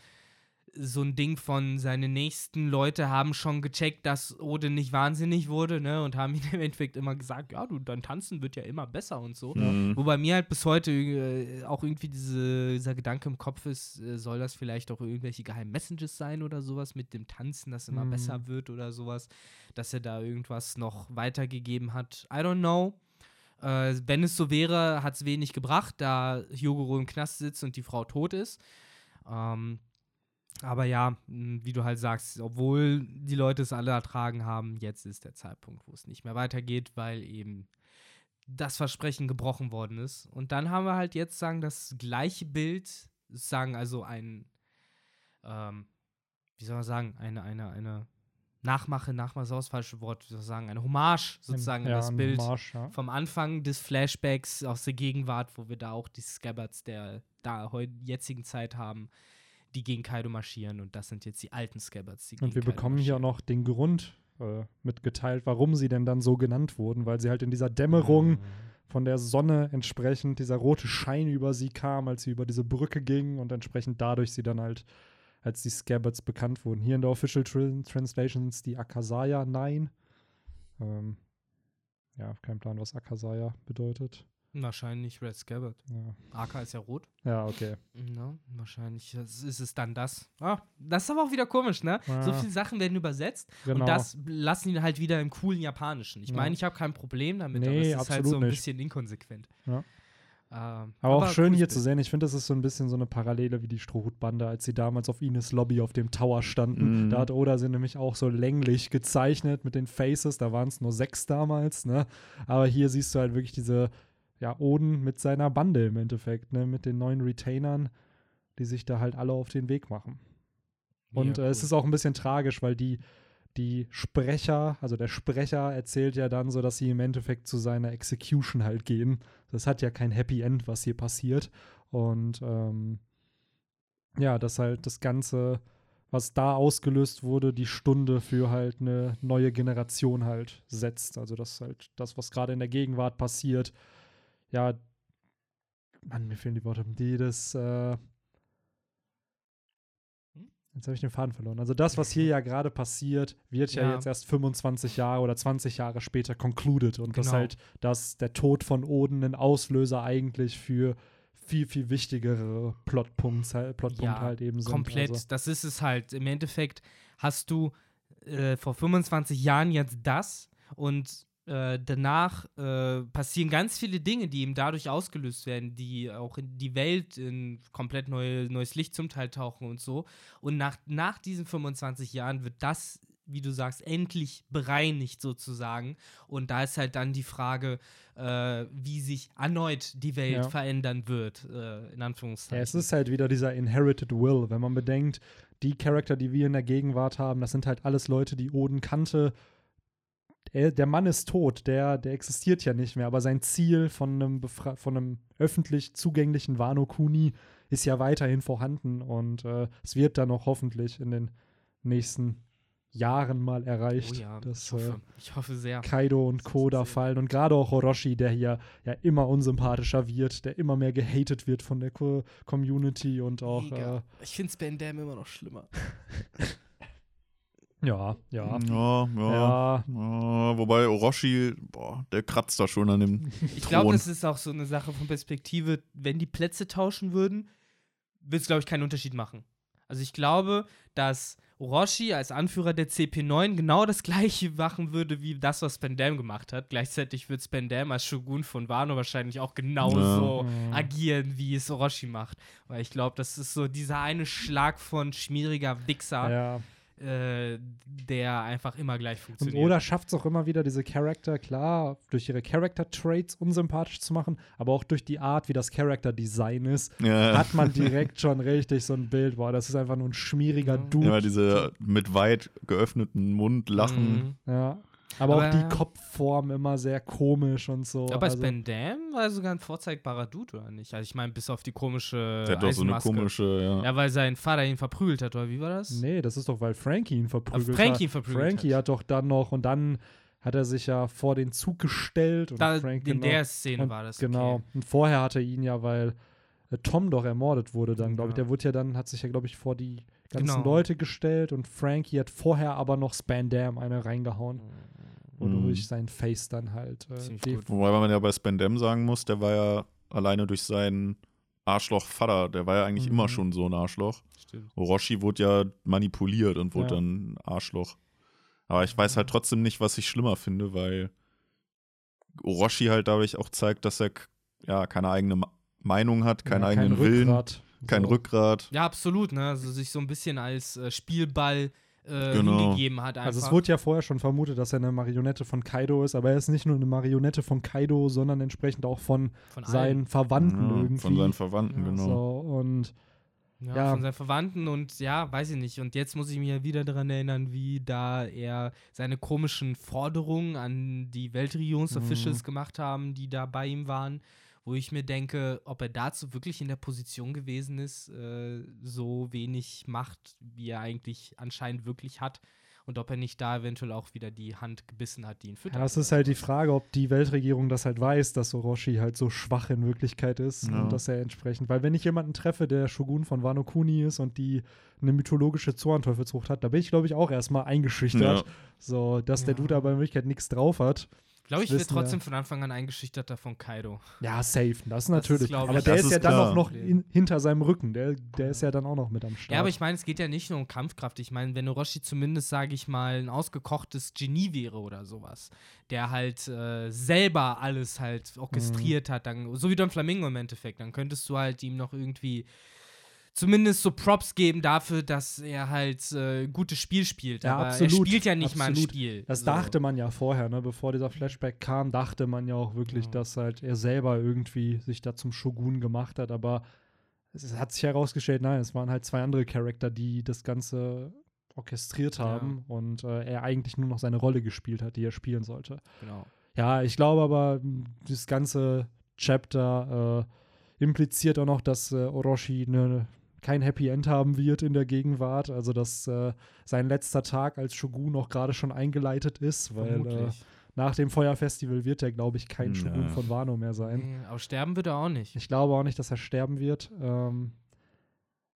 Speaker 2: so ein Ding von seine nächsten Leute haben schon gecheckt, dass Ode nicht wahnsinnig wurde, ne? Und haben ihm im Endeffekt immer gesagt, ja, du, dein Tanzen wird ja immer besser und so.
Speaker 3: Mhm.
Speaker 2: Wobei mir halt bis heute äh, auch irgendwie diese, dieser Gedanke im Kopf ist, äh, soll das vielleicht auch irgendwelche geheimen Messages sein oder sowas mit dem Tanzen, das immer
Speaker 1: Mhm.
Speaker 2: besser wird oder sowas, dass er da irgendwas noch weitergegeben hat. I don't know. Äh, wenn es so wäre, hat es wenig gebracht, da Hyogoro im Knast sitzt und die Frau tot ist. Ähm, aber ja, mh, wie du halt sagst, obwohl die Leute es alle ertragen haben, jetzt ist der Zeitpunkt, wo es nicht mehr weitergeht, weil eben das Versprechen gebrochen worden ist. Und dann haben wir halt jetzt sagen das gleiche Bild, sagen also ein, ähm, wie soll man sagen, eine, eine, eine Nachmache, Nachmache ist auch das falsche Wort, wie soll man sagen, eine Hommage sozusagen an
Speaker 1: ja,
Speaker 2: das
Speaker 1: ein
Speaker 2: Bild
Speaker 1: Marsch, ja.
Speaker 2: vom Anfang des Flashbacks aus der Gegenwart, wo wir da auch die Scabbards der da jetzigen Zeit haben, die gegen Kaido marschieren und das sind jetzt die alten Scabbards, die
Speaker 1: Und wir
Speaker 2: Kaido
Speaker 1: bekommen hier auch
Speaker 2: marschieren.
Speaker 1: noch den Grund äh, mitgeteilt, warum sie denn dann so genannt wurden, weil sie halt in dieser Dämmerung von der Sonne entsprechend dieser rote Schein über sie kam, als sie über diese Brücke ging und entsprechend dadurch sie dann halt als die Scabbards bekannt wurden. Hier in der Official Tran Translation sind es die Akasaya Nein. Ähm, ja, kein Plan, was Akasaya bedeutet.
Speaker 2: Wahrscheinlich Red Scabbard.
Speaker 1: Ja,
Speaker 2: AK ist ja rot.
Speaker 1: ja okay.
Speaker 2: Ja, wahrscheinlich ist es dann das. Ah, das ist aber auch wieder komisch, ne? So
Speaker 1: Ja.
Speaker 2: viele Sachen werden übersetzt
Speaker 1: Genau.
Speaker 2: und das lassen ihn halt wieder im coolen Japanischen. Ich
Speaker 1: Ja.
Speaker 2: meine, ich habe kein Problem damit, aber
Speaker 1: Nee,
Speaker 2: es ist halt so ein
Speaker 1: nicht.
Speaker 2: bisschen inkonsequent.
Speaker 1: Ja.
Speaker 2: Ähm,
Speaker 1: Aber, auch schön hier
Speaker 2: Bild.
Speaker 1: zu sehen. Ich finde, das ist so ein bisschen so eine Parallele wie die Strohhutbande, als sie damals auf Ines Lobby auf dem Tower standen.
Speaker 3: Mhm.
Speaker 1: Da hat Oda sie nämlich auch so länglich gezeichnet mit den Faces. Da waren es nur sechs damals, ne? Aber hier siehst du halt wirklich diese, ja, Oden mit seiner Bande im Endeffekt, ne? Mit den neuen Retainern, die sich da halt alle auf den Weg machen. Und
Speaker 2: Mega
Speaker 1: äh, es
Speaker 2: cool.
Speaker 1: ist auch ein bisschen tragisch, weil die, die Sprecher, also der Sprecher erzählt ja dann so, dass sie im Endeffekt zu seiner Execution halt gehen. Das hat ja kein Happy End, was hier passiert. Und ähm, ja, dass halt das Ganze, was da ausgelöst wurde, die Stunde für halt eine neue Generation halt setzt. Also das halt das, was gerade in der Gegenwart passiert, ja, Mann, mir fehlen die Worte, die das, äh, Jetzt habe ich den Faden verloren. Also das, was hier ja gerade passiert, wird ja.
Speaker 2: Ja.
Speaker 1: jetzt erst 25 Jahre oder 20 Jahre später concluded. Und das
Speaker 2: Genau.
Speaker 1: halt, dass der Tod von Oden ein Auslöser eigentlich für viel, viel wichtigere Plotpunkte, Plotpunkte
Speaker 2: Ja,
Speaker 1: halt eben sind.
Speaker 2: Komplett,
Speaker 1: Also,
Speaker 2: das ist es halt. Im Endeffekt hast du äh, vor 25 Jahren jetzt das und äh, danach äh, passieren ganz viele Dinge, die eben dadurch ausgelöst werden, die auch in die Welt in komplett neue, neues Licht zum Teil tauchen und so. Und nach, nach diesen 25 Jahren wird das, wie du sagst, endlich bereinigt sozusagen. Und da ist halt dann die Frage, äh, wie sich erneut die Welt
Speaker 1: Ja.
Speaker 2: verändern wird, äh, in Anführungszeichen.
Speaker 1: ja, es ist halt wieder dieser Inherited Will. Wenn man bedenkt, die Charakter, die wir in der Gegenwart haben, das sind halt alles Leute, die Oden kannte. Er, der Mann ist tot, der, der existiert ja nicht mehr, aber sein Ziel von einem, Befra von einem öffentlich zugänglichen Wano Kuni ist ja weiterhin vorhanden und äh, es wird dann auch hoffentlich in den nächsten Jahren mal erreicht,
Speaker 2: Oh ja,
Speaker 1: dass
Speaker 2: ich hoffe,
Speaker 1: äh,
Speaker 2: ich hoffe sehr.
Speaker 1: Kaido und Co. da fallen und gerade auch Orochi, der hier ja immer unsympathischer wird, der immer mehr gehatet wird von der Co Community und auch äh,
Speaker 2: Ich finde Spandam immer noch schlimmer.
Speaker 1: ja, ja,
Speaker 3: Ja, ja.
Speaker 1: ja,
Speaker 3: Ja, wobei Orochi, boah, der kratzt da schon an dem
Speaker 2: Ich glaube, das ist auch so eine Sache von Perspektive. Wenn die Plätze tauschen würden, würde es, glaube ich, keinen Unterschied machen. Also ich glaube, dass Orochi als Anführer der CP9 genau das gleiche machen würde, wie das, was Spandam gemacht hat. Gleichzeitig wird Spandam als Shogun von Wano wahrscheinlich auch genauso
Speaker 1: Mhm.
Speaker 2: agieren, wie es Orochi macht. Weil ich glaube, das ist so dieser eine Schlag von schmieriger Wichser,
Speaker 1: ja.
Speaker 2: Äh, der einfach immer gleich
Speaker 1: Und
Speaker 2: funktioniert.
Speaker 1: Oda schafft es auch immer wieder, diese Charakter, klar, durch ihre Character-Traits unsympathisch zu machen, aber auch durch die Art, wie das Character-Design ist,
Speaker 3: Ja,
Speaker 1: hat man direkt schon richtig so ein Bild, boah, das ist einfach nur ein schmieriger
Speaker 2: Ja.
Speaker 1: Dude.
Speaker 3: ja, diese mit weit geöffneten Mund lachen.
Speaker 2: Mhm.
Speaker 1: Ja. Aber,
Speaker 2: Aber-
Speaker 1: auch die Kopfform immer sehr komisch und so.
Speaker 2: Aber
Speaker 1: also,
Speaker 2: Spandam war sogar ein vorzeigbarer Dude, oder nicht? Also ich meine, bis auf die komische
Speaker 3: Der hat doch so eine komische, ja.
Speaker 2: Ja, weil sein Vater ihn verprügelt hat, oder wie war das?
Speaker 1: Nee, das ist doch, weil Frankie ihn verprügelt
Speaker 2: Frankie ihn
Speaker 1: hat.
Speaker 2: verprügelt
Speaker 1: Frankie
Speaker 2: hat.
Speaker 1: hat doch dann noch, und dann hat er sich ja vor den Zug gestellt. Und
Speaker 2: Da,
Speaker 1: Frank,
Speaker 2: in
Speaker 1: genau,
Speaker 2: der Szene
Speaker 1: und,
Speaker 2: war das.
Speaker 1: Genau.
Speaker 2: Okay.
Speaker 1: Und vorher hatte ihn ja, weil äh, Tom doch ermordet wurde dann, glaube ich.
Speaker 2: Ja.
Speaker 1: Der wurde ja dann, hat sich ja, glaube ich, vor die, ganzen
Speaker 2: Genau.
Speaker 1: Leute gestellt und Frankie hat vorher aber noch Spandam eine reingehauen, wodurch
Speaker 3: Mhm.
Speaker 1: sein Face dann halt äh.
Speaker 3: Wobei man ja bei Spandam sagen muss, der war ja alleine durch seinen Arschloch-Vater, der war ja eigentlich
Speaker 1: Mhm.
Speaker 3: immer schon so ein Arschloch.
Speaker 2: Stimmt.
Speaker 3: Orochi wurde ja manipuliert und wurde
Speaker 1: Ja.
Speaker 3: dann ein Arschloch. Aber ich weiß halt trotzdem nicht, was ich schlimmer finde, weil Orochi halt dadurch auch zeigt, dass er ja keine eigene Meinung hat, keinen
Speaker 1: ja,
Speaker 3: eigenen
Speaker 1: kein
Speaker 3: Willen,
Speaker 1: Rückgrat.
Speaker 3: kein
Speaker 1: So.
Speaker 3: Rückgrat.
Speaker 2: Ja, absolut, ne? Also sich so ein bisschen als äh, Spielball äh,
Speaker 3: Genau.
Speaker 2: hingegeben hat einfach.
Speaker 1: Also es wurde ja vorher schon vermutet, dass er eine Marionette von Kaido ist, aber er ist nicht nur eine Marionette von Kaido, sondern entsprechend auch von
Speaker 2: von
Speaker 1: seinen. Verwandten
Speaker 3: Ja,
Speaker 1: irgendwie.
Speaker 3: von seinen Verwandten,
Speaker 2: Ja,
Speaker 3: genau.
Speaker 1: so, und
Speaker 2: Ja,
Speaker 1: Ja.
Speaker 2: von seinen Verwandten und ja, weiß ich nicht. Und jetzt muss ich mich ja wieder daran erinnern, wie da er seine komischen Forderungen an die Weltregierungsofficials
Speaker 1: Mhm.
Speaker 2: gemacht haben, die da bei ihm waren, wo ich mir denke, ob er dazu wirklich in der Position gewesen ist, äh, so wenig Macht, wie er eigentlich anscheinend wirklich hat. Und ob er nicht da eventuell auch wieder die Hand gebissen hat, die ihn füttert.
Speaker 1: ja, es ist halt die Frage, ob die Weltregierung das halt weiß, dass Orochi halt so schwach in Wirklichkeit ist
Speaker 3: Ja.
Speaker 1: und dass er entsprechend, weil wenn ich jemanden treffe, der Shogun von Wano Kuni ist und die eine mythologische Zornteufelsfrucht hat, da bin ich glaube ich auch erstmal eingeschüchtert,
Speaker 3: Ja.
Speaker 1: so dass der
Speaker 2: Ja.
Speaker 1: Dude aber in Wirklichkeit nichts drauf hat.
Speaker 2: Glaube ich, wird trotzdem von Anfang an eingeschüchterter von Kaido.
Speaker 1: Ja, safe, das natürlich.
Speaker 2: glaub
Speaker 1: aber
Speaker 2: ich-
Speaker 1: der ist
Speaker 3: ist
Speaker 1: ja dann
Speaker 3: klar.
Speaker 1: auch noch in, hinter seinem Rücken, der, der ist ja dann auch noch mit am Start.
Speaker 2: Ja, aber ich meine, es geht ja nicht nur um Kampfkraft. Ich meine, wenn Orochi zumindest, sage ich mal, ein ausgekochtes Genie wäre oder sowas, der halt äh, selber alles halt orchestriert hat, dann, so wie Don Flamingo im Endeffekt, dann könntest du halt ihm noch irgendwie zumindest so Props geben dafür, dass er halt äh, gutes Spiel spielt.
Speaker 1: Ja,
Speaker 2: aber
Speaker 1: absolut,
Speaker 2: er spielt ja nicht mal ein
Speaker 1: absolut.
Speaker 2: Spiel.
Speaker 1: Das
Speaker 2: so.
Speaker 1: dachte man ja vorher, ne? bevor dieser Flashback kam, dachte man ja auch wirklich,
Speaker 2: Ja.
Speaker 1: dass halt er selber irgendwie sich da zum Shogun gemacht hat, aber es hat sich herausgestellt, nein, es waren halt zwei andere Charakter, die das Ganze orchestriert
Speaker 2: Ja.
Speaker 1: haben und äh, er eigentlich nur noch seine Rolle gespielt hat, die er spielen sollte.
Speaker 2: Genau.
Speaker 1: Ja, ich glaube aber, das ganze Chapter äh, impliziert auch noch, dass äh, Orochi ne, kein Happy End haben wird in der Gegenwart. Also, dass äh, sein letzter Tag als Shogun auch gerade schon eingeleitet ist, weil äh, nach dem Feuerfestival wird er, glaube ich, kein. Shogun von Wano mehr sein.
Speaker 2: Nee, aber sterben wird er auch nicht.
Speaker 1: Ich glaube auch nicht, dass er sterben wird. Ähm,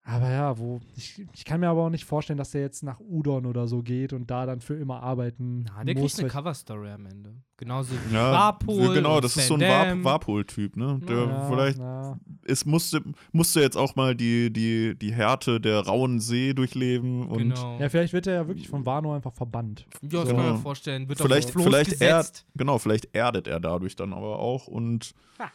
Speaker 1: aber ja, wo ich, ich kann mir aber auch nicht vorstellen, dass der jetzt nach Udon oder so geht und da dann für immer arbeiten
Speaker 2: Ja, der
Speaker 1: muss.
Speaker 2: kriegt eine Cover-Story am Ende. Genauso wie
Speaker 3: Ja,
Speaker 2: Warpol.
Speaker 3: genau, das ist so ein. Warp Warpol-Typ, ne? Der
Speaker 1: ja,
Speaker 3: vielleicht
Speaker 1: ja.
Speaker 3: es musste, musste jetzt auch mal die, die, die Härte der rauen See durchleben und
Speaker 2: Genau.
Speaker 1: Ja, vielleicht wird er ja wirklich von Wano einfach verbannt.
Speaker 2: Ja, das
Speaker 1: So.
Speaker 2: kann man mir vorstellen. Wird
Speaker 3: vielleicht, vielleicht, er, genau, vielleicht erdet er dadurch dann aber auch und
Speaker 2: Ha.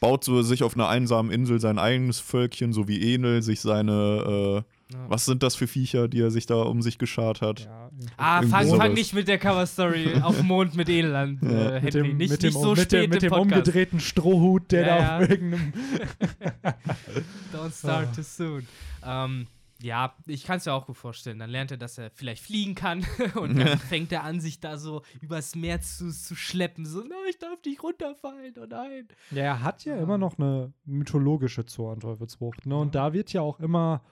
Speaker 3: Baut so sich auf einer einsamen Insel sein eigenes Völkchen, so wie Enel sich seine, äh,
Speaker 2: Ja.
Speaker 3: was sind das für Viecher, die er sich da um sich geschart hat?
Speaker 1: Ja.
Speaker 2: Ah, fang, fang nicht mit der Cover-Story auf dem Mond mit Eland,
Speaker 3: Ja.
Speaker 2: äh,
Speaker 1: mit
Speaker 2: Henry.
Speaker 1: dem,
Speaker 2: nicht,
Speaker 1: mit dem,
Speaker 2: nicht so
Speaker 1: mit
Speaker 2: spät
Speaker 1: dem, mit dem
Speaker 2: Podcast.
Speaker 1: umgedrehten Strohhut, der
Speaker 2: Ja,
Speaker 1: da
Speaker 2: ja.
Speaker 1: auf irgendeinem.
Speaker 2: Don't start too soon. Ähm, ja, ich kann es mir auch gut vorstellen. Dann lernt er, dass er vielleicht fliegen kann und dann fängt er an, sich da so übers Meer zu, zu schleppen. So, nein, ich darf nicht runterfallen, oh nein.
Speaker 1: Ja, er hat ja
Speaker 2: Ja.
Speaker 1: immer noch eine mythologische Zornteufelsfrucht. Ne? Und da wird ja auch immer,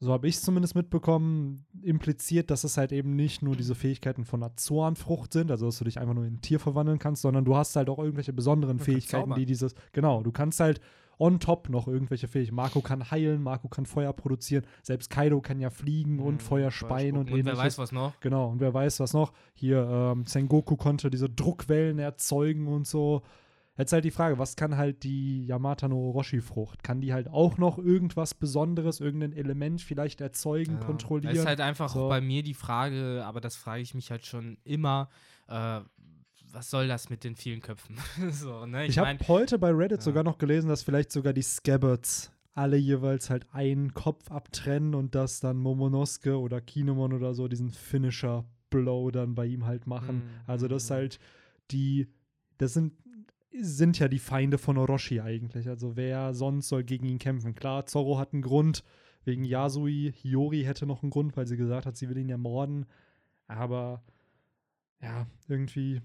Speaker 1: so habe ich es zumindest mitbekommen, impliziert, dass es halt eben nicht nur diese Fähigkeiten von einer Zornfrucht sind, also dass du dich einfach nur in ein Tier verwandeln kannst, sondern du hast halt auch irgendwelche besonderen
Speaker 2: Man kann
Speaker 1: Fähigkeiten, die dieses, genau, du kannst halt on top noch irgendwelche Fähigkeiten. Marco kann heilen, Marco kann Feuer produzieren, selbst Kaido kann ja fliegen und
Speaker 2: Mhm,
Speaker 1: Feuer speien und
Speaker 2: Und wer
Speaker 1: ähnliches.
Speaker 2: weiß was noch.
Speaker 1: Genau, und wer weiß was noch. Hier, ähm, Sengoku konnte diese Druckwellen erzeugen und so. Jetzt halt die Frage, was kann halt die Yamata no Orochi-Frucht? Kann die halt auch noch irgendwas Besonderes, irgendein Element vielleicht erzeugen,
Speaker 2: Ja,
Speaker 1: kontrollieren?
Speaker 2: Das ist halt einfach
Speaker 1: So.
Speaker 2: bei mir die Frage, aber das frage ich mich halt schon immer. Äh, was soll das mit den vielen Köpfen? so, ne?
Speaker 1: ich
Speaker 2: Ich,
Speaker 1: habe heute bei Reddit
Speaker 2: ja.
Speaker 1: sogar noch gelesen, dass vielleicht sogar die Scabbards alle jeweils halt einen Kopf abtrennen und dass dann Momonosuke oder Kinemon oder so diesen Finisher-Blow dann bei ihm halt machen.
Speaker 2: Mhm.
Speaker 1: Also das halt die, das sind, sind ja die Feinde von Orochi eigentlich. Also wer sonst soll gegen ihn kämpfen? Klar, Zorro hat einen Grund wegen Yasui, Hiyori hätte noch einen Grund, weil sie gesagt hat, sie will ihn ermorden. Aber ja, irgendwie,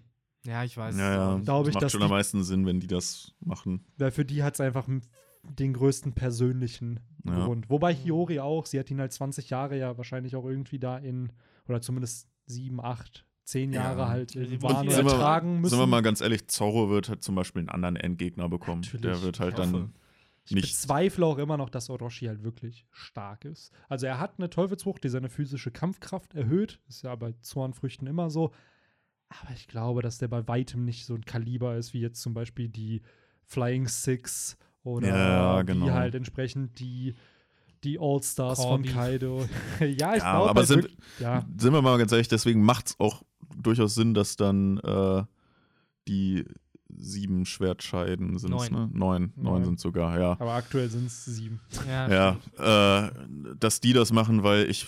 Speaker 2: ja, ich weiß.
Speaker 3: Ja, ja.
Speaker 2: ähm,
Speaker 1: Glaub ich,
Speaker 3: macht schon
Speaker 1: die-
Speaker 3: am meisten Sinn, wenn die das machen.
Speaker 1: weil für die hat es einfach den größten persönlichen
Speaker 3: Ja.
Speaker 1: Grund. Wobei Hiyori auch, sie hat ihn halt 20 Jahre ja wahrscheinlich auch irgendwie da in, oder zumindest sieben, acht, zehn
Speaker 3: Ja.
Speaker 1: Jahre halt
Speaker 2: Sie
Speaker 1: in
Speaker 2: wurde
Speaker 1: Wano
Speaker 2: Sind wir-
Speaker 1: ertragen müssen.
Speaker 3: Sind wir mal ganz ehrlich, Zorro wird halt zum Beispiel einen anderen Endgegner bekommen.
Speaker 1: Natürlich,
Speaker 3: Der wird halt dann
Speaker 1: Ich
Speaker 3: nicht.
Speaker 1: bezweifle auch immer noch, dass Orochi halt wirklich stark ist. Also er hat eine Teufelsfrucht, die seine physische Kampfkraft erhöht. Ist ja bei Zornfrüchten immer so. Aber ich glaube, dass der bei weitem nicht so ein Kaliber ist, wie jetzt zum Beispiel die Flying Six oder
Speaker 3: Ja,
Speaker 1: wie
Speaker 3: genau.
Speaker 1: halt entsprechend die, die All-Stars von. Kaido. ja, ich
Speaker 3: Ja,
Speaker 1: glaube
Speaker 3: aber sind-
Speaker 1: wirklich- ja,
Speaker 3: Sind wir mal ganz ehrlich, deswegen macht es auch durchaus Sinn, dass dann äh, die sieben Schwertscheiden sind.
Speaker 2: Neun.
Speaker 3: Ne? Neun. Neun
Speaker 1: Neun.
Speaker 3: sind sogar, ja.
Speaker 1: aber aktuell sind es sieben.
Speaker 2: Ja,
Speaker 3: Ja, äh, dass die das machen, weil ich,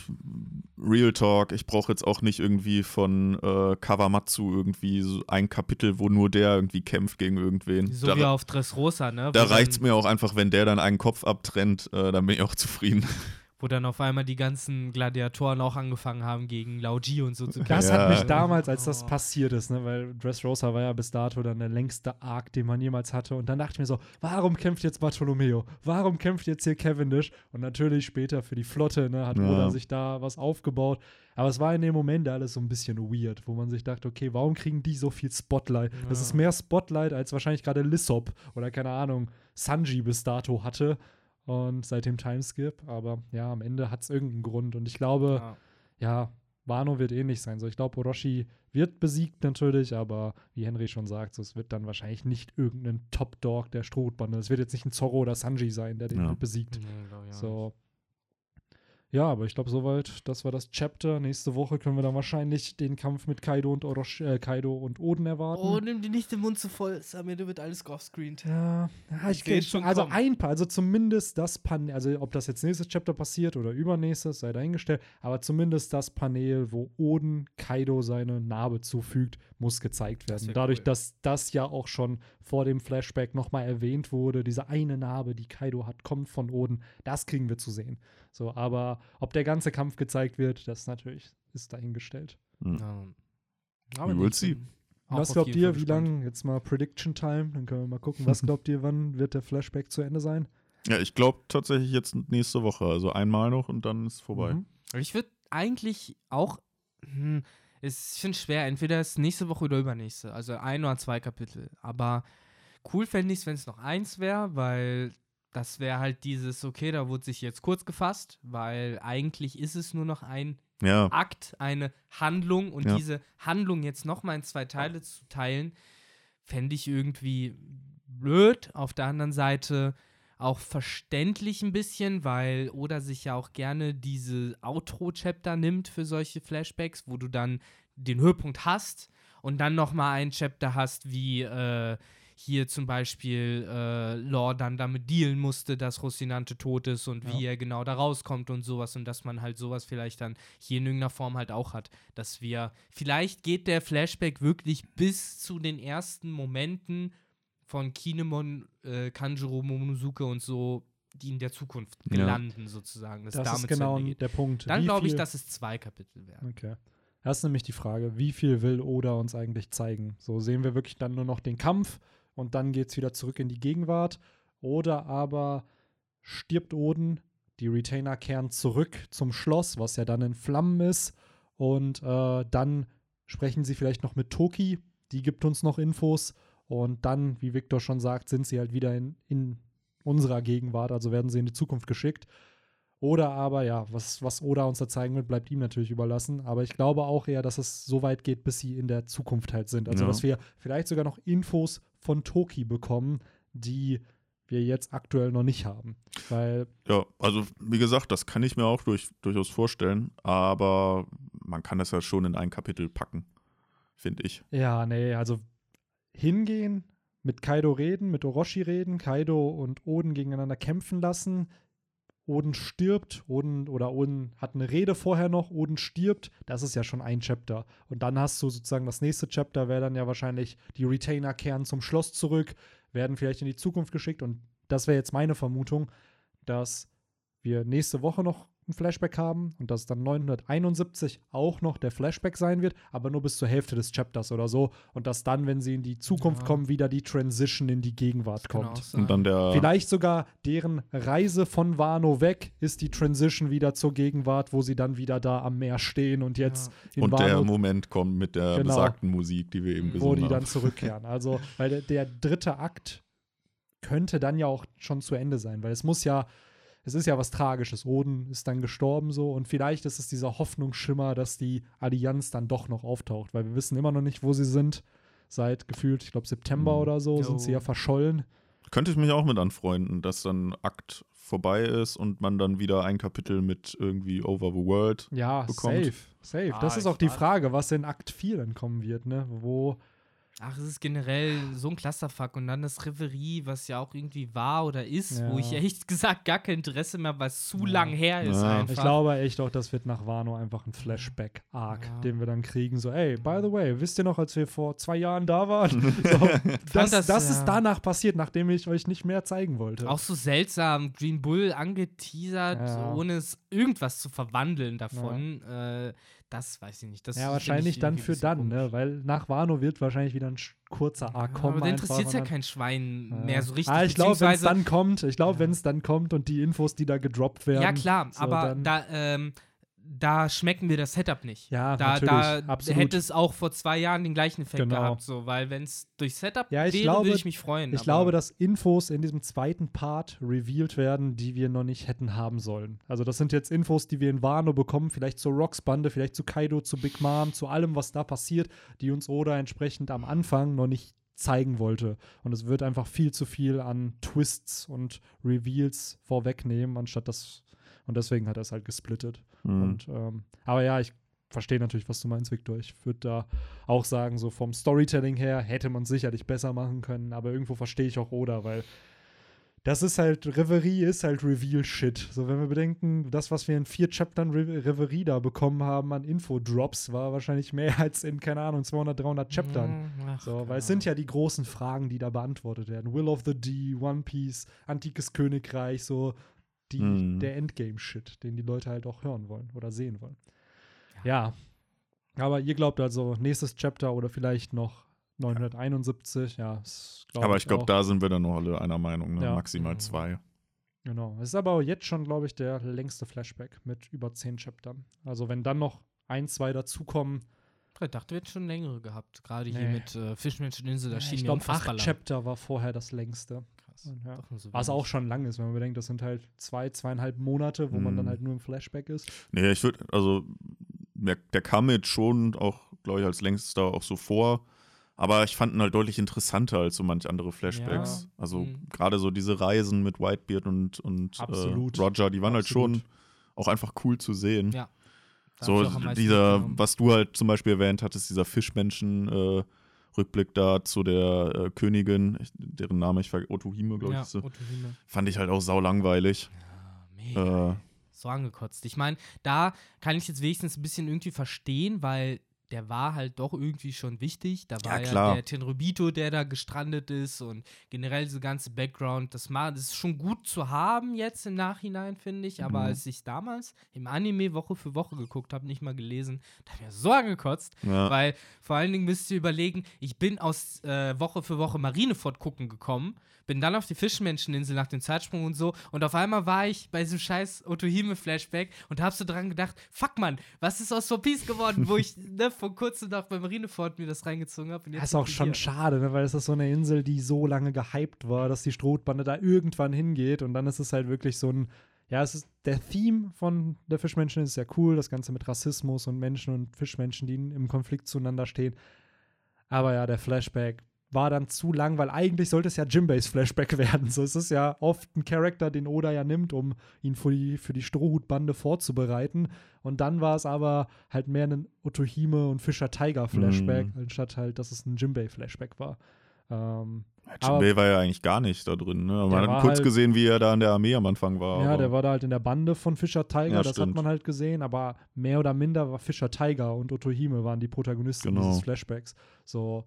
Speaker 3: Real Talk, ich brauche jetzt auch nicht irgendwie von äh, Kawamatsu irgendwie so ein Kapitel, wo nur der irgendwie kämpft gegen irgendwen.
Speaker 2: So
Speaker 3: da
Speaker 2: wie auf Dressrosa, ne?
Speaker 3: da reicht es mir auch einfach, wenn der dann einen Kopf abtrennt, äh, dann bin ich auch zufrieden.
Speaker 2: Wo dann auf einmal die ganzen Gladiatoren auch angefangen haben, gegen Lauji und so zu kämpfen.
Speaker 1: Das
Speaker 3: Ja.
Speaker 1: hat mich damals, als das
Speaker 2: Oh.
Speaker 1: passiert ist, ne, weil Dressrosa war ja bis dato dann der längste Arc, den man jemals hatte. Und dann dachte ich mir so, warum kämpft jetzt Bartolomeo? Warum kämpft jetzt hier Cavendish? Und natürlich später für die Flotte, ne, hat
Speaker 3: Ja.
Speaker 1: Oda sich da was aufgebaut. Aber es war in dem Moment alles so ein bisschen weird, wo man sich dachte, okay, warum kriegen die so viel Spotlight? Das
Speaker 2: Ja.
Speaker 1: ist mehr Spotlight, als wahrscheinlich gerade Lissop oder keine Ahnung, Sanji bis dato hatte. Und seit dem Timeskip. Aber ja, am Ende hat es irgendeinen Grund. Und ich glaube,
Speaker 2: Ja.
Speaker 1: ja, Wano wird ähnlich sein. So, ich glaube, Orochi wird besiegt natürlich, aber wie Henry schon sagt, so, es wird dann wahrscheinlich nicht irgendein Top-Dog der Strohbande. Es wird jetzt nicht ein Zorro oder Sanji sein, der den
Speaker 3: Ja.
Speaker 1: besiegt.
Speaker 2: Nee, glaub auch
Speaker 1: So. Ja, aber ich glaube, soweit, das war das Chapter. Nächste Woche können wir dann wahrscheinlich den Kampf mit Kaido und Orochi, äh, Kaido und Oden erwarten.
Speaker 2: Oh, nimm dir nicht den Mund zu voll, Samir, du wird alles offscreened.
Speaker 1: Ja, ja ich
Speaker 2: seh es
Speaker 1: schon. Also
Speaker 2: kommen.
Speaker 1: ein paar, also zumindest das Panel, also ob das jetzt nächstes Chapter passiert oder übernächstes, sei dahingestellt, aber zumindest das Panel, wo Oden Kaido seine Narbe zufügt, muss gezeigt
Speaker 2: Das
Speaker 1: werden.
Speaker 2: wär
Speaker 1: Dadurch,
Speaker 2: cool.
Speaker 1: dass das ja auch schon vor dem Flashback nochmal erwähnt wurde, diese eine Narbe, die Kaido hat, kommt von Oden, das kriegen wir zu sehen. So, aber ob der ganze Kampf gezeigt wird, das natürlich ist dahingestellt.
Speaker 2: Ja.
Speaker 3: We will see.
Speaker 1: Was glaubt ihr, wie
Speaker 2: gespannt.
Speaker 1: lang? Jetzt mal Prediction Time, dann können wir mal gucken. Was glaubt ihr, wann wird der Flashback zu Ende sein?
Speaker 3: Ja, ich glaube tatsächlich jetzt nächste Woche. Also einmal noch und dann ist vorbei.
Speaker 1: Mhm.
Speaker 2: Ich würde eigentlich auch. Hm, es- ich finde es schwer, entweder ist nächste Woche oder übernächste. Also ein oder zwei Kapitel. Aber cool fände ich es, wenn es noch eins wäre, weil das wäre halt dieses, okay, da wurde sich jetzt kurz gefasst, weil eigentlich ist es nur noch ein
Speaker 3: Ja,
Speaker 2: Akt, eine Handlung und
Speaker 3: Ja.
Speaker 2: diese Handlung jetzt nochmal in zwei Teile zu teilen, fände ich irgendwie blöd. Auf der anderen Seite auch verständlich ein bisschen, weil Oda sich ja auch gerne diese Outro-Chapter nimmt für solche Flashbacks, wo du dann den Höhepunkt hast und dann nochmal ein Chapter hast, wie äh, hier zum Beispiel äh, Law dann damit dealen musste, dass Rocinante tot ist und wie
Speaker 1: Ja.
Speaker 2: er genau da rauskommt und sowas und dass man halt sowas vielleicht dann hier in irgendeiner Form halt auch hat, dass wir, vielleicht geht der Flashback wirklich bis zu den ersten Momenten von Kinemon, äh, Kanjuro, Momonosuke und so, die in der Zukunft
Speaker 3: Ja.
Speaker 2: landen sozusagen, dass
Speaker 1: Das
Speaker 2: damit
Speaker 1: ist genau der Punkt.
Speaker 2: Dann
Speaker 1: Wie
Speaker 2: glaube ich, dass es zwei Kapitel werden.
Speaker 1: Okay. Das ist nämlich die Frage, wie viel will Oda uns eigentlich zeigen? So sehen wir wirklich dann nur noch den Kampf und dann geht es wieder zurück in die Gegenwart. Oder aber stirbt Oden, die Retainer kehren zurück zum Schloss, was ja dann in Flammen ist. Und äh, dann sprechen sie vielleicht noch mit Toki, die gibt uns noch Infos. Und dann, wie Victor schon sagt, sind sie halt wieder in, in unserer Gegenwart, also werden sie in die Zukunft geschickt. Oder aber, ja, was, was Oda uns da zeigen wird, bleibt ihm natürlich überlassen. Aber ich glaube auch eher, dass es so weit geht, bis sie in der Zukunft halt sind. Also,
Speaker 3: Ja.
Speaker 1: dass wir vielleicht sogar noch Infos von Toki bekommen, die wir jetzt aktuell noch nicht haben. Weil,
Speaker 3: ja, also wie gesagt, das kann ich mir auch durch, durchaus vorstellen, aber man kann das ja schon in ein Kapitel packen, finde ich.
Speaker 1: ja, nee, also hingehen, mit Kaido reden, mit Orochi reden, Kaido und Oden gegeneinander kämpfen lassen. Oden stirbt, Oden oder Oden hat eine Rede vorher noch, Oden stirbt, das ist ja schon ein Chapter. Und dann hast du sozusagen das nächste Chapter, wäre dann ja wahrscheinlich die Retainer kehren zum Schloss zurück, werden vielleicht in die Zukunft geschickt. Und das wäre jetzt meine Vermutung, dass wir nächste Woche noch ein Flashback haben und dass dann 971 auch noch der Flashback sein wird, aber nur bis zur Hälfte des Chapters oder so. Und dass dann, wenn sie in die Zukunft
Speaker 2: Ja.
Speaker 1: kommen, wieder die Transition in die Gegenwart kommt.
Speaker 3: Und dann der.
Speaker 1: Vielleicht sogar deren Reise von Wano weg ist die Transition wieder zur Gegenwart, wo sie dann wieder da am Meer stehen und jetzt in
Speaker 3: und der
Speaker 1: Wano,
Speaker 3: Moment kommt mit der
Speaker 1: Genau.
Speaker 3: besagten Musik, die wir eben
Speaker 2: Wo
Speaker 1: wo
Speaker 3: gesungen
Speaker 1: die
Speaker 3: haben.
Speaker 1: dann zurückkehren. Also, weil der, der dritte Akt könnte dann ja auch schon zu Ende sein, weil es muss ja, es ist ja was Tragisches. Oden ist dann gestorben so und vielleicht ist es dieser Hoffnungsschimmer, dass die Allianz dann doch noch auftaucht, weil wir wissen immer noch nicht, wo sie sind. Seit gefühlt, ich glaube, September
Speaker 3: Mhm.
Speaker 1: oder so
Speaker 2: Jo.
Speaker 1: sind sie ja verschollen.
Speaker 3: Könnte ich mich auch mit anfreunden, dass dann Akt vorbei ist und man dann wieder ein Kapitel mit irgendwie Over the World.
Speaker 1: Ja,
Speaker 3: bekommt.
Speaker 1: safe, safe.
Speaker 2: Ah,
Speaker 1: das ist auch die. Frage, was in Akt 4 dann kommen wird, ne? Wo,
Speaker 2: Ach, es ist generell so ein Clusterfuck. Und dann das Reverie, was ja auch irgendwie war oder ist, wo
Speaker 1: Ja.
Speaker 2: ich ehrlich gesagt gar kein Interesse mehr habe, weil es zu
Speaker 1: Ja.
Speaker 2: lang her ist
Speaker 3: Ja.
Speaker 2: einfach.
Speaker 1: ich glaube echt auch, das wird nach Wano einfach ein Flashback-Arc,
Speaker 2: Ja.
Speaker 1: den wir dann kriegen. So, ey, by the way, wisst ihr noch, als wir vor zwei Jahren da waren? so, das,
Speaker 2: das,
Speaker 1: das,
Speaker 2: ja.
Speaker 1: ist danach passiert, nachdem ich euch nicht mehr zeigen wollte.
Speaker 2: Auch so seltsam, Green Bull angeteasert,
Speaker 1: Ja.
Speaker 2: ohne es irgendwas zu verwandeln davon. Äh, das weiß ich nicht. Das
Speaker 1: ja, wahrscheinlich
Speaker 2: ich
Speaker 1: dann für dann, ne? weil nach Wano wird wahrscheinlich wieder ein kurzer Arc
Speaker 2: Ja,
Speaker 1: kommen.
Speaker 2: aber da
Speaker 1: einfach
Speaker 2: interessiert ja
Speaker 1: und dann-
Speaker 2: kein Schwein
Speaker 1: Ja.
Speaker 2: mehr so richtig.
Speaker 1: Ah, ich glaube, wenn es dann kommt, ich glaube,
Speaker 2: Ja.
Speaker 1: wenn es dann kommt und die Infos, die da gedroppt werden.
Speaker 2: Ja, klar,
Speaker 1: so,
Speaker 2: aber
Speaker 1: dann-
Speaker 2: da, ähm, da schmecken wir das Setup nicht.
Speaker 1: Ja,
Speaker 2: da,
Speaker 1: natürlich,
Speaker 2: da
Speaker 1: absolut.
Speaker 2: hätte es auch vor zwei Jahren den gleichen Effekt
Speaker 1: Genau.
Speaker 2: gehabt, so, weil wenn es durch Setup
Speaker 1: Ja, ich
Speaker 2: wäre,
Speaker 1: glaube-
Speaker 2: würde ich mich freuen.
Speaker 1: Ich glaube, dass Infos in diesem zweiten Part revealed werden, die wir noch nicht hätten haben sollen. Also das sind jetzt Infos, die wir in Wano bekommen, vielleicht zur Rocks-Bande, vielleicht zu Kaido, zu Big Mom, zu allem, was da passiert, die uns Oda entsprechend am Anfang noch nicht zeigen wollte. Und es wird einfach viel zu viel an Twists und Reveals vorwegnehmen, anstatt das. Und deswegen hat er es halt gesplittet.
Speaker 3: Mhm.
Speaker 1: Und, ähm, aber ja, ich verstehe natürlich, was du meinst, Victor. Ich würde da auch sagen, so vom Storytelling her hätte man sicherlich besser machen können, aber irgendwo verstehe ich auch Oda, weil das ist halt, Reverie ist halt Reveal-Shit. So, wenn wir bedenken, das, was wir in vier Chaptern Re Reverie da bekommen haben an Infodrops, war wahrscheinlich mehr als in, keine Ahnung, 200, 300 Chaptern.
Speaker 2: Hm, ach,
Speaker 1: So, weil es sind ja die großen Fragen, die da beantwortet werden. Will of the D, One Piece, Antikes Königreich, so die,
Speaker 3: Mhm.
Speaker 1: der Endgame-Shit, den die Leute halt auch hören wollen oder sehen wollen. Ja. Aber ihr glaubt also, nächstes Chapter oder vielleicht noch 971, ja. das glaub
Speaker 3: Aber ich glaube,
Speaker 1: auch.
Speaker 3: da sind wir dann noch alle einer Meinung, ne?
Speaker 1: Ja.
Speaker 3: maximal
Speaker 2: Mhm.
Speaker 3: zwei.
Speaker 1: Genau. Es ist aber auch jetzt schon, glaube ich, der längste Flashback mit über 10 Chaptern. Also, wenn dann noch ein, zwei dazukommen,
Speaker 2: Ich dachte, wir hätten schon längere gehabt. Gerade hier
Speaker 1: Nee.
Speaker 2: mit äh, Fischmenscheninsel, da
Speaker 1: ja,
Speaker 2: schien
Speaker 1: ich glaube, acht
Speaker 2: lang.
Speaker 1: Chapter war vorher das längste.
Speaker 2: Krass.
Speaker 1: Ja.
Speaker 2: So
Speaker 1: Was auch schon lang ist, wenn man bedenkt, das sind halt zwei, zweieinhalb Monate, wo man dann
Speaker 3: Mhm.
Speaker 1: halt nur im Flashback ist.
Speaker 3: Nee, ich würde, also, der, der kam mir jetzt schon auch, glaube ich, als längster auch so vor. Aber ich fand ihn halt deutlich interessanter als so manch andere Flashbacks.
Speaker 2: Ja.
Speaker 3: Also
Speaker 2: Mhm.
Speaker 3: gerade so diese Reisen mit Whitebeard und, und äh. Roger, die waren
Speaker 1: Absolut.
Speaker 3: halt schon auch einfach cool zu sehen.
Speaker 2: Ja. Da
Speaker 3: So dieser, was du halt zum Beispiel erwähnt hattest, dieser Fischmenschen-Rückblick da zu der äh, Königin, ich, deren Name ich vergesse, Otohime, glaube
Speaker 2: ja,
Speaker 3: ich. sie.
Speaker 2: Otohime.
Speaker 3: Fand ich halt auch saulangweilig.
Speaker 2: Ja, mega.
Speaker 3: Äh,
Speaker 2: so angekotzt. Ich meine, da kann ich jetzt wenigstens ein bisschen irgendwie verstehen, weil der war halt doch irgendwie schon wichtig. Da war ja,
Speaker 3: klar.
Speaker 2: der Tenrobito, der da gestrandet ist und generell diese ganze Background. Das, das ist schon gut zu haben jetzt im Nachhinein, finde ich. Aber
Speaker 3: Mhm.
Speaker 2: als ich damals im Anime Woche für Woche geguckt habe, nicht mal gelesen, da habe ich mir so angekotzt.
Speaker 3: ja.
Speaker 2: Weil vor allen Dingen müsst ihr überlegen, ich bin aus äh, Woche für Woche Marineford gucken gekommen, bin dann auf die Fischmenscheninsel nach dem Zeitsprung und so und auf einmal war ich bei diesem scheiß Otohime-Flashback und hab so dran gedacht, fuck man, was ist aus One Piece geworden, wo ich ne, vor kurzem noch bei Marineford mir das reingezogen habe.
Speaker 1: Das ist auch schon schade, ne? weil es ist so eine Insel, die so lange gehypt war, dass die Strohbande da irgendwann hingeht und dann ist es halt wirklich so ein, ja, es ist der Theme von der Fischmenschen ist ja cool, das Ganze mit Rassismus und Menschen und Fischmenschen, die im Konflikt zueinander stehen. Aber ja, der Flashback war dann zu lang, weil eigentlich sollte es ja Jimbeys Flashback werden. So es ist ja oft ein Charakter, den Oda ja nimmt, um ihn für die, für die Strohhutbande vorzubereiten. Und dann war es aber halt mehr ein Otohime und Fischer Tiger Flashback,
Speaker 3: Mhm.
Speaker 1: anstatt halt, dass es ein Jimbei Flashback war. Ähm,
Speaker 3: Jinbei war ja eigentlich gar nicht da drin. Ne? Man hat kurz
Speaker 1: halt-
Speaker 3: gesehen, wie er da in der Armee am Anfang war.
Speaker 1: ja, der war da halt in der Bande von Fischer Tiger,
Speaker 3: Ja,
Speaker 1: das
Speaker 3: stimmt.
Speaker 1: hat man halt gesehen, aber mehr oder minder war Fischer Tiger und Otohime waren die Protagonisten
Speaker 3: Genau.
Speaker 1: dieses Flashbacks. So,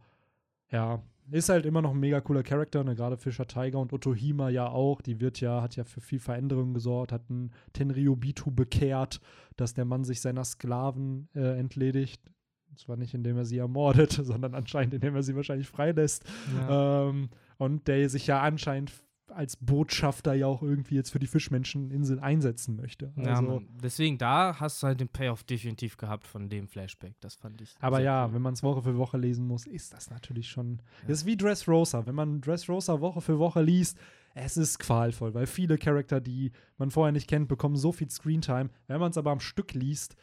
Speaker 1: ja, ist halt immer noch ein mega cooler Charakter, ne? gerade Fischer Tiger und Otohima ja auch. Die wird ja, hat ja für viel Veränderung gesorgt, hat einen Tenryubitu bekehrt, dass der Mann sich seiner Sklaven äh, entledigt. Und zwar nicht, indem er sie ermordet, sondern anscheinend, indem er sie wahrscheinlich freilässt.
Speaker 2: Ja.
Speaker 1: Ähm, und der sich ja anscheinend als Botschafter ja auch irgendwie jetzt für die Fischmenscheninsel einsetzen möchte. Also,
Speaker 2: Ja, deswegen, da hast du halt den Payoff definitiv gehabt von dem Flashback. Das fand ich.
Speaker 1: aber ja,
Speaker 2: cool.
Speaker 1: wenn man es Woche für Woche lesen muss, ist das natürlich schon. Das ist wie Dressrosa. Wenn man Dressrosa Woche für Woche liest, es ist qualvoll, weil viele Charakter, die man vorher nicht kennt, bekommen so viel Screentime. Wenn man es aber am Stück liest,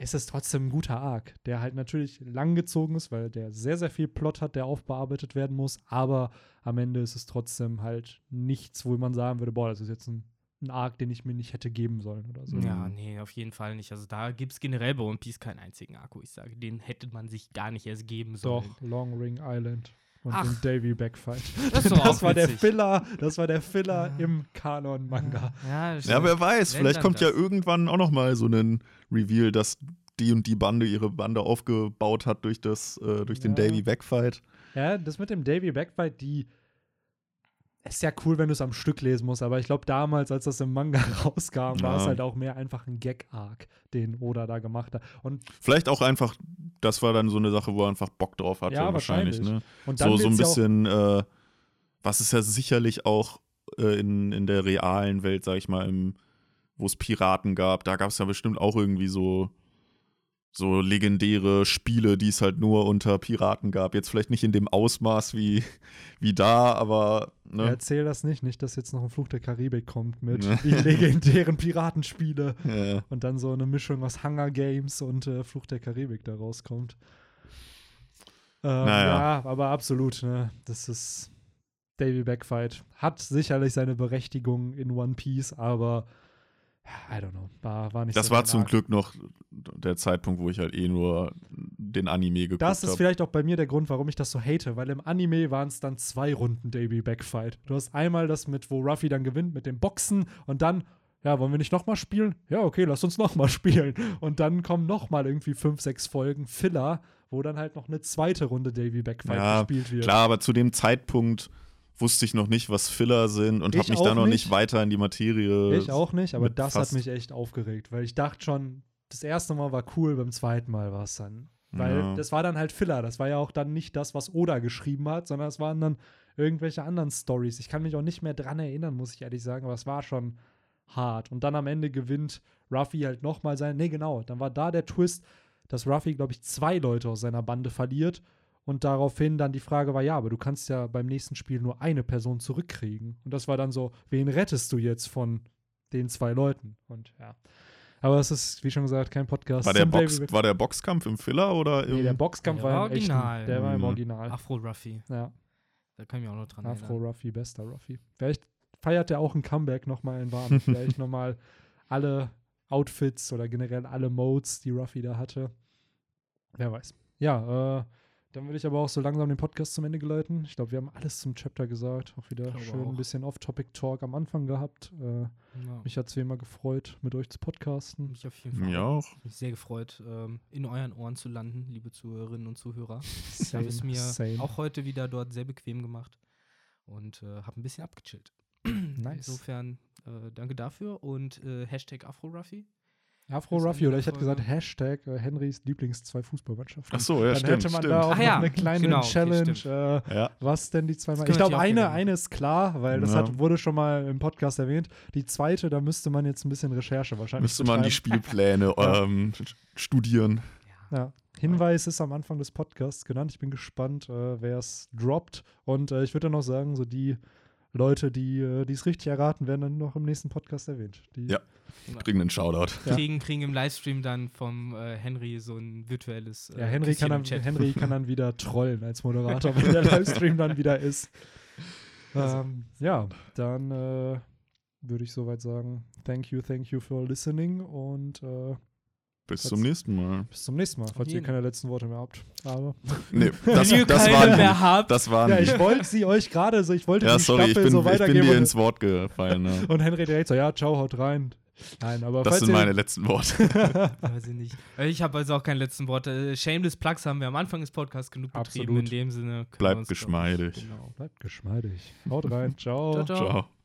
Speaker 1: ist es trotzdem ein guter Arc, der halt natürlich langgezogen ist, weil der sehr, sehr viel Plot hat, der aufbearbeitet werden muss. Aber am Ende ist es trotzdem halt nichts, wo man sagen würde, boah, das ist jetzt ein, ein Arc, den ich mir nicht hätte geben sollen oder so.
Speaker 2: Ja, nee, auf jeden Fall nicht. Also da gibt es generell bei One Piece keinen einzigen Akku. Ich sage, den hätte man sich gar nicht erst geben sollen.
Speaker 1: Doch, Long Ring Island und
Speaker 2: Ach.
Speaker 1: den Davy Backfight.
Speaker 2: Das
Speaker 1: Das war der. Filler, das war der Filler
Speaker 2: Ja.
Speaker 1: im Kanon-Manga.
Speaker 2: Ja, das
Speaker 3: Ja,
Speaker 2: stimmt.
Speaker 3: wer weiß, vielleicht kommt ja
Speaker 2: das.
Speaker 3: irgendwann auch noch mal so ein Reveal, dass die und die Bande ihre Bande aufgebaut hat durch das, äh, durch den
Speaker 1: Ja.
Speaker 3: Davy Backfight.
Speaker 1: Ja, das mit dem Davy Backfight, die ist ja cool, wenn du es am Stück lesen musst, aber ich glaube damals, als das im Manga rauskam, war
Speaker 3: Ja.
Speaker 1: es halt auch mehr einfach ein Gag-Arc, den Oda da gemacht hat. Und,
Speaker 3: Vielleicht auch einfach, das war dann so eine Sache, wo er einfach Bock drauf hatte,
Speaker 1: Ja,
Speaker 3: wahrscheinlich.
Speaker 1: wahrscheinlich.
Speaker 3: Ne?
Speaker 1: und
Speaker 3: So, so ein bisschen, äh, was es ja sicherlich auch äh, in, in der realen Welt, sag ich mal, im, wo es Piraten gab, da gab es ja bestimmt auch irgendwie so, so legendäre Spiele, die es halt nur unter Piraten gab. Jetzt vielleicht nicht in dem Ausmaß wie, wie da, aber ne?
Speaker 1: Erzähl das nicht, nicht, dass jetzt noch ein Fluch der Karibik kommt mit die legendären Piratenspiele
Speaker 3: Ja.
Speaker 1: und dann so eine Mischung aus Hunger Games und äh, Fluch der Karibik da rauskommt. Ähm,
Speaker 3: Naja.
Speaker 1: Ja, aber absolut, ne? Das ist Davy Backfight. Hat sicherlich seine Berechtigung in One Piece, aber I don't know. War, war nicht
Speaker 3: Das
Speaker 1: so
Speaker 3: war zum
Speaker 1: Arc.
Speaker 3: Glück noch der Zeitpunkt, wo ich halt eh nur den Anime geguckt
Speaker 1: Das ist
Speaker 3: habe.
Speaker 1: vielleicht auch bei mir der Grund, warum ich das so hate, weil im Anime waren es dann zwei Runden Davy Backfight. Du hast einmal das mit, wo Ruffy dann gewinnt mit dem Boxen und dann, ja, wollen wir nicht nochmal spielen? Ja, okay, lass uns nochmal spielen. Und dann kommen nochmal irgendwie fünf, sechs Folgen Filler, wo dann halt noch eine zweite Runde Davy Backfight
Speaker 3: Ja,
Speaker 1: gespielt wird.
Speaker 3: Klar, aber zu dem Zeitpunkt wusste ich noch nicht, was Filler sind und habe mich da noch nicht.
Speaker 1: nicht.
Speaker 3: weiter in die Materie.
Speaker 1: Ich auch nicht, aber das hat mich echt aufgeregt, weil ich dachte schon, das erste Mal war cool, beim zweiten Mal war es dann. Weil
Speaker 3: Ja.
Speaker 1: das war dann halt Filler. Das war ja auch dann nicht das, was Oda geschrieben hat, sondern es waren dann irgendwelche anderen Stories. Ich kann mich auch nicht mehr dran erinnern, muss ich ehrlich sagen, aber es war schon hart. Und dann am Ende gewinnt Ruffy halt nochmal sein. Nee, genau. Dann war da der Twist, dass Ruffy, glaube ich, zwei Leute aus seiner Bande verliert. Und daraufhin dann die Frage war, ja, aber du kannst ja beim nächsten Spiel nur eine Person zurückkriegen. Und das war dann so, wen rettest du jetzt von den zwei Leuten? Und ja. Aber es ist, wie schon gesagt, kein Podcast.
Speaker 3: war, der Box, war der Boxkampf im Filler oder im.
Speaker 1: Nee, der Boxkampf
Speaker 2: Der
Speaker 1: war
Speaker 2: war
Speaker 1: im echten.
Speaker 2: original.
Speaker 1: Der war im. Original.
Speaker 2: Afro Ruffy.
Speaker 1: Ja,
Speaker 2: Da kann ich mich auch noch dran
Speaker 1: Afro
Speaker 2: erinnern.
Speaker 1: Ruffy, bester Ruffy. Vielleicht feiert der auch ein Comeback nochmal in Warm. Vielleicht nochmal alle Outfits oder generell alle Modes, die Ruffy da hatte. Wer weiß. Ja, äh, dann würde ich aber auch so langsam den Podcast zum Ende geleiten. Ich glaube, wir haben alles zum Chapter gesagt. Auch wieder schön
Speaker 2: auch.
Speaker 1: ein bisschen Off-Topic-Talk am Anfang gehabt. Äh,
Speaker 2: Ja.
Speaker 1: mich hat es wie immer gefreut, mit euch zu podcasten.
Speaker 2: Mich auf jeden Fall.
Speaker 3: Mir auch.
Speaker 2: Mich sehr gefreut, ähm, in euren Ohren zu landen, liebe Zuhörerinnen und Zuhörer. Ich habe es mir
Speaker 1: same.
Speaker 2: auch heute wieder dort sehr bequem gemacht und äh, habe ein bisschen abgechillt.
Speaker 1: Nice.
Speaker 2: Insofern äh, danke dafür und äh, Hashtag AfroRuffy.
Speaker 1: Afro Ruffy oder
Speaker 2: der
Speaker 1: ich hätte gesagt Hashtag äh, Henrys Lieblings-zwei-Fußballmannschaften.
Speaker 3: Ach so, ja,
Speaker 1: Dann
Speaker 3: stimmt.
Speaker 1: hätte man
Speaker 3: stimmt.
Speaker 1: da auch noch
Speaker 2: ja,
Speaker 1: eine kleine
Speaker 2: genau, okay,
Speaker 1: Challenge.
Speaker 2: stimmt.
Speaker 1: äh,
Speaker 3: ja.
Speaker 1: was denn die zweimal? Ich glaube, eine, eine ist klar, weil das
Speaker 3: Ja.
Speaker 1: hat, wurde schon mal im Podcast erwähnt. Die zweite, da müsste man jetzt ein bisschen Recherche wahrscheinlich
Speaker 3: Müsste man die. Spielpläne ähm, studieren.
Speaker 1: Ja. Hinweis ist am Anfang des Podcasts genannt. Ich bin gespannt, äh, wer es droppt. Und äh, ich würde dann noch sagen, so die Leute, die äh, die es richtig erraten, werden dann noch im nächsten Podcast erwähnt. Die,
Speaker 3: Ja. Kriegen einen Shoutout.
Speaker 1: Ja.
Speaker 2: Kriegen, kriegen im Livestream dann vom äh, Henry so ein virtuelles. Äh,
Speaker 1: Ja, Henry kann,
Speaker 2: im
Speaker 1: dann,
Speaker 2: Chat.
Speaker 1: Henry kann dann wieder trollen als Moderator, wenn der Livestream dann wieder ist. Ähm, ja, dann äh, würde ich soweit sagen, thank you, thank you for listening und äh,
Speaker 3: Bis zum nächsten Mal.
Speaker 1: bis zum nächsten Mal, falls ihr keine letzten Worte mehr habt. Aber
Speaker 3: Nee, das,
Speaker 2: ihr
Speaker 3: das
Speaker 2: keine
Speaker 3: waren
Speaker 2: mehr
Speaker 3: die.
Speaker 2: habt,
Speaker 3: Das waren
Speaker 1: ja, ich wollte sie euch gerade so, ich wollte
Speaker 3: Ja,
Speaker 1: die
Speaker 3: sorry, ich
Speaker 1: Staffel
Speaker 3: bin,
Speaker 1: so
Speaker 3: ich bin
Speaker 1: weitergeben
Speaker 3: dir
Speaker 1: und,
Speaker 3: ins Wort gefallen. Ne?
Speaker 1: und Henry direkt so, ja, ciao, haut rein. Nein, aber
Speaker 3: Das sind meine letzten Worte.
Speaker 2: weiß ich nicht. Ich habe also auch kein letzten Wort. Äh, Shameless Plugs haben wir am Anfang des Podcasts genug betrieben.
Speaker 1: Absolut.
Speaker 2: In dem Sinne.
Speaker 3: Bleibt
Speaker 2: ich,
Speaker 3: geschmeidig.
Speaker 2: Genau.
Speaker 1: Bleibt geschmeidig. Haut rein, ciao.
Speaker 2: Ciao, ciao.
Speaker 3: Ciao.